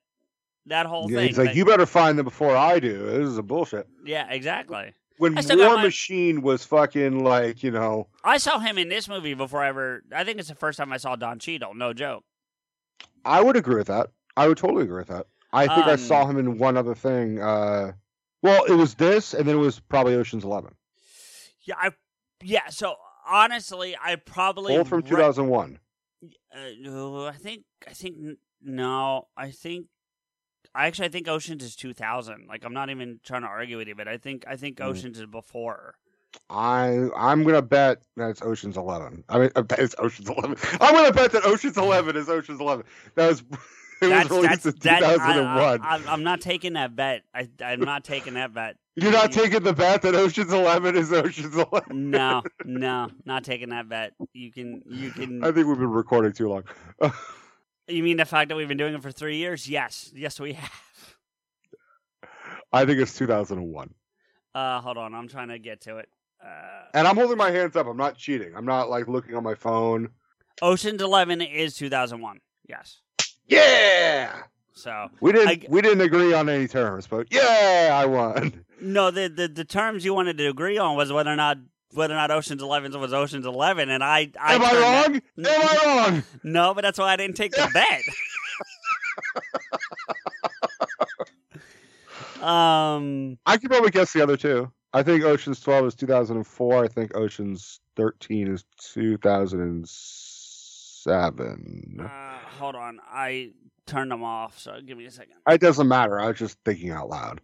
That whole Yeah, thing. he's like, you better find them before I do. This is a bullshit. yeah, exactly. When I War my- Machine was fucking like, you know, I saw him in this movie before I ever. I think it's the first time I saw Don Cheadle. No joke. I would agree with that. I would totally agree with that. I think I Um, saw him in one other thing. Uh, well, it was this, and then it was probably Ocean's Eleven, Yeah, I yeah. So honestly, I probably both from re- 2001. Uh, no, I think I think no, I think I actually I think Oceans is 2000. Like I'm not even trying to argue with you, but I think I think Mm. Oceans is before. I I'm gonna bet that's Ocean's Eleven. I mean, it's Ocean's Eleven. I'm gonna bet that Ocean's Eleven is Ocean's Eleven. That was it That's was released that's in that. I, 2001. I, I'm not taking that bet. I, I'm not taking that bet. You're not taking the bet that Ocean's Eleven is Ocean's Eleven. No, no, not taking that bet. You can, you can. I think we've been recording too long. You mean the fact that we've been doing it for three years? Yes, yes, we have. I think it's 2001. Uh, hold on, I'm trying to get to it. Uh, And I'm holding my hands up. I'm not cheating. I'm not like looking on my phone. Ocean's Eleven is 2001. Yes. Yeah. So We didn't I- we didn't agree on any terms, but yeah, I won. No, the, the the terms you wanted to agree on was whether or not whether or not Ocean's Eleven was Ocean's Eleven, and I, I Am I wrong? that- Am I wrong? No, but that's why I didn't take the bet. um, I could probably guess the other two. I think Ocean's 12 is 2004. I think Ocean's 13 is 2007. Uh, hold on, I turned them off. So give me a second. It doesn't matter. I was just thinking out loud.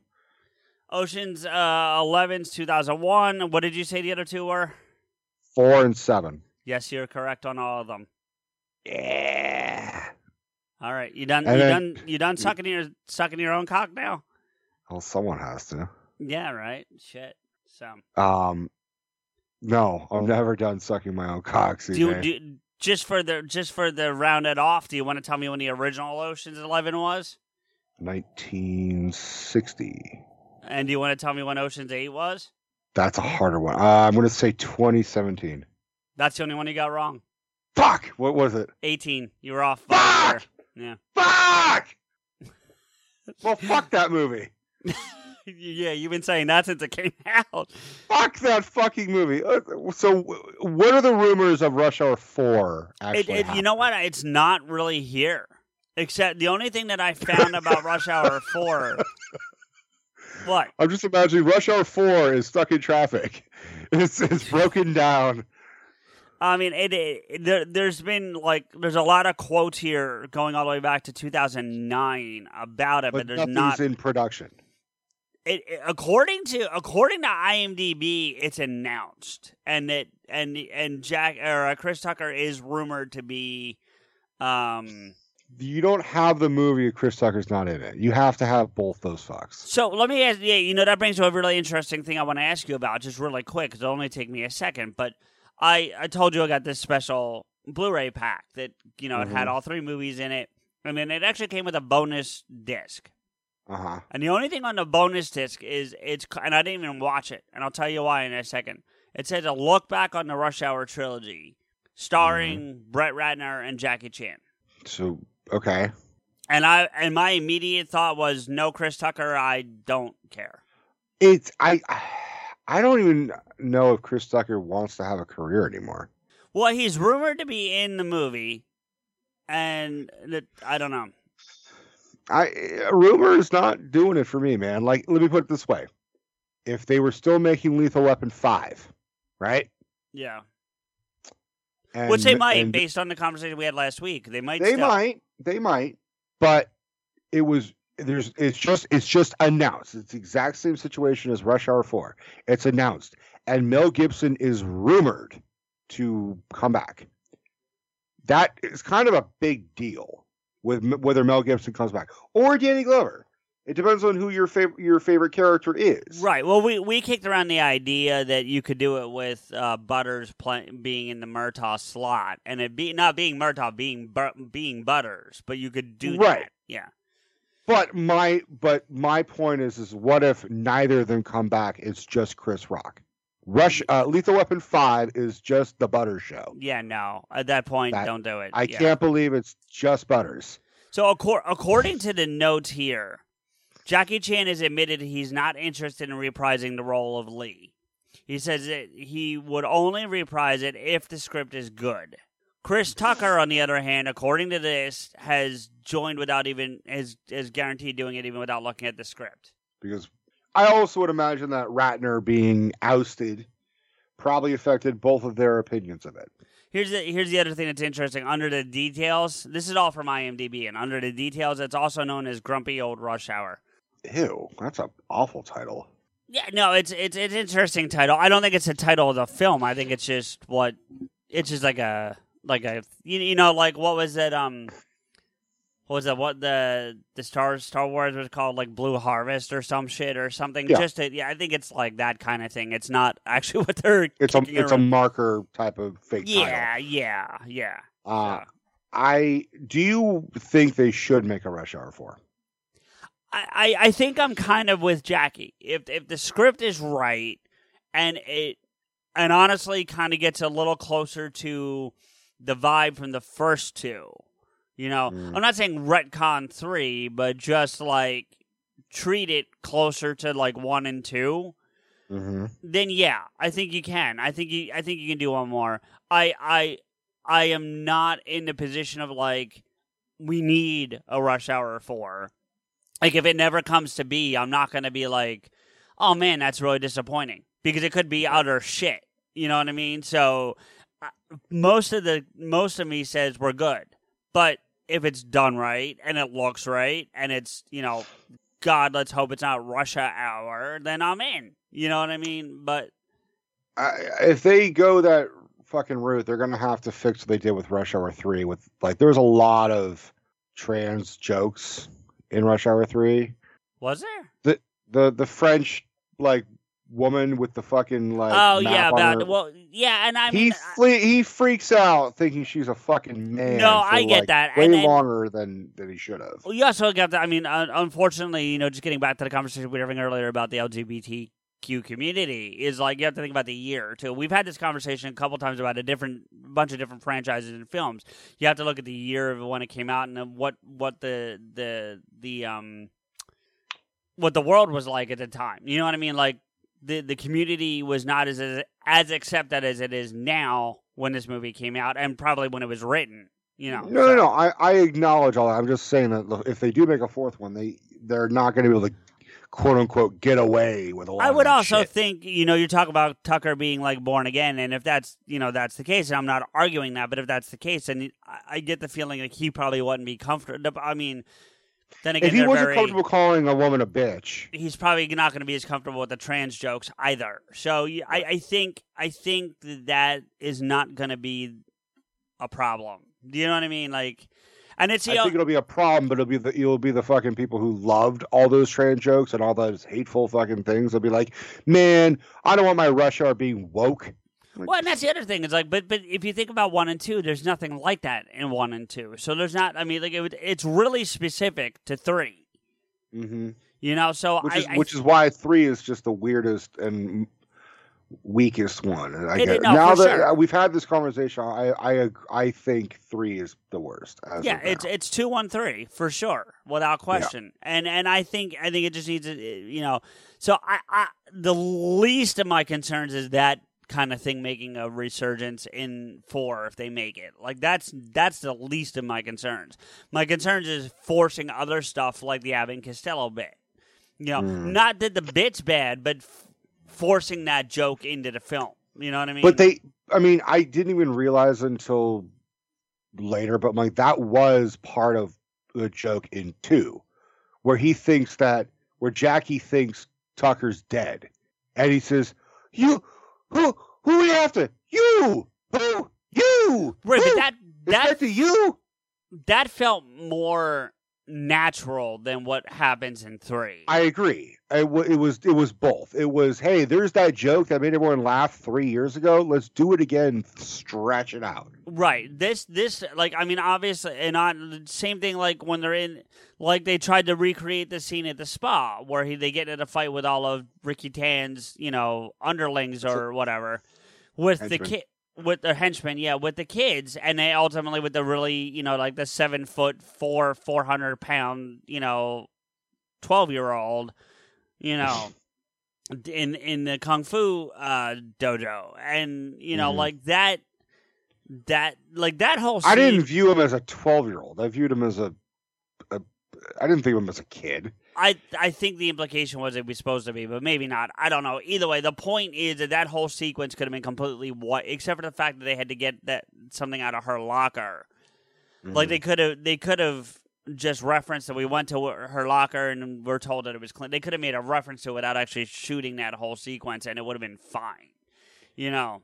Ocean's uh, 11's 2001. What did you say the other two were? Four and seven. Yes, you're correct on all of them. Yeah. All right, you done? And you then- done? You done sucking your sucking your own cock now? Well, someone has to. Yeah, right. Shit. So Um, no, I'm never done sucking my own cock. do, you, do you- just for the just for the round it off. Do you want to tell me when the original Ocean's Eleven was? 1960. And do you want to tell me when Ocean's Eight was? That's a harder one. Uh, I'm going to say 2017. That's the only one you got wrong. Fuck! What was it? 18. You were off. Fuck! Yeah. Fuck! well, fuck that movie. yeah, you've been saying that since it came out. Fuck that fucking movie. Uh, So, what are the rumors of Rush Hour 4 It, it, you know what? It's not really here. Except the only thing that I found about Rush Hour 4. What? I'm just imagining Rush Hour 4 is stuck in traffic. It's, it's broken down. I mean, it, it there, there's been like there's a lot of quotes here going all the way back to 2009 about it, but, But there's not. in production. It, it- according to according to IMDb, it's announced, and it and and Jack or uh, Chris Tucker is rumored to be. Um. You don't have the movie if Chris Tucker's not in it. You have to have both those fucks. So let me ask. Yeah, you know that brings to a really interesting thing I want to ask you about, just really quick, because it'll only take me a second. But I I told you I got this special Blu-ray pack that you know it had Mhm. all three movies in it, and then it actually came with a bonus disc. Uh huh. And the only thing on the bonus disc is it's, and I didn't even watch it, and I'll tell you why in a second. It says a look back on the Rush Hour trilogy, starring Brett Ratner and Jackie Chan. So, okay. And I and my immediate thought was, no, Chris Tucker, I don't care. It's I I don't even know if Chris Tucker wants to have a career anymore. Well, he's rumored to be in the movie, and I don't know. I rumor is not doing it for me, man. Like, let me put it this way: if they were still making Lethal Weapon five, right? Yeah, And, which they might, and based on the conversation we had last week. They might. they might, they might, but it was there's it's just it's just announced. It's the exact same situation as Rush Hour Four. It's announced, and Mel Gibson is rumored to come back. That is kind of a big deal with whether Mel Gibson comes back or Danny Glover. It depends on who your favorite your favorite character is. Right. Well, we we kicked around the idea that you could do it with uh, Butters play, being in the Murtaugh slot, and it be not being Murtaugh, being Bu- being Butters, but you could do Right. that. Yeah. But my but my point is is what if neither of them come back? It's just Chris Rock. Rush uh, Lethal Weapon Five is just the Butter Show. Yeah. No. At that point, That- don't do it. I Yeah. can't believe it's just Butters. So, accor- according to the notes here, Jackie Chan has admitted he's not interested in reprising the role of Lee. He says that he would only reprise it if the script is good. Chris Tucker, on the other hand, according to this, has joined without even is is guaranteed doing it even without looking at the script. Because I also would imagine that Ratner being ousted probably affected both of their opinions of it. Here's the here's the other thing that's interesting. Under the details, this is all from IMDb, and under the details, it's also known as Grumpy Old Rush Hour. Ew, that's an awful title. Yeah, no, it's it's it's an interesting title. I don't think it's the title of the film. I think it's just what it's just like a like a you, you know like what was it um what was that what the the Star Star Wars was called like Blue Harvest or some shit or something. Yeah. Just to, yeah, I think it's like that kind of thing. It's not actually what they're It's a it's a marker type of fake title. yeah yeah yeah. Uh, I do you think they should make a Rush Hour four? I, I think I'm kind of with Jackie. If if the script is right and it and honestly kind of gets a little closer to the vibe from the first two. You know, Mm. I'm not saying retcon 3, but just like treat it closer to like 1 and 2 Mm-hmm. then yeah, I think you can. I think you I think you can do one more. I I I am not in the position of like we need a rush hour 4. Like if it never comes to be, I'm not going to be like oh man, that's really disappointing because it could be utter shit. You know what I mean? So most of the most of me says we're good, but if it's done right and it looks right and it's you know, God, let's hope it's not Russia hour, then I'm in. You know what I mean? But I, if they go that fucking route, they're gonna have to fix what they did with Rush Hour Three. With like, there was a lot of trans jokes in Rush Hour Three. was there? The the the French like woman with the fucking like oh yeah, about her- well, yeah, and I he mean, fle- he freaks out thinking she's a fucking man. No, for, I get like, that, way longer than than he should have. Well, you also got that. I mean, un- unfortunately, you know, just getting back to the conversation we were having earlier about the LGBTQ community is like you have to think about the year too. We've had this conversation a couple times about a different bunch of different franchises and films. You have to look at the year of when it came out and what what the the the um what the world was like at the time. You know what I mean? Like the the community was not as as as accepted as it is now when this movie came out, and probably when it was written. You know, No, no, no. I, I acknowledge all that. I'm just saying that if they do make a fourth one, they they're not going to be able to quote unquote get away with a lot. I would also shit. think, you know, you talk about Tucker being like born again, and if that's, you know, that's the case, and I'm not arguing that, but if that's the case, and I, I get the feeling like he probably wouldn't be comfortable. I mean, then again, if he wasn't very- comfortable calling a woman a bitch, he's probably not going to be as comfortable with the trans jokes either. So I, I think, I think that that is not going to be a problem. Do you know what I mean? Like, and it's I know, think it'll be a problem. But it'll be the it'll be the fucking people who loved all those trans jokes and all those hateful fucking things. They'll be like, man, I don't want my rush hour being woke. Well, and that's the other thing. It's like, but but if you think about one and two, there's nothing like that in one and two. So there's not. I mean, like it, it's really specific to three. hmm You know, so Which I, is I which is why three is just the weirdest and weakest one. I It- no, now that sure. uh, we've had this conversation, I I I think three is the worst. yeah, it's it's two one three for sure, without question. And and I think I think it just needs, to, you know. So I, I the least of my concerns is that kind of thing making a resurgence in four if they make it. Like that's that's the least of my concerns. My concerns is forcing other stuff like the and Costello bit. You know, Mm. not that the bit's bad, but f- forcing that joke into the film. You know what I mean? But they, I mean, I didn't even realize until later, but like that was part of the joke in two, where he thinks that, where Jackie thinks Tucker's dead, and he says, "You, who, who are you after? You, who, you, Right, but who? that It's that to you." that felt more natural than what happens in three. I agree. It, wa- it was it was both. It was hey, there's that joke that made everyone laugh three years ago. Let's do it again. Stretch it out. Right. This this like I mean obviously and on same thing like when they're in like they tried to recreate the scene at the spa where he they get in a fight with all of Ricky Tan's, you know, underlings or whatever with the kid with their henchmen, yeah, with the kids, and they ultimately with the really, you know, like the seven foot four, four hundred pound, you know, twelve year old, you know, in in the kung fu uh, dojo, and you know, Mhm. like that, that like that whole. Scene, I didn't view him as a 12 year old. I viewed him as a, a. I didn't think of him as a kid. I I think the implication was it was supposed to be, but maybe not. I don't know. Either way, the point is that that whole sequence could have been completely white, except for the fact that they had to get that something out of her locker. Like they mm-hmm. could have they could have just referenced that we went to her locker and we're told that it was clean. They could have made a reference to it without actually shooting that whole sequence, and it would have been fine. You know.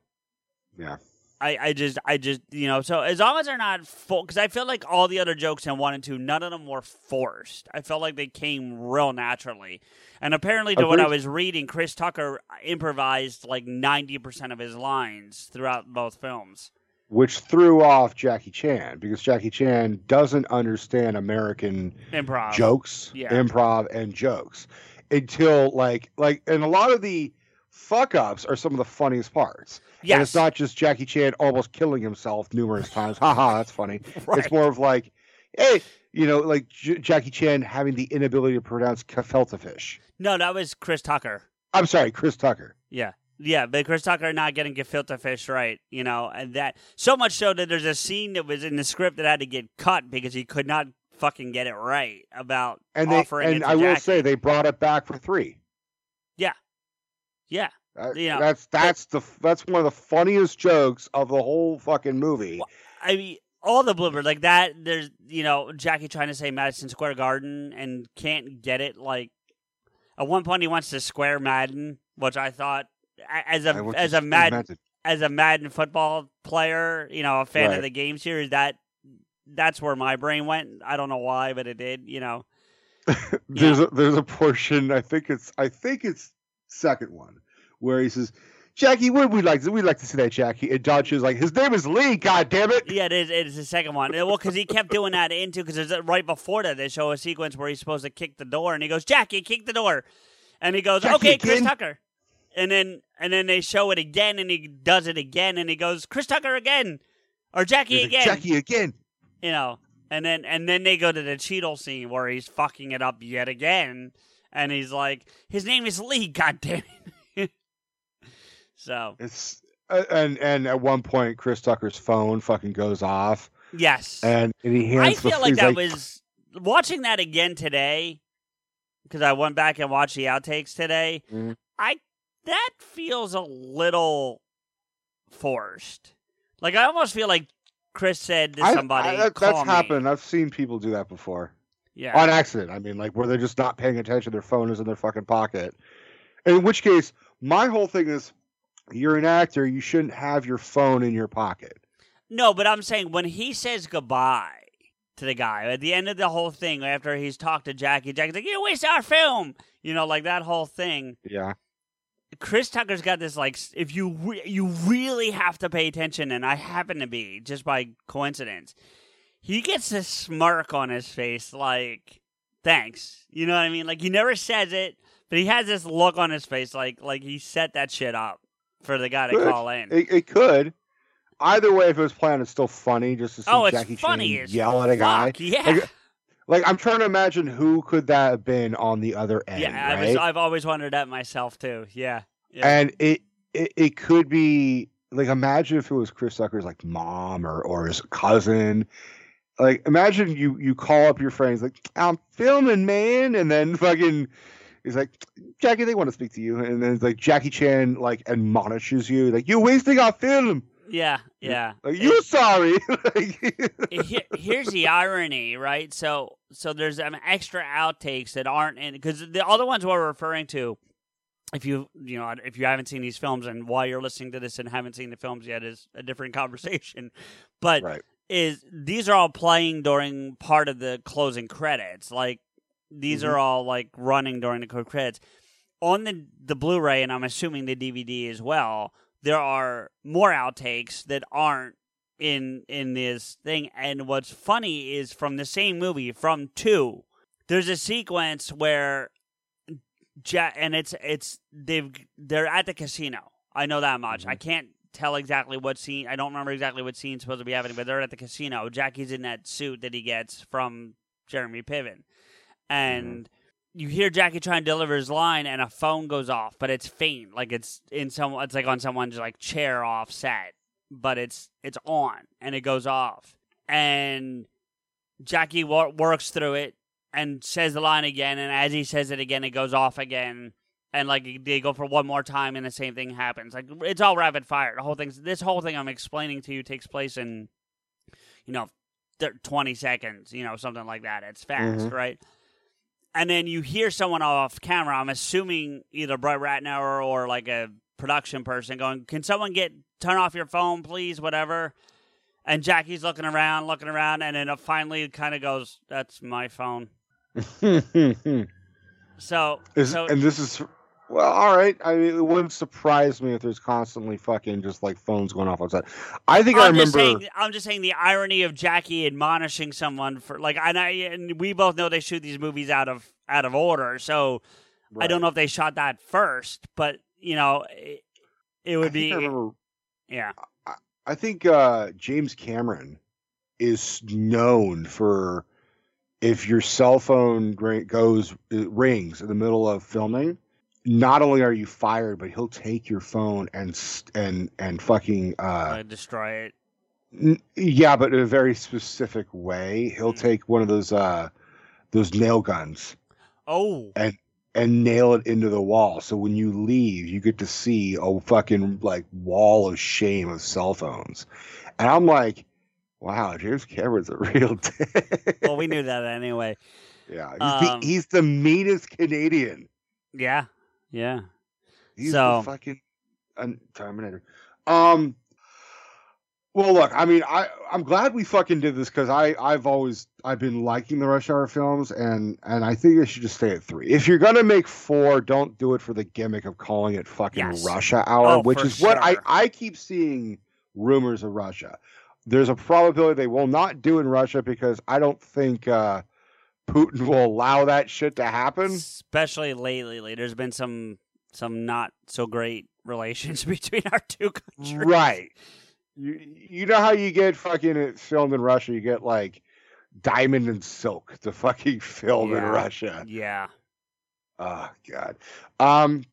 Yeah. I, I just I just you know so as long as they're not full because I feel like all the other jokes in one and two none of them were forced. I felt like they came real naturally. And apparently to what I was reading Chris Tucker improvised like ninety percent of his lines throughout both films. Which threw off Jackie Chan because Jackie Chan doesn't understand American improv. jokes, yeah. improv, and jokes until like like and a lot of the fuck ups are some of the funniest parts. Yes. And it's not just Jackie Chan almost killing himself numerous times. Haha, that's funny. Right. It's more of like, hey, you know, like J- Jackie Chan having the inability to pronounce gefilte fish. no that was Chris Tucker I'm sorry, Chris Tucker. Yeah. Yeah, but Chris Tucker not getting gefilte fish right, you know, and that so much so that there's a scene that was in the script that had to get cut because he could not fucking get it right about And they offering it and I will say they brought it back for three. Yeah, Yeah. That- You know, that's that's the that's one of the funniest jokes of the whole fucking movie. I mean, all the bloopers like that. There's you know Jackie trying to say Madison Square Garden and can't get it. Like at one point he wants to square Madden, which I thought as a as a Madden Madden. as a Madden football player, you know, a fan Right. of the game series. That that's where my brain went. I don't know why, but it did. You know. There's a there's a portion I think it's I think it's second one where he says, "Jackie, what we like we like to see that Jackie," and Dodge is like, "His name is Lee, God damn it!" Yeah, it is. It is the second one. Well, because he kept doing that into because uh, right before that they show a sequence where he's supposed to kick the door, and he goes, "Jackie, kick the door," and he goes, Jackie "Okay, Chris again?" Tucker," and then and then they show it again, and he does it again, and he goes, "Chris Tucker again," or Jackie again, Jackie again. you know, and then and then they go to the Cheadle scene where he's fucking it up yet again, and he's like, "His name is Lee, God damn it!" so It's uh, and and at one point Chris Tucker's phone fucking goes off, yes, and, and he I hands the feel like he's that was watching that again today because I went back and watched the outtakes today. Mhm. I that feels a little forced. Like I almost feel like Chris said to somebody, I- that- "Call that's me." happened. I've seen people do that before. Yeah. On accident. I mean, like where they're just not paying attention, their phone is in their fucking pocket. In which case, my whole thing is you're an actor, you shouldn't have your phone in your pocket. No, but I'm saying when he says goodbye to the guy at the end of the whole thing, after he's talked to Jackie, Jackie's like, "You waste our film," you know, like that whole thing. Yeah. Chris Tucker's got this like if you re- you really have to pay attention, and I happen to be just by coincidence. He gets this smirk on his face, like thanks. You know what I mean? Like he never says it, but he has this look on his face, like like he set that shit up for the guy to Good. call in. It, it could. Either way, if it was planned, it's still funny just to see Oh, it's Jackie funny Chan yell at a guy. fuck, yeah. Like, like, I'm trying to imagine who could that have been on the other end, yeah, I right? was, I've always wondered that myself too. Yeah, yeah. and it, it it could be like imagine if it was Chris Tucker's like mom or or his cousin. Like imagine you you call up your friends like I'm filming man, and then fucking he's like Jackie they want to speak to you, and then it's like Jackie Chan like admonishes you like you're wasting our film. yeah, yeah. Like you sorry. Like, Here- here's the irony, right? So, so there's um, extra outtakes that aren't in because the other ones we're referring to. If you you know if you haven't seen these films and while you're listening to this and haven't seen the films yet is a different conversation, but Right. Is these are all playing during part of the closing credits. Like these Mhm. are all like running during the credits on the the Blu-ray and I'm assuming the DVD as well. There are more outtakes that aren't in in this thing. And what's funny is from the same movie, from two, there's a sequence where ja- and it's it's they've they're at the casino. I know that much. I can't tell exactly what scene. I don't remember exactly what scene's supposed to be happening, but they're at the casino. Jackie's in that suit that he gets from Jeremy Piven, and mm-hmm. you hear Jackie trying to deliver his line, and a phone goes off, but it's faint, like it's in some. It's like on someone's like chair offset, but it's it's on, and it goes off, and Jackie wor- works through it and says the line again, and as he says it again, it goes off again, and like they go for one more time, and the same thing happens. Like it's all rapid fire. The whole thing. This whole thing I'm explaining to you takes place in, you know, twenty seconds. You know, something like that. It's fast, Mhm. right? And then you hear someone off camera. I'm assuming either Brett Ratner or like a production person going, "Can someone get turn off your phone, please? Whatever." And Jackie's looking around, looking around, and then it finally kind of goes, "That's my phone." So, Is- so and this is well, all right. I mean, it wouldn't surprise me if there's constantly fucking just like phones going off outside. I think I I'm just remember. saying. I'm just saying the irony of Jackie admonishing someone for like, and I and we both know they shoot these movies out of out of order. So I don't know if they shot that first, but you know, it, it would I be. think I remember. yeah. I think uh, James Cameron is known for if your cell phone goes rings in the middle of filming. Not only are you fired, but he'll take your phone and and and fucking uh, uh, destroy it. N- yeah, but in a very specific way. He'll Mm. take one of those uh those nail guns Oh, and and nail it into the wall. So when you leave, you get to see a fucking like wall of shame of cell phones. And I'm like, wow, James Cameron's a real dick. well, we knew that anyway. Yeah, he's, Um, the, he's the meanest Canadian. Yeah, yeah. He's so the fucking Terminator. Um. Well, look, I mean, I I'm glad we fucking did this because I I've always I've been liking the Rush Hour films and and I think they should just stay at three. If you're gonna make four, don't do it for the gimmick of calling it fucking Yes. Russia Hour, Oh, which is what I. I keep seeing rumors of Russia. There's a probability they will not do in Russia because I don't think uh, Putin will allow that shit to happen. especially lately, there's been some some not so great relations between our two countries. Right. You you know how you get fucking filmed in Russia? You get like Diamond and Silk to fucking film in Russia. Yeah. Oh god. Um.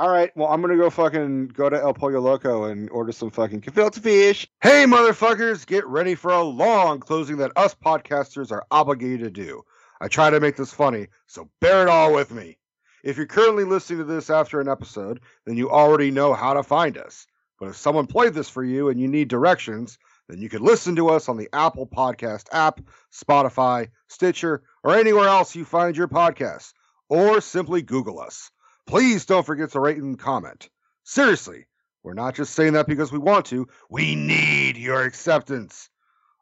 All right. Well, I'm gonna go fucking go to El Pollo Loco and order some fucking gefilte fish. Hey, motherfuckers, get ready for a long closing that us podcasters are obligated to do. I try to make this funny, so bear it all with me. If you're currently listening to this after an episode, then you already know how to find us. But if someone played this for you and you need directions, then you can listen to us on the Apple Podcast app, Spotify, Stitcher, or anywhere else you find your podcasts, or simply Google us. Please don't forget to rate and comment. Seriously, we're not just saying that because we want to, we need your acceptance.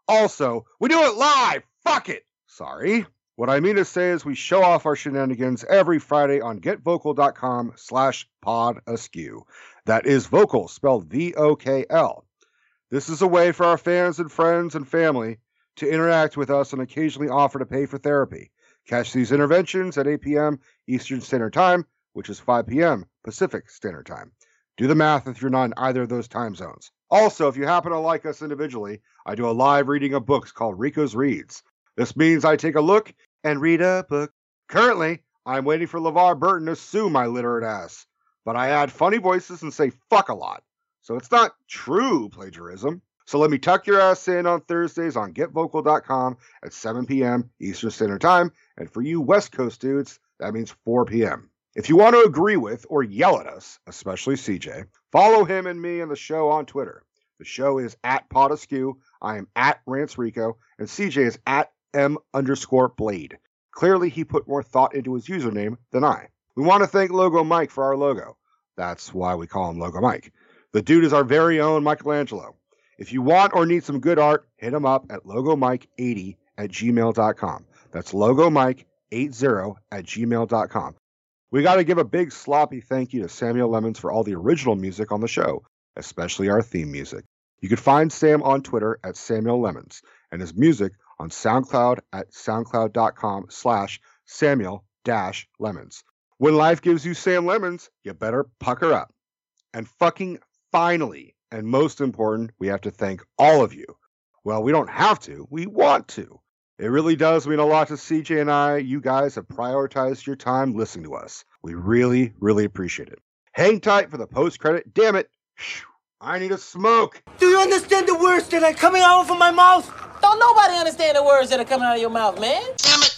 Also, we do it live. Fuck it. Sorry. What I mean to say is we show off our shenanigans every Friday on getvokl.com slash pod askew. That is vocal, spelled V-O-K-L. This is a way for our fans and friends and family to interact with us and occasionally offer to pay for therapy. Catch these interventions at 8 p.m. Eastern Standard Time, which is 5 p.m. Pacific Standard Time. Do the math if you're not in either of those time zones. Also, if you happen to like us individually, I do a live reading of books called Rico's Reads. This means I take a look and read a book. Currently, I'm waiting for LeVar Burton to sue my literate ass, but I add funny voices and say fuck a lot. So it's not true plagiarism. So let me tuck your ass in on Thursdays on getvokl.com at 7 p.m. Eastern Standard Time. And for you West Coast dudes, that means 4 p.m. If you want to agree with or yell at us, especially CJ, follow him and me and the show on Twitter. The show is at Podaskew. I am at Rance Rico, and CJ is at M underscore Blade. Clearly, he put more thought into his username than I. We want to thank Logo Mike for our logo. That's why we call him Logo Mike. The dude is our very own Michelangelo. If you want or need some good art, hit him up at logomike80 at gmail.com. That's logomike80 at gmail.com. We got to give a big sloppy thank you to Samuel Lemons for all the original music on the show, especially our theme music. You can find Sam on Twitter at Samuel Lemons and his music on SoundCloud at soundcloud.com slash Samuel dash Lemons. When life gives you Sam Lemons, you better pucker up. And fucking finally, and most important, we have to thank all of you. Well, we don't have to, we want to. It really does mean a lot to CJ and I. You guys have prioritized your time listening to us. We really, really appreciate it. Hang tight for the post credit. Damn it. I need a smoke. Do you understand the words that are coming out of my mouth? Don't nobody understand the words that are coming out of your mouth, man. Damn it.